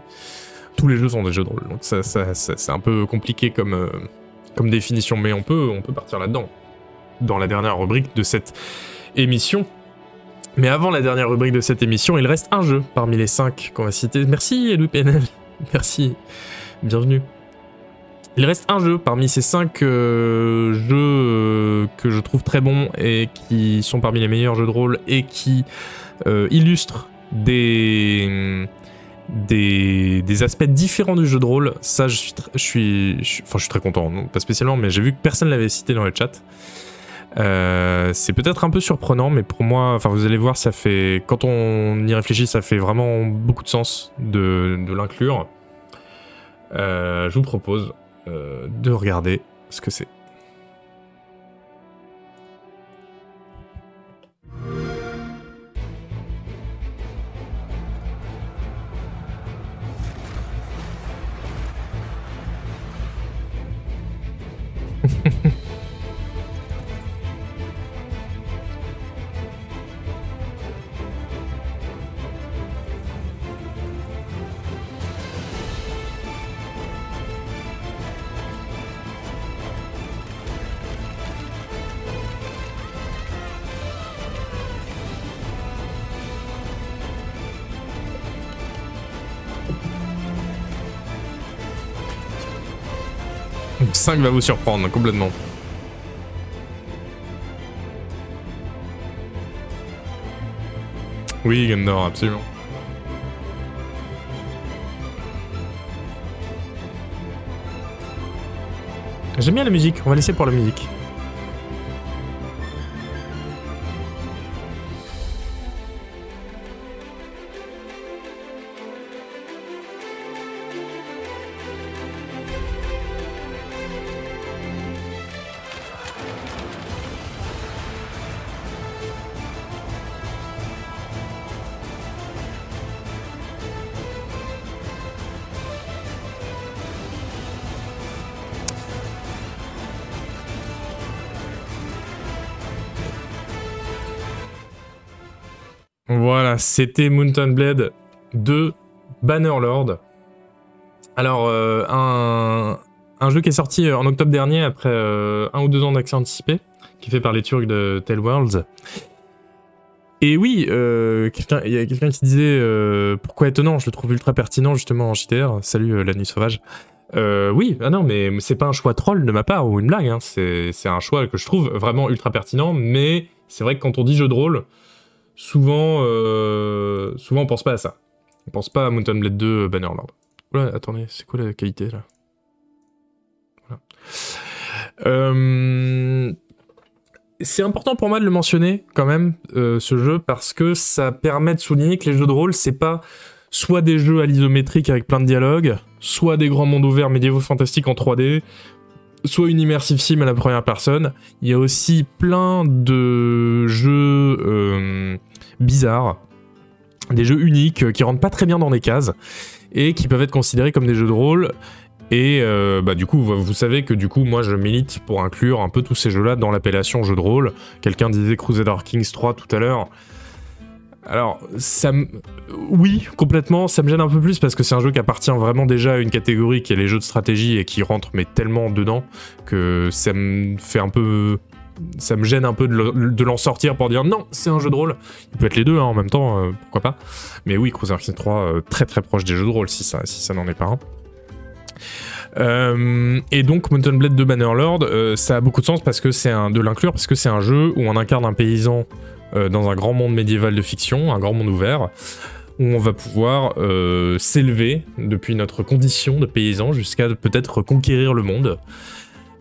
tous les jeux sont des jeux de rôle. Donc ça, c'est un peu compliqué comme euh, comme définition, mais on peut on peut partir là-dedans dans la dernière rubrique de cette émission. Mais avant la dernière rubrique de cette émission, il reste un jeu parmi les cinq qu'on va citer. Merci Louis PNL, merci, bienvenue. Il reste un jeu parmi ces cinq euh, jeux euh, que je trouve très bons et qui sont parmi les meilleurs jeux de rôle et qui euh, illustrent des, des, des aspects différents du jeu de rôle. Ça, je suis, je suis, enfin, je suis très content, pas spécialement, mais j'ai vu que personne l'avait cité dans le chat. C'est peut-être un peu surprenant, mais pour moi, enfin vous allez voir, ça fait quand on y réfléchit, ça fait vraiment beaucoup de sens de, l'inclure. Je vous propose de regarder ce que c'est. 5 va vous surprendre complètement. Oui, Gundor, absolument. J'aime bien la musique, on va laisser pour la musique. C'était Mountain Blade 2 Bannerlord. Alors, euh, un, un jeu qui est sorti en octobre dernier après euh, un ou deux ans d'accès anticipé, qui est fait par les Turcs de Tell Worlds. Et oui, euh, il y a quelqu'un qui disait euh, pourquoi étonnant, je le trouve ultra pertinent justement en JTR. Salut euh, la nuit sauvage. Euh, oui, ah non, mais c'est pas un choix troll de ma part ou une blague, hein. c'est c'est un choix que je trouve vraiment ultra pertinent, mais c'est vrai que quand on dit jeu de rôle, souvent, euh, souvent on pense pas à ça. On pense pas à Mountain Blade 2 Bannerlord. Oula, attendez, c'est quoi la qualité là? Euh, c'est important pour moi de le mentionner quand même, euh, ce jeu, parce que ça permet de souligner que les jeux de rôle, c'est pas soit des jeux à l'isométrique avec plein de dialogues, soit des grands mondes ouverts médiévaux fantastiques en 3D, soit une immersive sim à la première personne. Il y a aussi plein de jeux euh, bizarres, des jeux uniques euh, qui rentrent pas très bien dans des cases et qui peuvent être considérés comme des jeux de rôle. Et euh, bah du coup, vous, vous savez que du coup, moi, je milite pour inclure un peu tous ces jeux-là dans l'appellation jeu de rôle. Quelqu'un disait Crusader Kings 3 tout à l'heure. Alors, ça. Oui, complètement, ça me gêne un peu plus parce que c'est un jeu qui appartient vraiment déjà à une catégorie qui est les jeux de stratégie et qui rentre mais tellement dedans que ça me fait un peu... Ça me gêne un peu de le- de l'en sortir pour dire non, c'est un jeu de rôle. Il peut être les deux hein, en même temps, euh, pourquoi pas. Mais oui, Crusader Kings 3, euh, très très proche des jeux de rôle si ça, n'en est pas un. Euh, et donc Mountain Blade de Bannerlord, ça a beaucoup de sens parce que c'est de l'inclure parce que c'est un jeu où on incarne un paysan euh, dans un grand monde médiéval de fiction, un grand monde ouvert, où on va pouvoir euh, s'élever depuis notre condition de paysan jusqu'à peut-être conquérir le monde.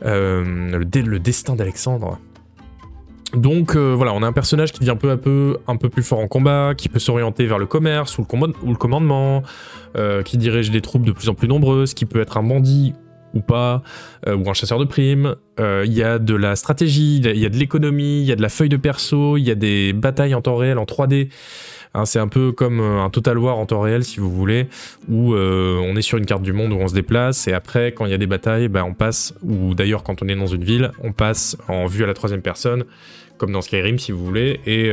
Euh, le, destin d'Alexandre. Donc voilà, on a un personnage qui devient peu à peu un peu plus fort en combat, qui peut s'orienter vers le commerce ou le, commandement, qui dirige des troupes de plus en plus nombreuses, qui peut être un bandit ou pas, euh, ou un chasseur de primes. Euh, Il y a de la stratégie, il y a- de l'économie, il y a de la feuille de perso, il y a des batailles en temps réel, en 3D. Hein, c'est un peu comme euh, un Total War en temps réel, si vous voulez, où on est sur une carte du monde où on se déplace, et après, quand il y a des batailles, bah, on passe, ou d'ailleurs quand on est dans une ville, on passe en vue à la troisième personne, comme dans Skyrim si vous voulez, et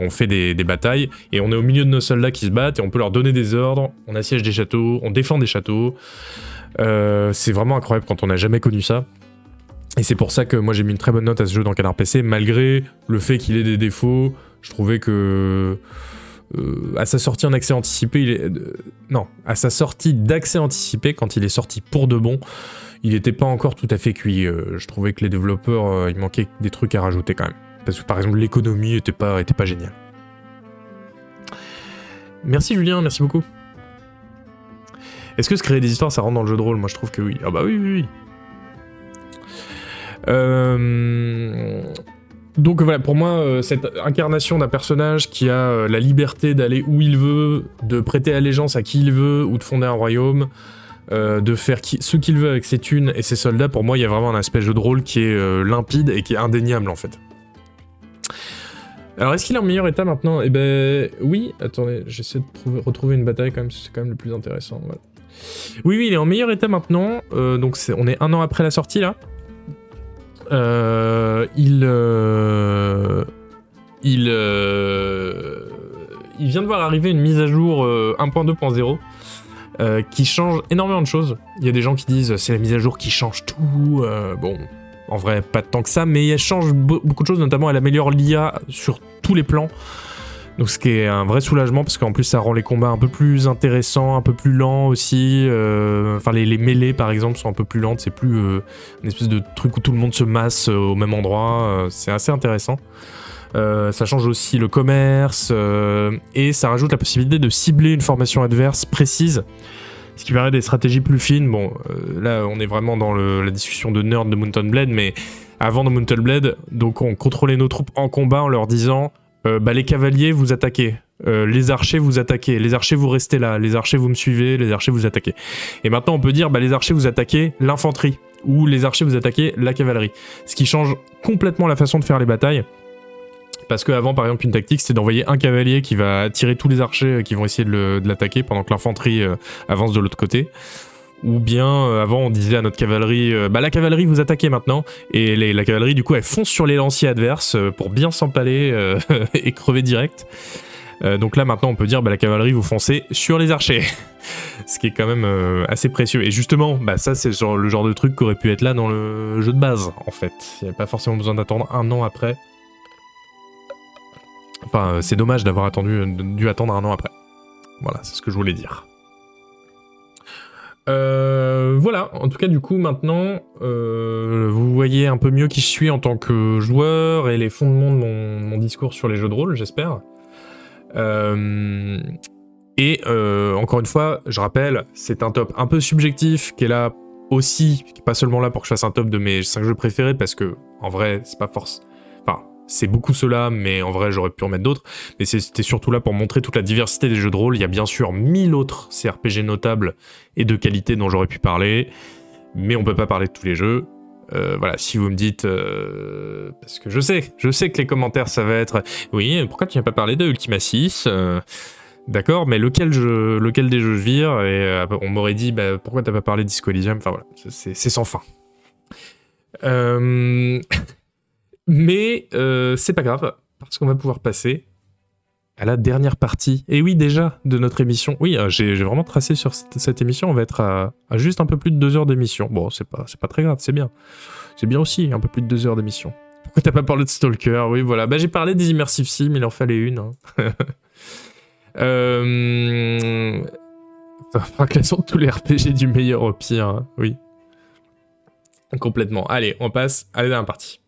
on fait des, des batailles, et on est au milieu de nos soldats qui se battent, et on peut leur donner des ordres, on assiège des châteaux, on défend des châteaux. Euh, c'est vraiment incroyable quand on n'a jamais connu ça. Et c'est pour ça que moi j'ai mis une très bonne note à ce jeu dans Canard PC, malgré le fait qu'il ait des défauts. Je trouvais que euh, à sa sortie en accès anticipé, il est, euh, non, à sa sortie d'accès anticipé, quand il est sorti pour de bon, il n'était pas encore tout à fait cuit. Je trouvais que les développeurs, il manquait des trucs à rajouter quand même. Parce que par exemple l'économie était pas, était pas géniale. Merci Julien, merci beaucoup. Est-ce que se créer des histoires, ça rentre dans le jeu de rôle? Moi, je trouve que oui. Ah bah oui, oui, oui. Euh, Donc voilà, pour moi, euh, cette incarnation d'un personnage qui a euh, la liberté d'aller où il veut, de prêter allégeance à qui il veut, ou de fonder un royaume, de faire ce qu'il veut avec ses thunes et ses soldats, pour moi, il y a vraiment un aspect jeu de rôle qui est limpide et qui est indéniable en fait. Alors, est-ce qu'il est en meilleur état maintenant? Eh ben, oui. Attendez, j'essaie de trouver- retrouver une bataille quand même, c'est quand même le plus intéressant. voilà. Oui, oui, il est en meilleur état maintenant. euh, donc, on est un an après la sortie là. Euh, il, euh, il, il vient de voir arriver une mise à jour euh, 1.2.0 euh, qui change énormément de choses. Il y a des gens qui disent c'est la mise à jour qui change tout. bon, en vrai, pas tant que ça, mais elle change be- beaucoup de choses, notamment elle améliore l'IA sur tous les plans. Donc ce qui est un vrai soulagement parce qu'en plus ça rend les combats un peu plus intéressants, un peu plus lents aussi. euh, Enfin les, mêlées par exemple sont un peu plus lentes, c'est plus euh, une espèce de truc où tout le monde se masse euh, au même endroit. c'est assez intéressant. Ça change aussi le commerce et ça rajoute la possibilité de cibler une formation adverse précise, ce qui permet des stratégies plus fines. Bon, là on est vraiment dans la discussion de nerd de Mountain Blade, mais avant de Mountain Blade, donc on contrôlait nos troupes en combat en leur disant bah, les cavaliers vous attaquez, euh, les archers vous attaquez, les archers vous restez là, les archers vous me suivez, les archers vous attaquez. Et maintenant on peut dire bah, les archers vous attaquez l'infanterie ou les archers vous attaquez la cavalerie, ce qui change complètement la façon de faire les batailles. Parce qu'avant, par exemple, une tactique, c'était d'envoyer un cavalier qui va attirer tous les archers euh, qui vont essayer de l'attaquer pendant que l'infanterie euh, avance de l'autre côté. Ou bien, euh, avant, on disait à notre cavalerie, euh, bah la cavalerie vous attaquez maintenant. Et la cavalerie, du coup, elle fonce sur les lanciers adverses euh, pour bien s'empaler et crever direct. Donc là, maintenant, on peut dire, bah la cavalerie vous foncez sur les archers. Ce qui est quand même assez précieux. Et justement, bah ça, c'est le genre de truc qui aurait pu être là dans le jeu de base, en fait. Il n'y a pas forcément besoin d'attendre un an après. Enfin, c'est dommage d'avoir dû attendre un an après. Voilà, c'est ce que je voulais dire. Euh, voilà, en tout cas, du coup, maintenant, euh, vous voyez un peu mieux qui je suis en tant que joueur et les fondements de mon, discours sur les jeux de rôle, j'espère. Euh, et encore une fois, je rappelle, c'est un top un peu subjectif qui est là aussi, qui pas seulement là pour que je fasse un top de mes 5 jeux préférés, parce que en vrai, c'est pas force. C'est beaucoup cela, mais en vrai, j'aurais pu en mettre d'autres. Mais c'était surtout là pour montrer toute la diversité des jeux de rôle. Il y a bien sûr mille autres CRPG notables et de qualité dont j'aurais pu parler, mais on peut pas parler de tous les jeux. Euh, voilà, si vous me dites, euh, parce que je sais, je sais que les commentaires ça va être, oui, pourquoi tu n'as pas parlé de Ultima 6 Euh, D'accord, mais lequel, lequel des jeux je vire Et on m'aurait dit, bah, pourquoi t'as pas parlé de Disco Enfin voilà, c'est sans fin. Euh, mais euh, c'est pas grave, parce qu'on va pouvoir passer à la dernière partie. Et oui, déjà, de notre émission. Oui, euh, j'ai vraiment tracé sur cette, émission. On va être à, juste un peu plus de deux heures d'émission. Bon, c'est pas, très grave, c'est bien. C'est bien aussi, un peu plus de deux heures d'émission. Pourquoi t'as pas parlé de Stalker? Oui, voilà. Bah, j'ai parlé des Immersive Sim, il en fallait une. hein. euh... Tous les RPG du meilleur au pire. hein. Oui. Complètement. Allez, on passe à la dernière partie.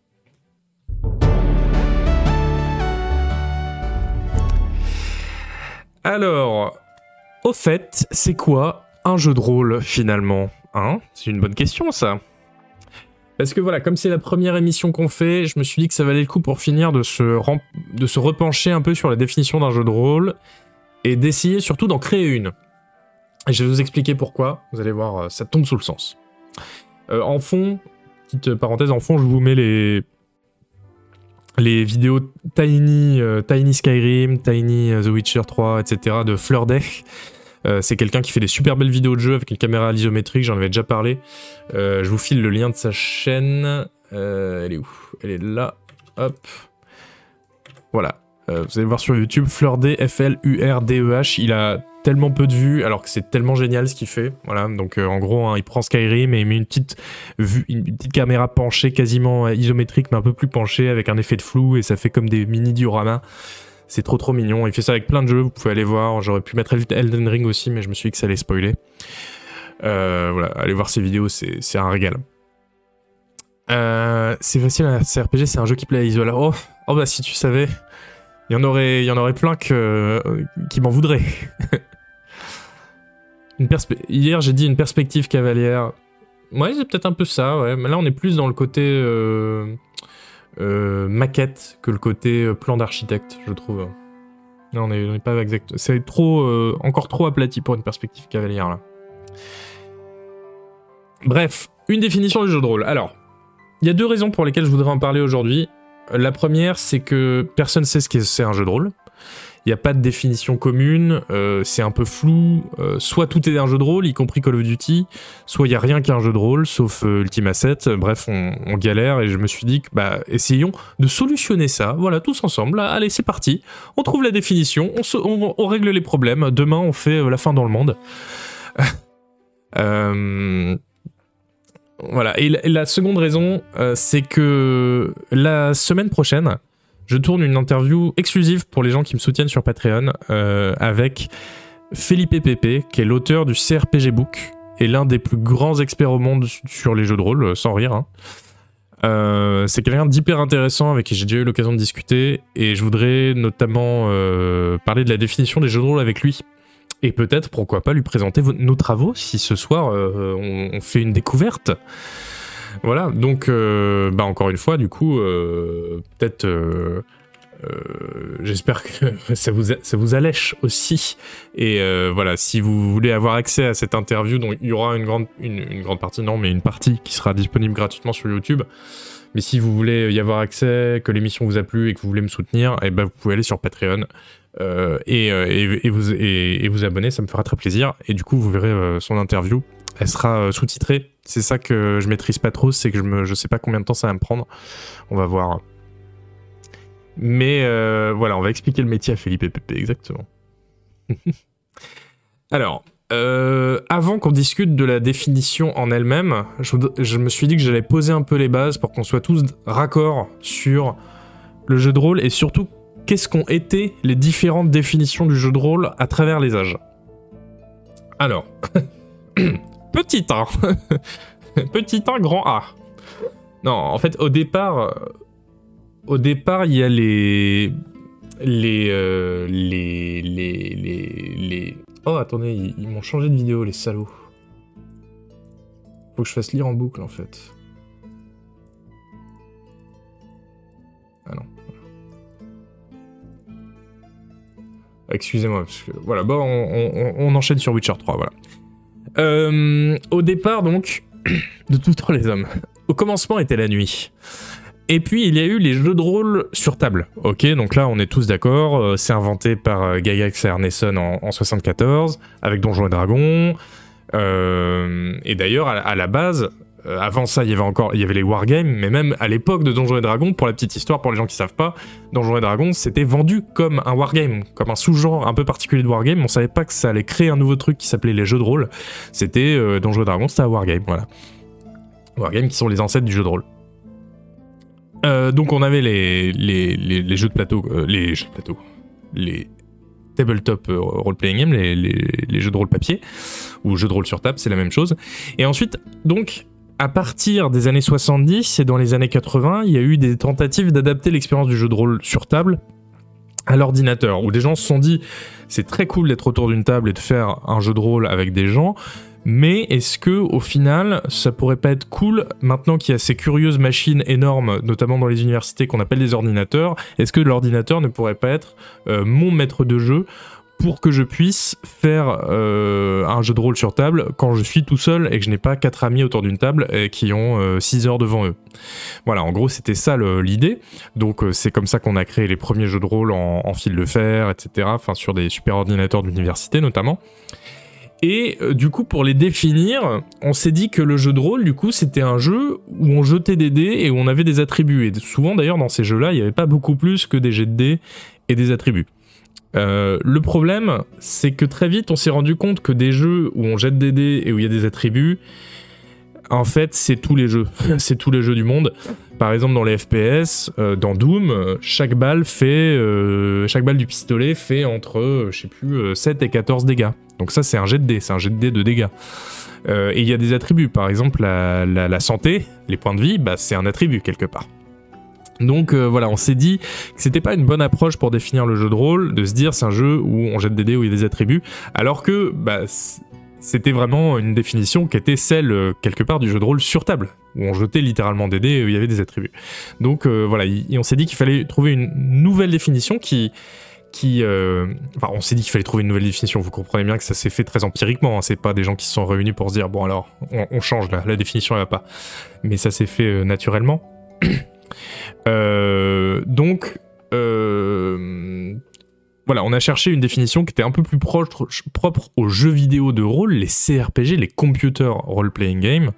Alors, au fait, c'est quoi un jeu de rôle finalement Hein? C'est une bonne question ça. Parce que voilà, comme c'est la première émission qu'on fait, je me suis dit que ça valait le coup pour finir de se, de se repencher un peu sur la définition d'un jeu de rôle et d'essayer surtout d'en créer une. Et je vais vous expliquer pourquoi, vous allez voir, euh, ça tombe sous le sens. Euh, en fond, petite parenthèse, en fond, je vous mets les, les vidéos Tiny, euh, Tiny Skyrim, Tiny The Witcher 3, etc. de Fleur Deck. c'est quelqu'un qui fait des super belles vidéos de jeu avec une caméra à l'isométrique, j'en avais déjà parlé. je vous file le lien de sa chaîne. elle est où? Elle est là. Hop. Voilà. vous allez voir sur YouTube, Fleur D, F-L-U-R-D-E-H. Il a tellement peu de vues, alors que c'est tellement génial ce qu'il fait. Voilà, donc euh, en gros, hein, il prend Skyrim et il met une petite, vue, une petite caméra penchée, quasiment euh, isométrique, mais un peu plus penchée, avec un effet de flou, et ça fait comme des mini dioramas. C'est trop trop mignon. Il fait ça avec plein de jeux, vous pouvez aller voir. J'aurais pu mettre Elden Ring aussi, mais je me suis dit que ça allait spoiler. Euh, voilà, allez voir ses vidéos, c'est un régal. c'est facile, un RPG, c'est un jeu qui plaît à Isola. Oh, oh bah si tu savais, il y en aurait, il y en aurait plein que, qui m'en voudraient. Hier, j'ai dit une perspective cavalière. Ouais, c'est peut-être un peu ça, ouais. Mais là, on est plus dans le côté euh, euh, maquette que le côté euh, plan d'architecte, je trouve. Non, on n'est pas exact. C'est trop, encore trop aplati pour une perspective cavalière, là. Bref, une définition du jeu de rôle. Alors, il y a deux raisons pour lesquelles je voudrais en parler aujourd'hui. La première, c'est que personne ne sait ce que c'est un jeu de rôle. Il n'y a pas de définition commune, euh, c'est un peu flou. Euh, soit tout est un jeu de rôle, y compris Call of Duty, soit il n'y a rien qu'un jeu de rôle, sauf euh, Ultima 7. Bref, on, galère et je me suis dit que, bah, essayons de solutionner ça. Voilà, tous ensemble. allez, c'est parti. On trouve la définition, on, on, règle les problèmes. Demain, on fait la fin dans le monde. Voilà, et la seconde raison, c'est que la semaine prochaine, je tourne une interview exclusive pour les gens qui me soutiennent sur Patreon euh, avec Felipe Pepe, qui est l'auteur du CRPG Book et l'un des plus grands experts au monde sur les jeux de rôle, euh, sans rire. Hein. Euh, c'est quelqu'un d'hyper intéressant avec qui j'ai déjà eu l'occasion de discuter et je voudrais notamment parler de la définition des jeux de rôle avec lui. Et peut-être, pourquoi pas, lui présenter nos travaux si ce soir on, fait une découverte. Voilà, donc, euh, bah encore une fois, du coup, euh, peut-être. Euh, j'espère que ça vous, ça vous allèche aussi. Et voilà, si vous voulez avoir accès à cette interview, il y aura une grande, une, grande partie, non, mais une partie qui sera disponible gratuitement sur YouTube. Mais si vous voulez y avoir accès, que l'émission vous a plu et que vous voulez me soutenir, et eh ben vous pouvez aller sur Patreon et, et, vous, et, vous abonner, ça me fera très plaisir. Et du coup, vous verrez son interview elle sera sous-titrée. C'est ça que je maîtrise pas trop, c'est que je, me, sais pas combien de temps ça va me prendre. On va voir. Mais euh, voilà, on va expliquer le métier à Philippe et Pépé, exactement. Alors, euh, avant qu'on discute de la définition en elle-même, je, me suis dit que j'allais poser un peu les bases pour qu'on soit tous raccords sur le jeu de rôle et surtout qu'est-ce qu'ont été les différentes définitions du jeu de rôle à travers les âges. Alors, petit 1. petit 1, grand A. Non, en fait, au départ, euh, au départ, il y a les, les, euh, les, les, les, les, Oh, attendez, ils, m'ont changé de vidéo, les salauds. Faut que je fasse lire en boucle, en fait. Ah non. Excusez-moi, parce que voilà, bon, on, on, enchaîne sur Witcher 3, voilà. Euh, au départ, donc, de tous les hommes, au commencement était la nuit. Et puis il y a eu les jeux de rôle sur table. Ok, donc là on est tous d'accord. Euh, c'est inventé par euh, Gygax et Arneson en, en 74 avec Donjons et Dragons. et d'ailleurs à, la base, euh, avant ça, il y avait encore, il y avait les wargames, mais même à l'époque de Donjons et Dragons, pour la petite histoire, pour les gens qui savent pas, Donjons et Dragons, c'était vendu comme un wargame, comme un sous-genre un peu particulier de wargame. On savait pas que ça allait créer un nouveau truc qui s'appelait les jeux de rôle. C'était euh, Donjons et Dragons, c'était un wargame, voilà. Wargames qui sont les ancêtres du jeu de rôle. Euh, donc on avait les, les, jeux de plateau, les jeux de plateau, les tabletop role-playing game, les, les, jeux de rôle papier, ou jeux de rôle sur table, c'est la même chose. Et ensuite, donc, à partir des années 70 et dans les années 80, il y a eu des tentatives d'adapter l'expérience du jeu de rôle sur table à l'ordinateur, où des gens se sont dit c'est très cool d'être autour d'une table et de faire un jeu de rôle avec des gens, mais est-ce que au final, ça pourrait pas être cool maintenant qu'il y a ces curieuses machines énormes, notamment dans les universités qu'on appelle des ordinateurs, est-ce que l'ordinateur ne pourrait pas être euh, mon maître de jeu pour que je puisse faire euh, un jeu de rôle sur table quand je suis tout seul et que je n'ai pas quatre amis autour d'une table et qui ont 6 heures devant eux. Voilà, en gros c'était ça l'idée. Donc euh, c'est comme ça qu'on a créé les premiers jeux de rôle en, fil de fer, etc. Enfin sur des super ordinateurs d'université notamment. Et euh, du coup, pour les définir, on s'est dit que le jeu de rôle, du coup, c'était un jeu où on jetait des dés et où on avait des attributs. Et souvent, d'ailleurs, dans ces jeux-là, il n'y avait pas beaucoup plus que des jets de dés et des attributs. Euh, le problème, c'est que très vite, on s'est rendu compte que des jeux où on jette des dés et où il y a des attributs, en fait, c'est tous les jeux. c'est tous les jeux du monde. Par exemple, dans les FPS, euh, dans Doom, chaque balle fait, euh, chaque balle du pistolet fait entre, je sais plus, 7 et 14 dégâts. Donc ça, c'est un jet de dés, c'est un jet de dés de dégâts. et il y a des attributs. Par exemple, la, la santé, les points de vie, bah, c'est un attribut quelque part. Donc euh, voilà, on s'est dit que c'était pas une bonne approche pour définir le jeu de rôle, de se dire c'est un jeu où on jette des dés, où il y a des attributs, alors que bah, c'était vraiment une définition qui était celle euh, quelque part du jeu de rôle sur table, où on jetait littéralement des dés et où il y avait des attributs. Donc euh, voilà, on s'est dit qu'il fallait trouver une nouvelle définition qui... qui enfin, on s'est dit qu'il fallait trouver une nouvelle définition, vous comprenez bien que ça s'est fait très empiriquement, hein. c'est pas des gens qui se sont réunis pour se dire bon alors on, change là, la définition elle va pas. Mais ça s'est fait naturellement. Euh, donc, euh, voilà, on a cherché une définition qui était un peu plus proche, propre aux jeux vidéo de rôle, les CRPG, les Computer Role Playing Game.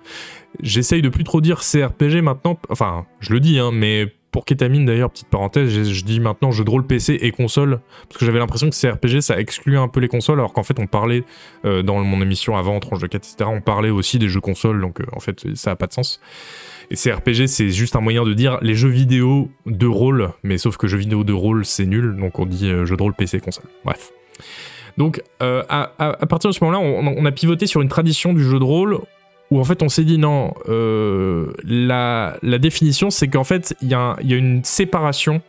J'essaye de plus trop dire CRPG maintenant, enfin, je le dis, hein, mais pour Ketamine d'ailleurs, petite parenthèse, je, dis maintenant jeu de rôle PC et console, parce que j'avais l'impression que CRPG ça excluait un peu les consoles, alors qu'en fait on parlait euh, dans mon émission avant, Tranche de 4, etc., on parlait aussi des jeux consoles, donc en fait ça a pas de sens. Et CRPG, c'est juste un moyen de dire les jeux vidéo de rôle, mais sauf que jeux vidéo de rôle, c'est nul, donc on dit euh, jeu de rôle PC console. Bref. Donc, euh, à, partir de ce moment-là, on, a pivoté sur une tradition du jeu de rôle où en fait on s'est dit non, euh, la, définition c'est qu'en fait il y, a une séparation,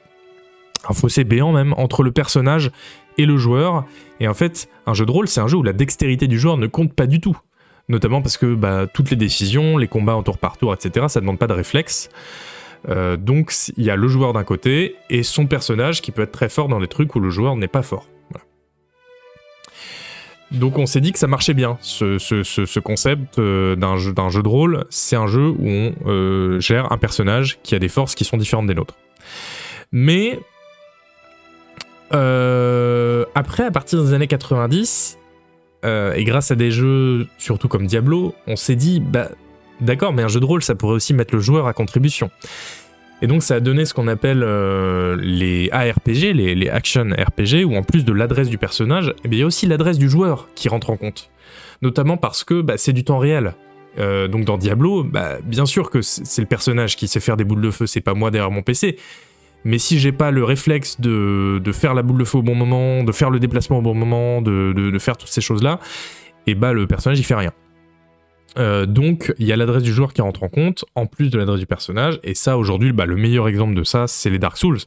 un fossé béant même, entre le personnage et le joueur. Et en fait, un jeu de rôle, c'est un jeu où la dextérité du joueur ne compte pas du tout notamment parce que bah, toutes les décisions, les combats en tour par tour, etc., ça ne demande pas de réflexe. Euh, donc il y a le joueur d'un côté et son personnage qui peut être très fort dans des trucs où le joueur n'est pas fort. Donc on s'est dit que ça marchait bien, ce, concept euh, d'un jeu, de rôle. C'est un jeu où on euh, gère un personnage qui a des forces qui sont différentes des nôtres. Mais après, à partir des années 90, euh, et grâce à des jeux, surtout comme Diablo, on s'est dit, bah d'accord, mais un jeu de rôle, ça pourrait aussi mettre le joueur à contribution. Et donc ça a donné ce qu'on appelle euh, les ARPG, les, Action RPG, où en plus de l'adresse du personnage, eh il y a aussi l'adresse du joueur qui rentre en compte. Notamment parce que bah, c'est du temps réel. Euh, donc dans Diablo, bah, bien sûr que c'est le personnage qui sait faire des boules de feu, c'est pas moi derrière mon PC, mais si j'ai pas le réflexe de, faire la boule de feu au bon moment, de faire le déplacement au bon moment, de, faire toutes ces choses-là, et bah le personnage il fait rien. Euh, donc il y a l'adresse du joueur qui rentre en compte, en plus de l'adresse du personnage, et ça aujourd'hui, bah, le meilleur exemple de ça, c'est les Dark Souls,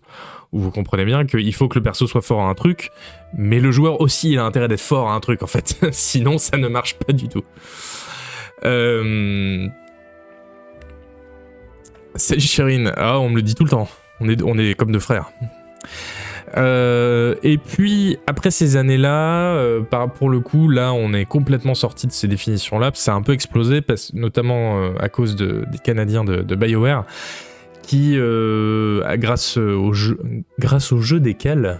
où vous comprenez bien qu'il faut que le perso soit fort à un truc, mais le joueur aussi il a intérêt d'être fort à un truc en fait, sinon ça ne marche pas du tout. Euh... Salut Chérine, ah on me le dit tout le temps. On est, on est comme deux frères. Euh, et puis après ces années-là, euh, pour le coup, là, on est complètement sorti de ces définitions-là. Ça a un peu explosé, parce, notamment euh, à cause des Canadiens de, Bioware, qui, grâce au jeu, grâce au jeu desquels,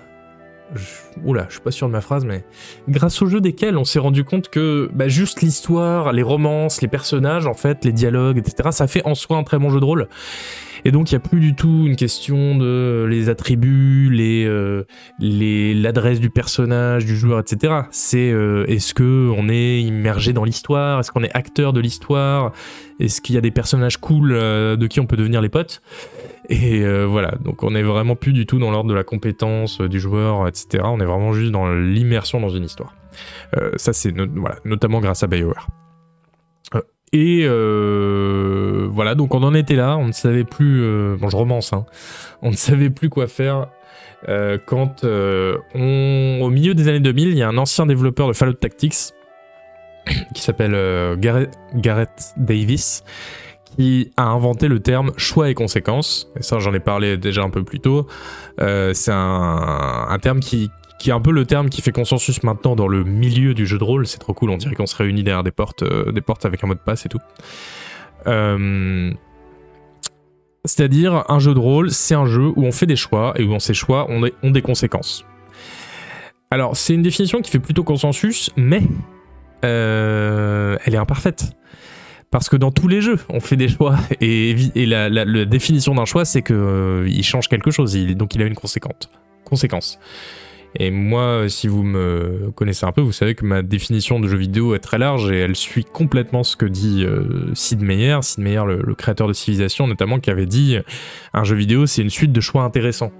oula, je suis pas sûr de ma phrase, mais grâce au jeu desquels, on s'est rendu compte que bah, juste l'histoire, les romances, les personnages, en fait, les dialogues, etc., ça fait en soi un très bon jeu de rôle. Et donc il n'y a plus du tout une question de les attributs, les, euh, l'adresse du personnage, du joueur, etc. C'est euh, est-ce que on est immergé dans l'histoire, est-ce qu'on est acteur de l'histoire, est-ce qu'il y a des personnages cool euh, de qui on peut devenir les potes? Et voilà, donc on est vraiment plus du tout dans l'ordre de la compétence du joueur, etc. On est vraiment juste dans l'immersion dans une histoire. ça c'est notamment grâce à BioWare. Et euh, voilà, donc on en était là, on ne savait plus, euh, bon je romance, hein, on ne savait plus quoi faire euh, quand euh, on, au milieu des années 2000, il y a un ancien développeur de Fallout Tactics qui s'appelle euh, Gareth, Gareth Davis qui a inventé le terme choix et conséquences. Et ça, j'en ai parlé déjà un peu plus tôt. Euh, c'est un, un terme qui, qui est un peu le terme qui fait consensus maintenant dans le milieu du jeu de rôle. C'est trop cool, on dirait qu'on se réunit derrière des portes, euh, des portes avec un mot de passe et tout. Euh, C'est-à-dire, un jeu de rôle, c'est un jeu où on fait des choix et où on ces choix ont des, ont des conséquences. Alors, c'est une définition qui fait plutôt consensus, mais elle est imparfaite. Parce que dans tous les jeux, on fait des choix et, la, définition d'un choix, c'est que euh, il change quelque chose, donc il a une conséquente, conséquence. Et moi, si vous me connaissez un peu, vous savez que ma définition de jeu vidéo est très large et elle suit complètement ce que dit euh, Sid Meier, Sid Meier, le, créateur de Civilization notamment, qui avait dit un jeu vidéo, c'est une suite de choix intéressants.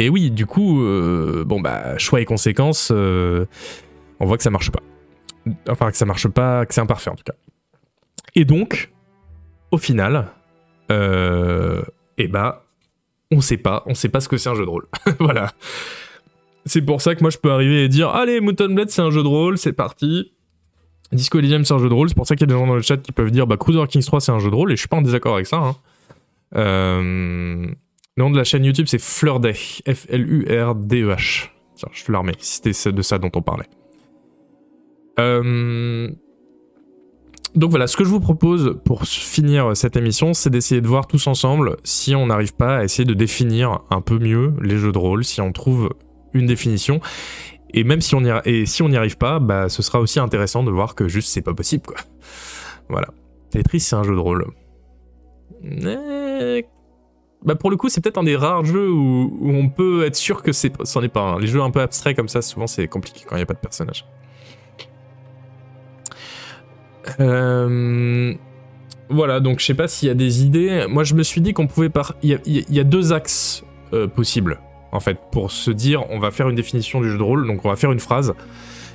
Et oui, du coup, euh, bon bah choix et conséquences, euh, on voit que ça marche pas. Enfin, que ça marche pas, que c'est imparfait en tout cas. Et donc, au final, euh, eh bah, on sait pas, on sait pas ce que c'est un jeu de rôle. voilà. C'est pour ça que moi je peux arriver et dire Allez, Mouton Blade c'est un jeu de rôle, c'est parti. Disco Elysium c'est un jeu de rôle, c'est pour ça qu'il y a des gens dans le chat qui peuvent dire Bah, Cruiser Kings 3 c'est un jeu de rôle, et je suis pas en désaccord avec ça. Hein. Euh, le nom de la chaîne YouTube c'est Fleur Day, F-L-U-R-D-E-H. Tiens, je te c'était de ça dont on parlait. Euh, donc voilà, ce que je vous propose pour finir cette émission, c'est d'essayer de voir tous ensemble si on n'arrive pas à essayer de définir un peu mieux les jeux de rôle, si on trouve une définition. Et même si on y, et si on n'y arrive pas, bah, ce sera aussi intéressant de voir que juste c'est pas possible, quoi. Voilà. Tetris, c'est un jeu de rôle. Eh, Bah pour le coup, c'est peut-être un des rares jeux où, où on peut être sûr que c'est, c'en est pas un. Les jeux un peu abstraits comme ça, souvent c'est compliqué quand il n'y a pas de personnage. Euh, Voilà, donc je sais pas s'il y a des idées. Moi, je me suis dit qu'on pouvait par. Il y a, deux axes euh, possibles, en fait, pour se dire on va faire une définition du jeu de rôle. Donc, on va faire une phrase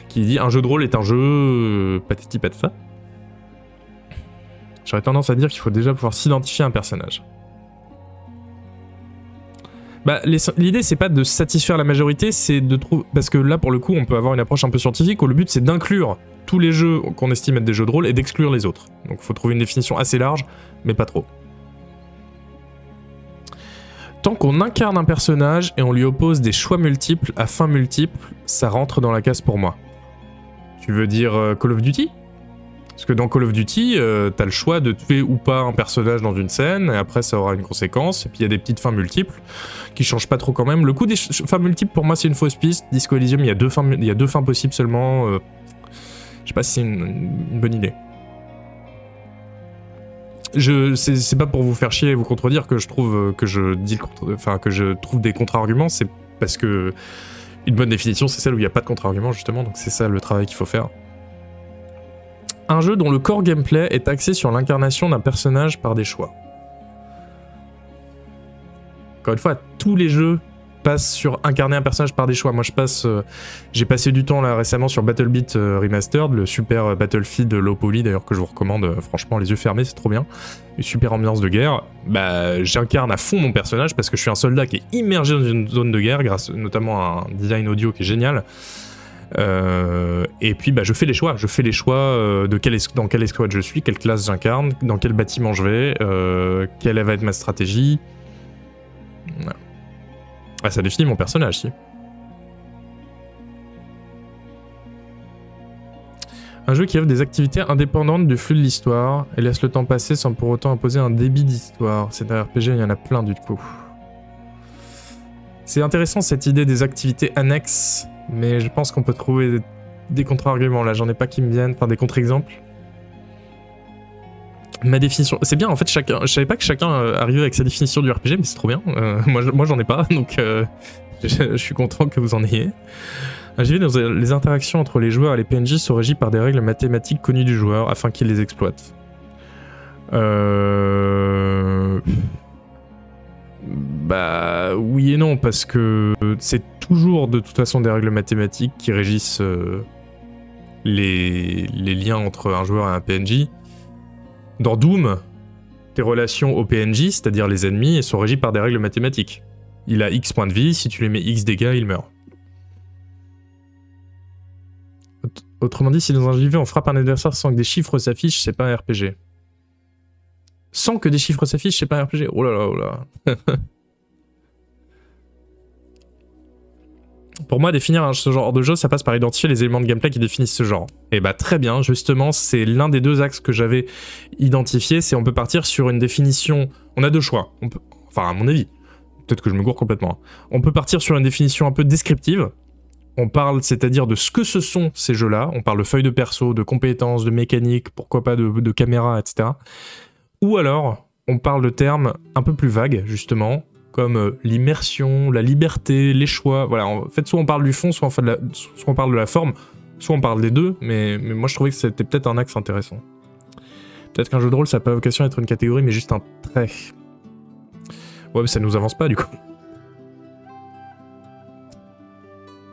qui dit un jeu de rôle est un jeu euh, patati patata. J'aurais tendance à dire qu'il faut déjà pouvoir s'identifier à un personnage. Bah, l'idée c'est pas de satisfaire la majorité, c'est de trouver parce que là pour le coup on peut avoir une approche un peu scientifique où le but c'est d'inclure tous les jeux qu'on estime être des jeux de rôle et d'exclure les autres. Donc faut trouver une définition assez large, mais pas trop. Tant qu'on incarne un personnage et on lui oppose des choix multiples à fins multiples, ça rentre dans la case pour moi. Tu veux dire euh, Call of Duty? Parce que dans Call of Duty, euh, t'as le choix de tuer ou pas un personnage dans une scène, et après ça aura une conséquence, et puis il y a des petites fins multiples qui changent pas trop quand même. Le coup des fins multiples, pour moi, c'est une fausse piste. Disco Elysium, il y a deux fins, y a deux fins possibles seulement. euh, je sais pas si c'est une, bonne idée. Je, c'est, pas pour vous faire chier et vous contredire que je trouve euh, que je dis le enfin que je trouve des contre-arguments, c'est parce que une bonne définition, c'est celle où il n'y a pas de contre-argument justement, donc c'est ça le travail qu'il faut faire. Un jeu dont le core gameplay est axé sur l'incarnation d'un personnage par des choix. Encore une fois, tous les jeux passent sur incarner un personnage par des choix. Moi, je passe, euh, j'ai passé du temps là récemment sur Battlebeat euh, Remastered, le super euh, Battlefield low poly d'ailleurs que je vous recommande. franchement, les yeux fermés, c'est trop bien. Une super ambiance de guerre. Bah, j'incarne à fond mon personnage parce que je suis un soldat qui est immergé dans une zone de guerre, grâce notamment à un design audio qui est génial. Euh, et puis bah, je fais les choix, je fais les choix euh, de quelle es- dans quelle escouade je suis, quelle classe j'incarne, dans quel bâtiment je vais, euh, quelle va être ma stratégie. Ah, ça définit mon personnage, si. Un jeu qui offre des activités indépendantes du flux de l'histoire et laisse le temps passer sans pour autant imposer un débit d'histoire. C'est un RPG, il y en a plein du coup. C'est intéressant cette idée des activités annexes, mais je pense qu'on peut trouver des, contre-arguments là, j'en ai pas qui me viennent, enfin des contre-exemples. Ma définition, c'est bien en fait, chacun, je savais pas que chacun euh, arrivait avec sa définition du RPG, mais c'est trop bien. Euh, moi, moi j'en ai pas, donc euh, je, suis content que vous en ayez. Un JV dans les interactions entre les joueurs et les PNJ sont régies par des règles mathématiques connues du joueur afin qu'il les exploite. Euh... Bah oui et non, parce que c'est toujours de toute façon des règles mathématiques qui régissent euh, les, les liens entre un joueur et un PNJ. Dans Doom, tes relations aux PNJ, c'est-à-dire les ennemis, sont régies par des règles mathématiques. Il a X points de vie, si tu lui mets X dégâts, il meurt. Autrement dit, si dans un JV on frappe un adversaire sans que des chiffres s'affichent, c'est pas un RPG. Sans que des chiffres s'affichent, c'est pas RPG. Oh là là, oh là. Pour moi, définir ce genre de jeu, ça passe par identifier les éléments de gameplay qui définissent ce genre. Et bah très bien, justement, c'est l'un des deux axes que j'avais identifié, c'est on peut partir sur une définition... On a deux choix, peut... enfin à mon avis, peut-être que je me gourre complètement. On peut partir sur une définition un peu descriptive, on parle c'est-à-dire de ce que ce sont ces jeux-là, on parle de feuilles de perso, de compétences, de mécanique, pourquoi pas de, de caméra, etc. Ou alors, on parle de termes un peu plus vagues, justement, comme euh, l'immersion, la liberté, les choix. Voilà, en fait, soit on parle du fond, soit on, soit on parle de la forme, soit on parle des deux, mais, moi je trouvais que c'était peut-être un axe intéressant. Peut-être qu'un jeu de rôle, ça n'a pas vocation à être une catégorie, mais juste un trait. Ouais, mais ça nous avance pas du coup.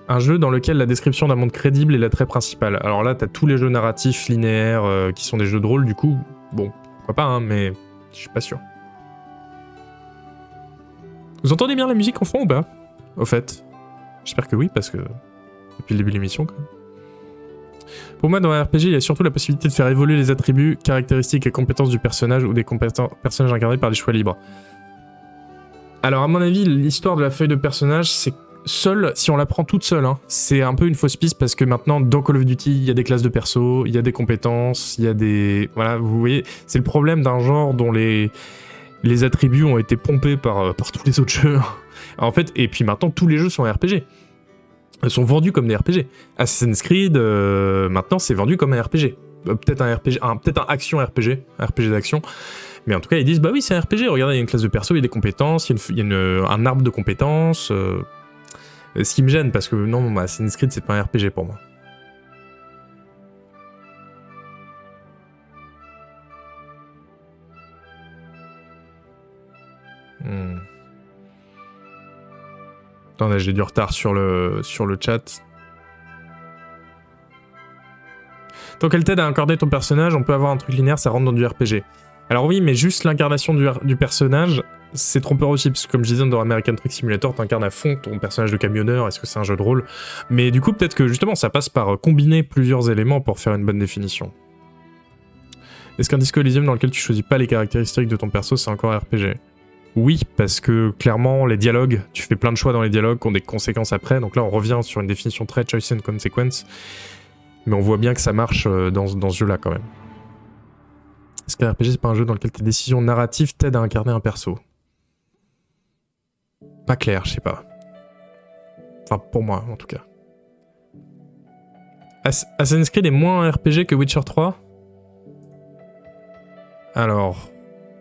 Un jeu dans lequel la description d'un monde crédible est l'attrait principal. Alors là, t'as tous les jeux narratifs linéaires euh, qui sont des jeux de rôle, du coup, bon, pourquoi pas, hein, mais je suis pas sûr. Vous entendez bien la musique en fond ou pas? Au fait. J'espère que oui, parce que depuis le début de l'émission, quand même. Pour moi, dans un RPG, il y a surtout la possibilité de faire évoluer les attributs, caractéristiques et compétences du personnage ou des personnages incarnés par des choix libres. Alors, à mon avis, l'histoire de la feuille de personnage, c'est seule, si on la prend toute seule, hein, c'est un peu une fausse piste parce que maintenant, dans Call of Duty, il y a des classes de perso, il y a des compétences, il y a des... Voilà, vous voyez, c'est le problème d'un genre dont les les attributs ont été pompés par, euh, par tous les autres jeux. en fait, et puis maintenant, tous les jeux sont RPG. Ils sont vendus comme des RPG. Assassin's Creed, euh, maintenant, c'est vendu comme un RPG. Euh, peut-être un RPG, peut-être un action RPG, un RPG d'action. Mais en tout cas, ils disent, bah oui, c'est un RPG. Regardez, il y a une classe de perso, il y a des compétences, il y a, un arbre de compétences. Ce qui me gêne, parce que non, Assassin's Creed, c'est pas un RPG pour moi. Hmm. Attendez, j'ai du retard sur le, sur le chat. Tant qu'elle t'aide à incarner ton personnage, on peut avoir un truc linéaire, ça rentre dans du RPG. Alors oui, mais juste l'incarnation du, du, personnage, c'est trompeur aussi, parce que comme je disais dans American Truck Simulator, t'incarnes à fond ton personnage de camionneur, est-ce que c'est un jeu de rôle? Mais du coup, peut-être que justement, ça passe par combiner plusieurs éléments pour faire une bonne définition. Est-ce qu'un Disco Elysium dans lequel tu choisis pas les caractéristiques de ton perso, c'est encore RPG oui, parce que clairement, les dialogues, tu fais plein de choix dans les dialogues qui ont des conséquences après. Donc là, on revient sur une définition très choice and consequence. Mais on voit bien que ça marche euh, dans, dans ce jeu-là quand même. Est-ce qu'un RPG, c'est pas un jeu dans lequel tes décisions narratives t'aident à incarner un perso? Clair, je sais pas. Enfin, pour moi, en tout cas. Assassin's Creed est moins RPG que Witcher 3 Alors,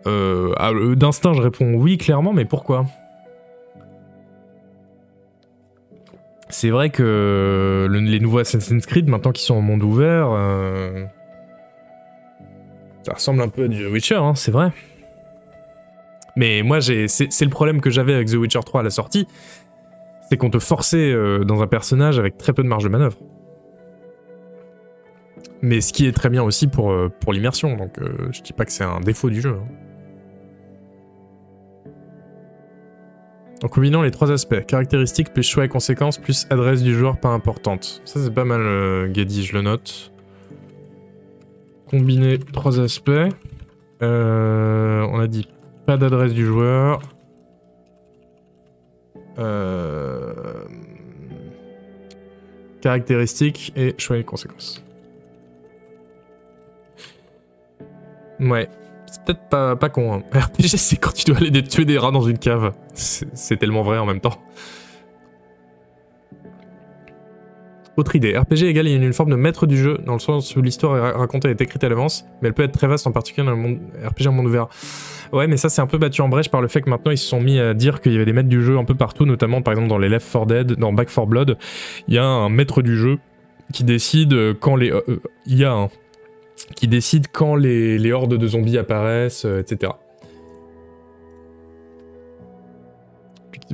euh, ah, D'instinct, je réponds oui, clairement, mais pourquoi? C'est vrai que les nouveaux Assassin's Creed, maintenant qu'ils sont en monde ouvert, euh, ça ressemble un peu à du Witcher, hein, c'est vrai. Mais moi, c'est le problème que j'avais avec The Witcher 3 à la sortie, c'est qu'on te forçait euh, dans un personnage avec très peu de marge de manœuvre. Mais ce qui est très bien aussi pour, pour l'immersion, donc je dis pas que c'est un défaut du jeu. Hein. En combinant les trois aspects, caractéristiques plus choix et conséquences plus adresse du joueur pas importante. Ça c'est pas mal euh, je le note. Combiner trois aspects. Euh, on a dit pas d'adresse du joueur. Euh, caractéristiques et choix et conséquences. Ouais, c'est peut-être pas, pas con. Hein. RPG, c'est quand tu dois aller tuer des rats dans une cave. C'est tellement vrai en même temps. Autre idée, RPG égale une forme de maître du jeu, dans le sens où l'histoire est racontée est écrite à l'avance, mais elle peut être très vaste, en particulier dans le monde RPG en monde ouvert. Ouais, mais ça c'est un peu battu en brèche par le fait que maintenant ils se sont mis à dire qu'il y avait des maîtres du jeu un peu partout, notamment par exemple dans les Left 4 Dead, dans Back 4 Blood, il y a un maître du jeu qui décide quand les... Euh, euh, y a qui décide quand les, hordes de zombies apparaissent, euh, etc.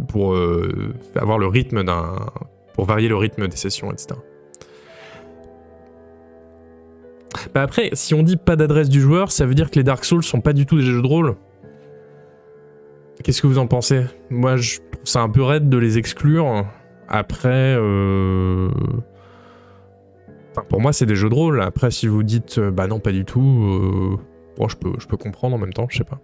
Pour euh, avoir le rythme d'un. pour varier le rythme des sessions, etc. Bah après, si on dit pas d'adresse du joueur, ça veut dire que les Dark Souls sont pas du tout des jeux de rôle. Qu'est-ce que vous en pensez? Moi, je trouve ça un peu raide de les exclure. Après, euh... enfin, pour moi, c'est des jeux de rôle. Après, si vous dites, euh, bah non, pas du tout, euh... bon, je peux, je peux comprendre en même temps, je sais pas.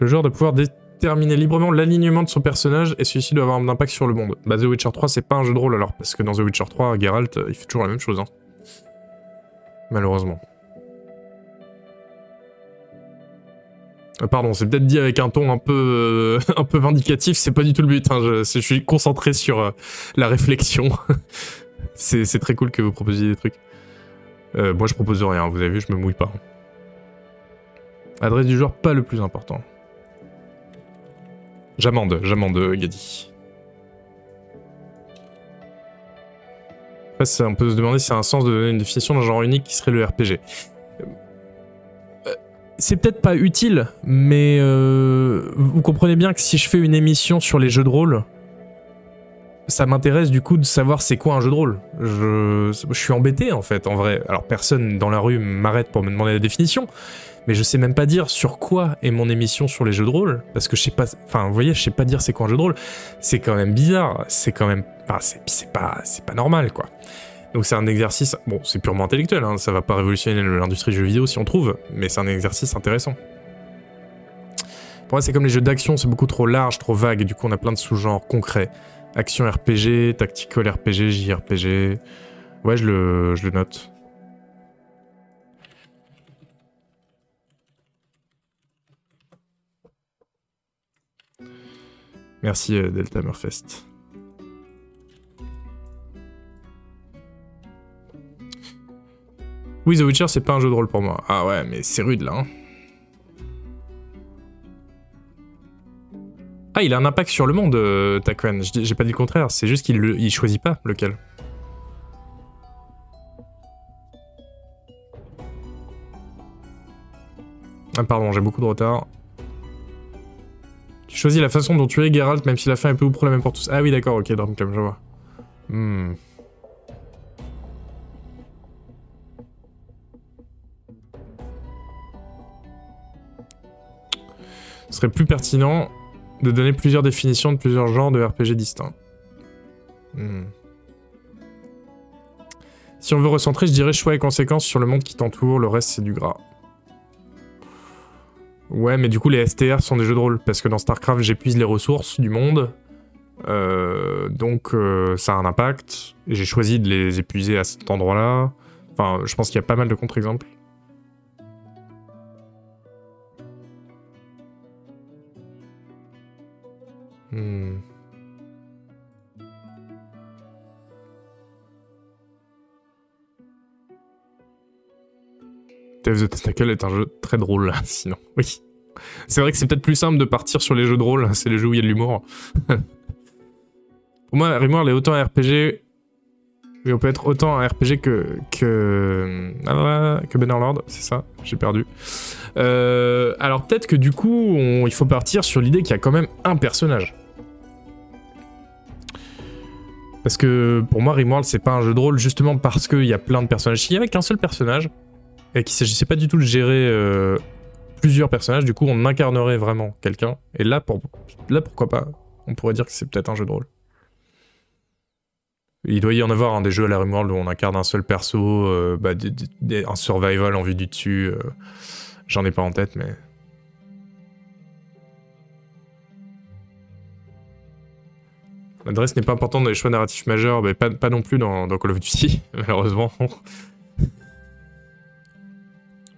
Le joueur doit pouvoir déterminer librement l'alignement de son personnage et celui-ci doit avoir un impact sur le monde. Bah, The Witcher 3, c'est pas un jeu de rôle alors, parce que dans The Witcher 3, Geralt, il fait toujours la même chose. Hein. Malheureusement. Pardon, c'est peut-être dit avec un ton un peu, euh, un peu vindicatif, c'est pas du tout le but. hein, je, suis concentré sur euh, la réflexion. c'est très cool que vous proposiez des trucs. Euh, moi, je propose rien, vous avez vu, je me mouille pas. Adresse du joueur, pas le plus important. J'amende, j'amende, Gadi. Après, ça, on peut se demander si c'est un sens de donner une définition d'un genre unique qui serait le RPG. C'est peut-être pas utile, mais euh, vous comprenez bien que si je fais une émission sur les jeux de rôle, ça m'intéresse du coup de savoir c'est quoi un jeu de rôle. Je, suis embêté en fait, en vrai. Alors personne dans la rue m'arrête pour me demander la définition, mais je sais même pas dire sur quoi est mon émission sur les jeux de rôle, parce que je sais pas, enfin vous voyez, je sais pas dire c'est quoi un jeu de rôle. C'est quand même bizarre, c'est quand même, enfin c'est pas, c'est pas normal quoi. Donc c'est un exercice, bon c'est purement intellectuel, hein, ça va pas révolutionner l'industrie du jeu vidéo si on trouve, mais c'est un exercice intéressant. Pour moi c'est comme les jeux d'action, c'est beaucoup trop large, trop vague, du coup on a plein de sous-genres concrets. Action RPG, tactical RPG, JRPG. Ouais, je le, je le note. Merci euh, Delta Murfest. Oui, The Witcher, c'est pas un jeu de rôle pour moi. Ah ouais, mais c'est rude là. hein. Ah, il a un impact sur le monde, euh, J'ai pas dit le contraire, c'est juste qu'il il choisit pas lequel. Ah, pardon, j'ai beaucoup de retard. Tu choisis la façon dont tu es Geralt, même si la fin est peu ou prou la même pour tous. Ah oui, d'accord, ok, Drumclem, je vois. Hmm. Ce serait plus pertinent de donner plusieurs définitions de plusieurs genres de RPG distincts. Hmm. Si on veut recentrer, je dirais choix et conséquences sur le monde qui t'entoure, le reste c'est du gras. Ouais, mais du coup les STR sont des jeux de rôle, parce que dans StarCraft j'épuise les ressources du monde, euh, donc euh, ça a un impact, j'ai choisi de les épuiser à cet endroit-là. Enfin, je pense qu'il y a pas mal de contre-exemples. Hmm. Tales of the Tentacle est un jeu très drôle, sinon. Oui. C'est vrai que c'est peut-être plus simple de partir sur les jeux de rôle, c'est les jeux où il y a de l'humour. Pour moi, Rimworld est autant un RPG. Mais on peut être autant un RPG que. que. ah, que Bannerlord, c'est ça, j'ai perdu. Euh, alors peut-être que du coup, il faut partir sur l'idée qu'il y a quand même un personnage. Parce que pour moi, Rimworld, c'est pas un jeu de rôle justement parce qu'il y a plein de personnages. S'il y avait qu'un seul personnage, et qu'il s'agissait pas du tout de gérer euh, plusieurs personnages, du coup, on incarnerait vraiment quelqu'un. Et là, là, pourquoi pas On pourrait dire que c'est peut-être un jeu de rôle. Il doit y en avoir hein, des jeux à la Rimworld où on incarne un seul perso, euh, bah, un survival en vue du dessus. euh, J'en ai pas en tête, mais. L'adresse n'est pas importante dans les choix narratifs majeurs, mais pas, non plus dans, Call of Duty, malheureusement.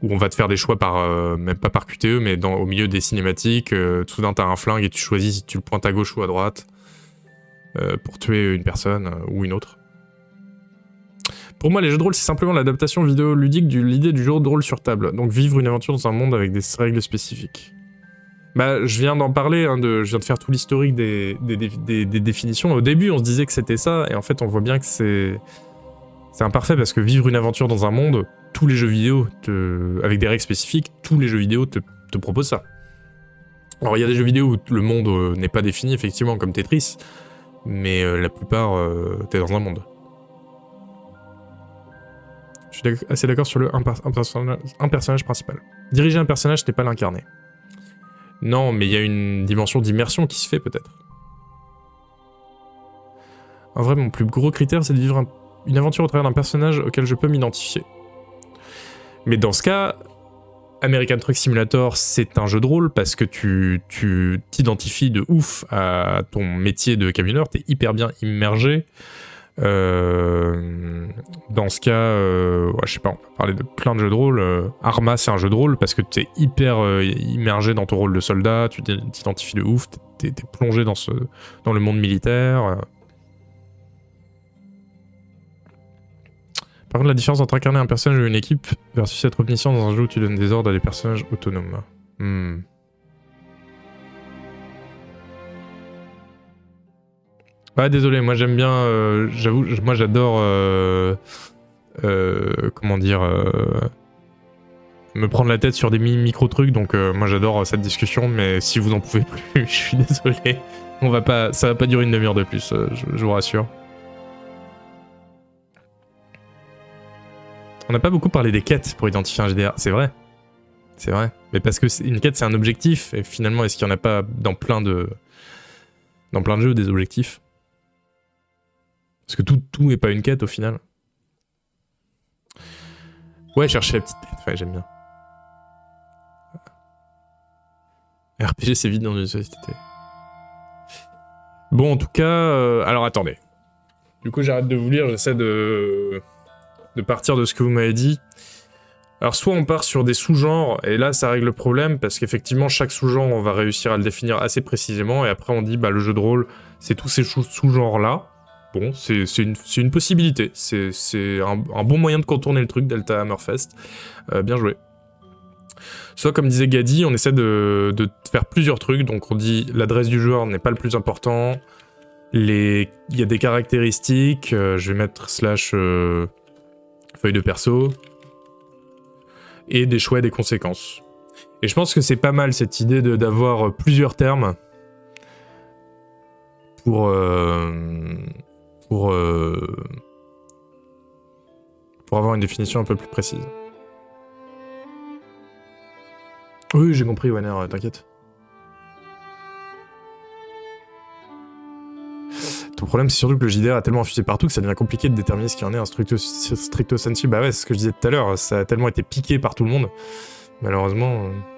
Où on va te faire des choix par, euh, même pas par QTE, mais au milieu des cinématiques, euh, tout d'un t'as un flingue et tu choisis si tu le pointes à gauche ou à droite euh, pour tuer une personne euh, ou une autre. Pour moi, les jeux de rôle, c'est simplement l'adaptation vidéoludique de l'idée du jeu de rôle sur table. Donc vivre une aventure dans un monde avec des règles spécifiques. Bah, je viens d'en parler, hein, je viens de faire tout l'historique des, définitions. Au début, on se disait que c'était ça, et en fait, on voit bien que c'est c'est imparfait parce que vivre une aventure dans un monde, tous les jeux vidéo, avec des règles spécifiques, tous les jeux vidéo te, proposent ça. Alors, il y a des jeux vidéo où le monde euh, n'est pas défini, effectivement, comme Tetris, mais euh, la plupart, euh, t'es dans un monde. Je suis assez d'accord sur le un, per- un personnage, un personnage principal. Diriger un personnage, n'est pas l'incarner. Non, mais il y a une dimension d'immersion qui se fait peut-être. En vrai, mon plus gros critère, c'est de vivre une aventure au travers d'un personnage auquel je peux m'identifier. Mais dans ce cas, American Truck Simulator, c'est un jeu de rôle parce que tu t'identifies de ouf à ton métier de camionneur, t'es hyper bien immergé. Euh, dans ce cas, euh, je sais pas, on va parler de plein de jeux de rôle. Euh, Arma, c'est un jeu de rôle parce que t'es hyper immergé dans ton rôle de soldat, tu t'identifies de ouf, t'es plongé dans, ce, dans le monde militaire. Par contre, la différence entre incarner un personnage ou une équipe versus être omniscient dans un jeu où tu donnes des ordres à des personnages autonomes. Hmm. Ah désolé, moi j'aime bien, euh, j'avoue, moi j'adore, euh, euh, comment dire, me prendre la tête sur des micro trucs, donc moi j'adore cette discussion, mais si vous en pouvez plus, je suis désolé, on va pas, ça va pas durer une demi-heure de plus, je vous rassure. On n'a pas beaucoup parlé des quêtes pour identifier un GDR, c'est vrai. C'est vrai. Mais parce que une quête, c'est un objectif. Et finalement, est-ce qu'il n'y en a pas dans plein de... Dans plein de jeux, des objectifs? Parce que tout, tout n'est pas une quête, au final. Ouais, chercher la petite tête. Ouais, j'aime bien. RPG, c'est vite dans une société. Bon, en tout cas... Euh, alors, attendez. Du coup, j'arrête de vous lire, j'essaie de de partir de ce que vous m'avez dit. Alors soit on part sur des sous-genres, et là ça règle le problème, parce qu'effectivement chaque sous-genre on va réussir à le définir assez précisément, et après on dit bah le jeu de rôle c'est tous ces sous-genres-là. Bon, c'est une, possibilité, c'est un, bon moyen de contourner le truc, Delta Hammerfest. Euh, bien joué. Soit comme disait Gadi, on essaie de, faire plusieurs trucs, donc on dit l'adresse du joueur n'est pas le plus important, il y a des caractéristiques, euh, je vais mettre slash... Euh, feuille de perso, et des choix et des conséquences. Et je pense que c'est pas mal cette idée d'avoir plusieurs termes pour... pour, euh, pour avoir une définition un peu plus précise. Oui, j'ai compris, Wanner, t'inquiète. Le problème, c'est surtout que le JDR a tellement infusé partout que ça devient compliqué de déterminer ce qui en est un stricto, stricto sensu. Bah ouais, c'est ce que je disais tout à l'heure, ça a tellement été piqué par tout le monde. Malheureusement... Euh.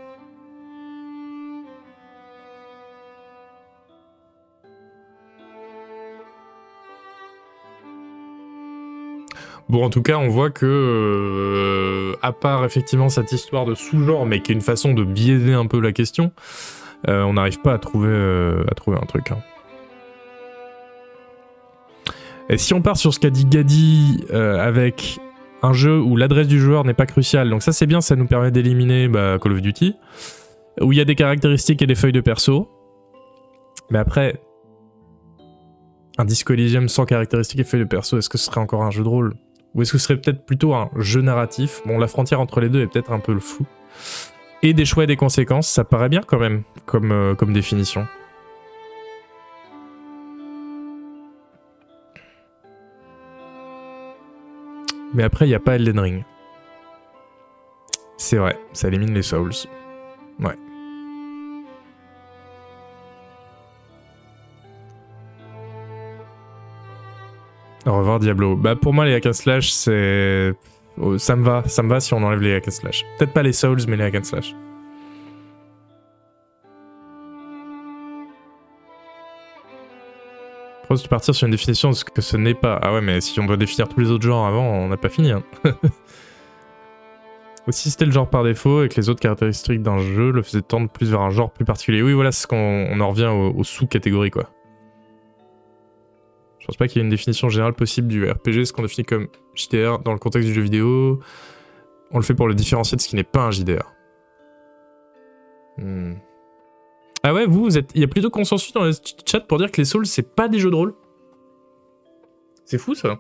Bon, en tout cas, on voit que, euh, à part effectivement cette histoire de sous-genre, mais qui est une façon de biaiser un peu la question, euh, on n'arrive pas à trouver, à trouver un truc. Hein. Et si on part sur ce qu'a dit Gadi euh, avec un jeu où l'adresse du joueur n'est pas cruciale, donc ça c'est bien, ça nous permet d'éliminer bah, Call of Duty, où il y a des caractéristiques et des feuilles de perso. Mais après, un Disco Elysium sans caractéristiques et feuilles de perso, est-ce que ce serait encore un jeu de rôle? Ou est-ce que ce serait peut-être plutôt un jeu narratif? Bon, la frontière entre les deux est peut-être un peu le flou. Et des choix et des conséquences, ça paraît bien quand même comme, euh, comme définition. Mais après, il n'y a pas Elden Ring. C'est vrai, ça élimine les Souls. Ouais. Au revoir Diablo. Bah pour moi les hack and slash c'est... Oh, ça me va, ça me va si on enlève les hack and slash. Peut-être pas les Souls mais les hack and slash. propose de partir sur une définition de ce que ce n'est pas. Ah ouais, mais si on doit définir tous les autres genres avant, on n'a pas fini. Hein. Aussi, c'était le genre par défaut et que les autres caractéristiques d'un jeu le faisaient tendre plus vers un genre plus particulier. Oui, voilà, c'est ce qu'on en revient aux, sous-catégories, quoi. Je pense pas qu'il y ait une définition générale possible du RPG, ce qu'on définit comme JDR dans le contexte du jeu vidéo. On le fait pour le différencier de ce qui n'est pas un JDR. Hmm. Ah ouais, vous, vous êtes... il y a plutôt consensus dans le chat pour dire que les Souls, c'est pas des jeux de rôle. C'est fou, ça.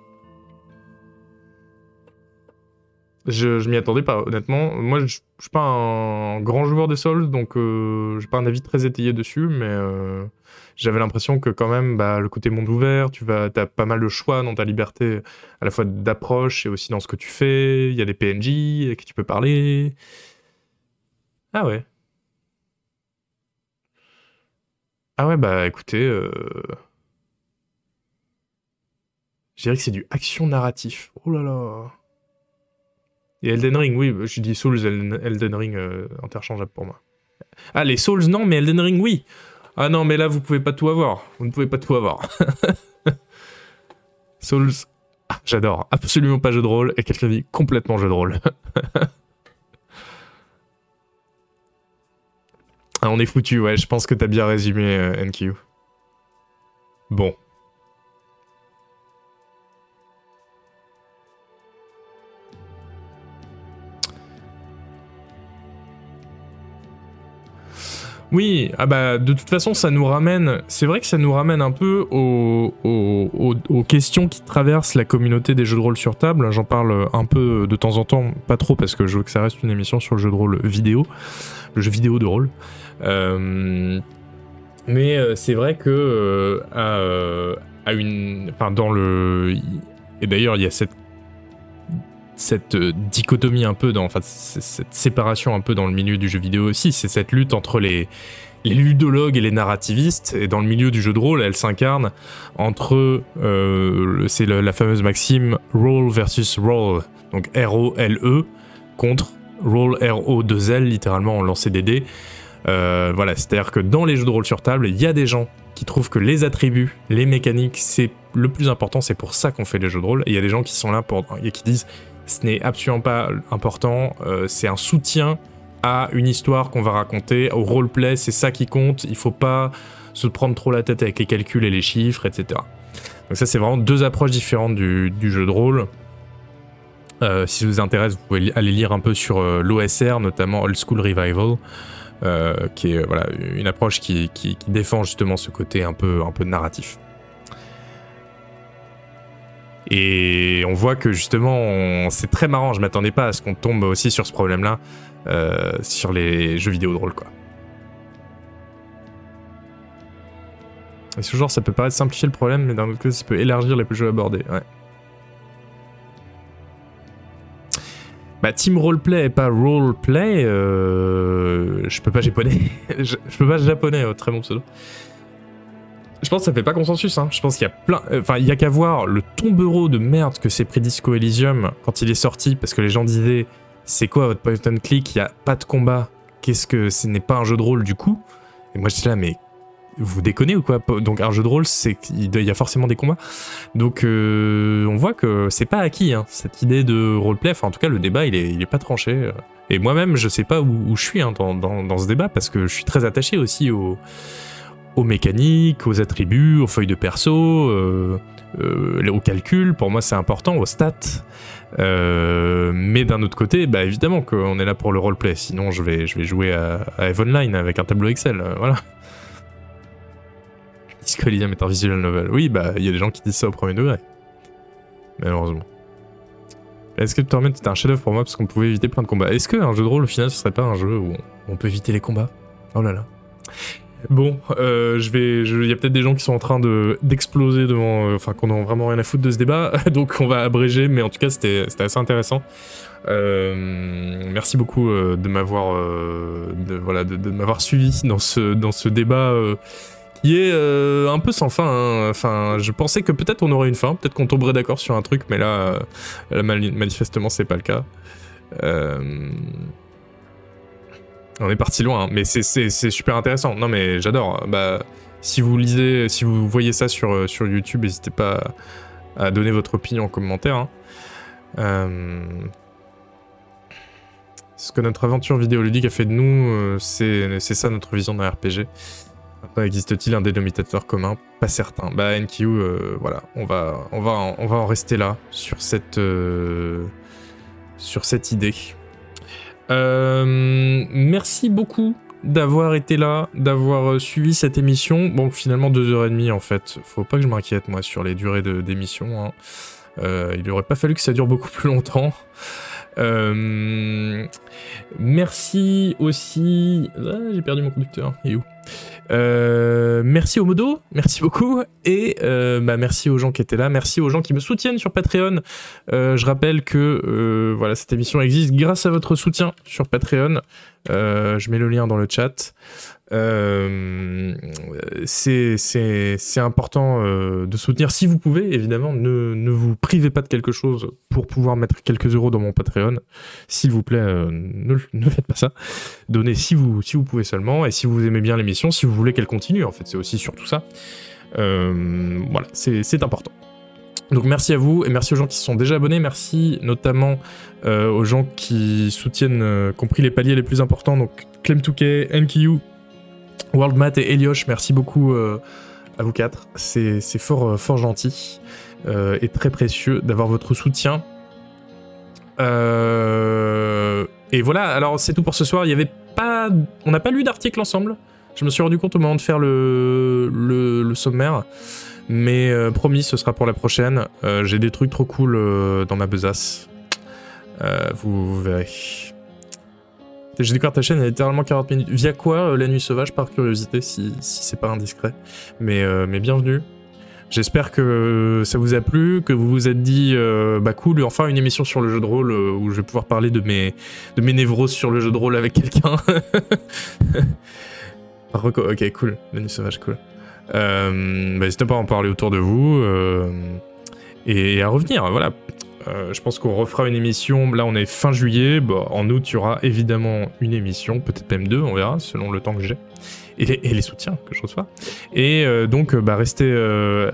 Je, je m'y attendais pas, honnêtement. Moi, je, suis pas un grand joueur des Souls, donc euh, j'ai pas un avis très étayé dessus, mais euh, j'avais l'impression que quand même, bah, le côté monde ouvert, tu vas, as pas mal de choix dans ta liberté, à la fois d'approche et aussi dans ce que tu fais. Il y a des PNJ avec qui tu peux parler. Ah ouais. Ah ouais, bah écoutez. Euh... Je dirais que c'est du action narratif. Oh là là. Et Elden Ring, oui, je dis Souls, Elden Ring euh, interchangeable pour moi. Ah, les Souls, non, mais Elden Ring, oui. Ah non, mais là, vous pouvez pas tout avoir. Vous ne pouvez pas tout avoir. Souls, ah, j'adore. Absolument pas jeu de rôle. Et quelqu'un dit complètement jeu de rôle. ah, on est foutu, ouais. Je pense que t'as bien résumé, euh, NQ. Bon. Oui, ah bah de toute façon ça nous ramène, c'est vrai que ça nous ramène un peu aux, questions qui traversent la communauté des jeux de rôle sur table. J'en parle un peu de temps en temps, pas trop parce que je veux que ça reste une émission sur le jeu de rôle vidéo, le jeu vidéo de rôle. Euh, mais euh, c'est vrai que euh, à, une, enfin dans le, et d'ailleurs il y a cette cette dichotomie un peu dans, enfin, cette séparation un peu dans le milieu du jeu vidéo aussi, c'est cette lutte entre les, ludologues et les narrativistes, et dans le milieu du jeu de rôle, elle s'incarne entre, euh, c'est la fameuse maxime role versus role, donc R-O-L-E, contre role R-O-2-L, littéralement en lancer des dés. Euh, voilà, c'est-à-dire que dans les jeux de rôle sur table, il y a des gens qui trouvent que les attributs, les mécaniques, c'est le plus important, c'est pour ça qu'on fait les jeux de rôle, et il y a des gens qui sont là pour, et qui disent ce n'est absolument pas important. Euh, c'est un soutien à une histoire qu'on va raconter, au roleplay, c'est ça qui compte. Il faut pas se prendre trop la tête avec les calculs et les chiffres, etc. Donc ça, c'est vraiment deux approches différentes du, jeu de rôle. Euh, si ça vous intéresse, vous pouvez aller lire un peu sur euh, l'OSR, notamment Old School Revival, qui est une approche qui, qui, défend justement ce côté un peu, un peu narratif. Et on voit que justement, c'est très marrant, je m'attendais pas à ce qu'on tombe aussi sur ce problème-là, euh, sur les jeux vidéo drôles, quoi. Et ce genre, ça peut paraître simplifier le problème, mais d'un autre côté, ça peut élargir les jeux abordés. Bah, team roleplay et pas roleplay, euh, je peux pas japonais. je, peux pas japonais, très bon pseudo. Je pense que ça fait pas consensus, hein. Je pense qu'il y a plein. Enfin, il y a qu'à voir le tombereau de merde que c'est Predisco Elysium quand il est sorti, parce que les gens disaient c'est quoi votre point and click? Il y a pas de combat. Qu'est-ce que ce n'est pas un jeu de rôle du coup? Et moi j'étais là, mais vous déconnez ou quoi? Donc un jeu de rôle, c'est qu'il y a forcément des combats. Donc euh, on voit que c'est pas acquis hein, cette idée de roleplay. Enfin en tout cas le débat il est, pas tranché. Et moi-même je sais pas où, je suis hein, dans, ce débat parce que je suis très attaché aussi au aux mécaniques, aux attributs, aux feuilles de perso, euh, euh, au calcul, pour moi c'est important, aux stats. Euh, mais d'un autre côté, bah évidemment qu'on est là pour le roleplay, sinon je vais, je vais jouer à, à Eve Online avec un tableau Excel, voilà. Disco Elysium est un visual novel? Oui, bah il y a des gens qui disent ça au premier degré. Malheureusement. Est-ce que Torment était un chef-d'œuvre pour moi parce qu'on pouvait éviter plein de combats? Est-ce qu'un jeu de rôle au final ce serait pas un jeu où on peut éviter les combats? Oh là là. Bon, euh, je vais, il y a peut-être des gens qui sont en train de d'exploser devant, euh, enfin qu'on a vraiment rien à foutre de ce débat, donc on va abréger, mais en tout cas c'était assez intéressant. Euh, merci beaucoup de m'avoir, voilà, de, m'avoir suivi dans ce dans ce débat qui est un peu sans fin. Hein. Enfin, je pensais que peut-être on aurait une fin, peut-être qu'on tomberait d'accord sur un truc, mais là, là manifestement c'est pas le cas. On est parti loin, hein. mais c'est super intéressant. Non mais j'adore. Bah, si vous lisez, si vous voyez ça sur, euh, YouTube, n'hésitez pas à, donner votre opinion en commentaire. Hein. Euh, ce que notre aventure vidéoludique a fait de nous, euh, c'est ça notre vision d'un RPG. Existe-t-il un dénominateur commun? Pas certain. Bah, NQ, voilà, on va en rester là, sur cette, sur cette idée. Euh, merci beaucoup d'avoir été là, d'avoir euh, suivi cette émission. Bon, finalement, deux heures et demie en fait. Faut pas que je m'inquiète moi sur les durées d'émission. Hein. Euh, il aurait pas fallu que ça dure beaucoup plus longtemps. merci aussi. Ah, j'ai perdu mon conducteur. Est où? Euh, merci au modo, merci beaucoup. Et euh, bah, merci aux gens qui étaient là, merci aux gens qui me soutiennent sur Patreon. Euh, je rappelle que voilà, cette émission existe grâce à votre soutien sur Patreon. je mets le lien dans le chat. Euh, c'est important euh, de soutenir si vous pouvez, évidemment. Ne, vous privez pas de quelque chose pour pouvoir mettre quelques euros dans mon Patreon. S'il vous plaît, euh, ne, faites pas ça. Donnez si vous, pouvez seulement. Et si vous aimez bien l'émission, si vous voulez qu'elle continue, en fait, c'est aussi surtout ça. voilà, c'est important. Donc merci à vous et merci aux gens qui se sont déjà abonnés. Merci notamment aux gens qui soutiennent, compris les paliers les plus importants. Donc Clem Touquet, MKU, WorldMat et Eliosh, merci beaucoup euh, à vous quatre. C'est fort, euh, fort gentil euh, et très précieux d'avoir votre soutien. et voilà, alors c'est tout pour ce soir. Il y avait pas, on n'a pas lu d'article ensemble. Je me suis rendu compte au moment de faire le, le, sommaire. Mais promis, ce sera pour la prochaine. J'ai des trucs trop cool dans ma besace. vous verrez. J'ai découvert ta chaîne il y a littéralement 40 minutes. Via quoi euh, La Nuit Sauvage par curiosité, si, c'est pas indiscret. Mais, euh, mais bienvenue. J'espère que ça vous a plu, que vous vous êtes dit euh, bah cool, enfin une émission sur le jeu de rôle où je vais pouvoir parler de mes, de mes névroses sur le jeu de rôle avec quelqu'un. ok, cool, la nuit sauvage, cool. bah, n'hésitez pas à en parler autour de vous et à revenir, voilà. Euh, je pense qu'on refera une émission. Là, on est fin juillet. Bah, en août, il y aura évidemment une émission, peut-être même deux, on verra, selon le temps que j'ai. Et, les soutiens que je reçois. Et euh, donc, bah, restez euh,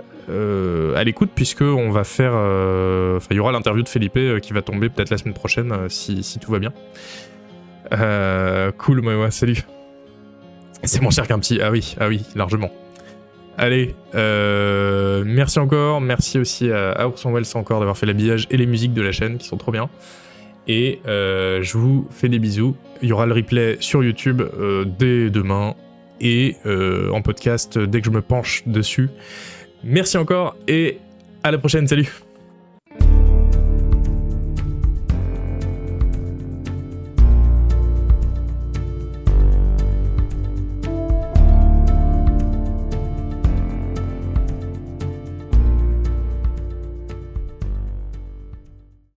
à l'écoute, puisqu'on va faire. Enfin, il y aura l'interview de Felipe qui va tomber peut-être la semaine prochaine, si, tout va bien. cool, moi, salut. C'est moins cher qu'un petit. Ah oui, ah oui, largement. Allez, euh, merci encore. Merci aussi à, Ourson Wells encore d'avoir fait l'habillage et les musiques de la chaîne qui sont trop bien. Et euh, je vous fais des bisous. Il y aura le replay sur YouTube euh, dès demain et en podcast dès que je me penche dessus. Merci encore et à la prochaine. Salut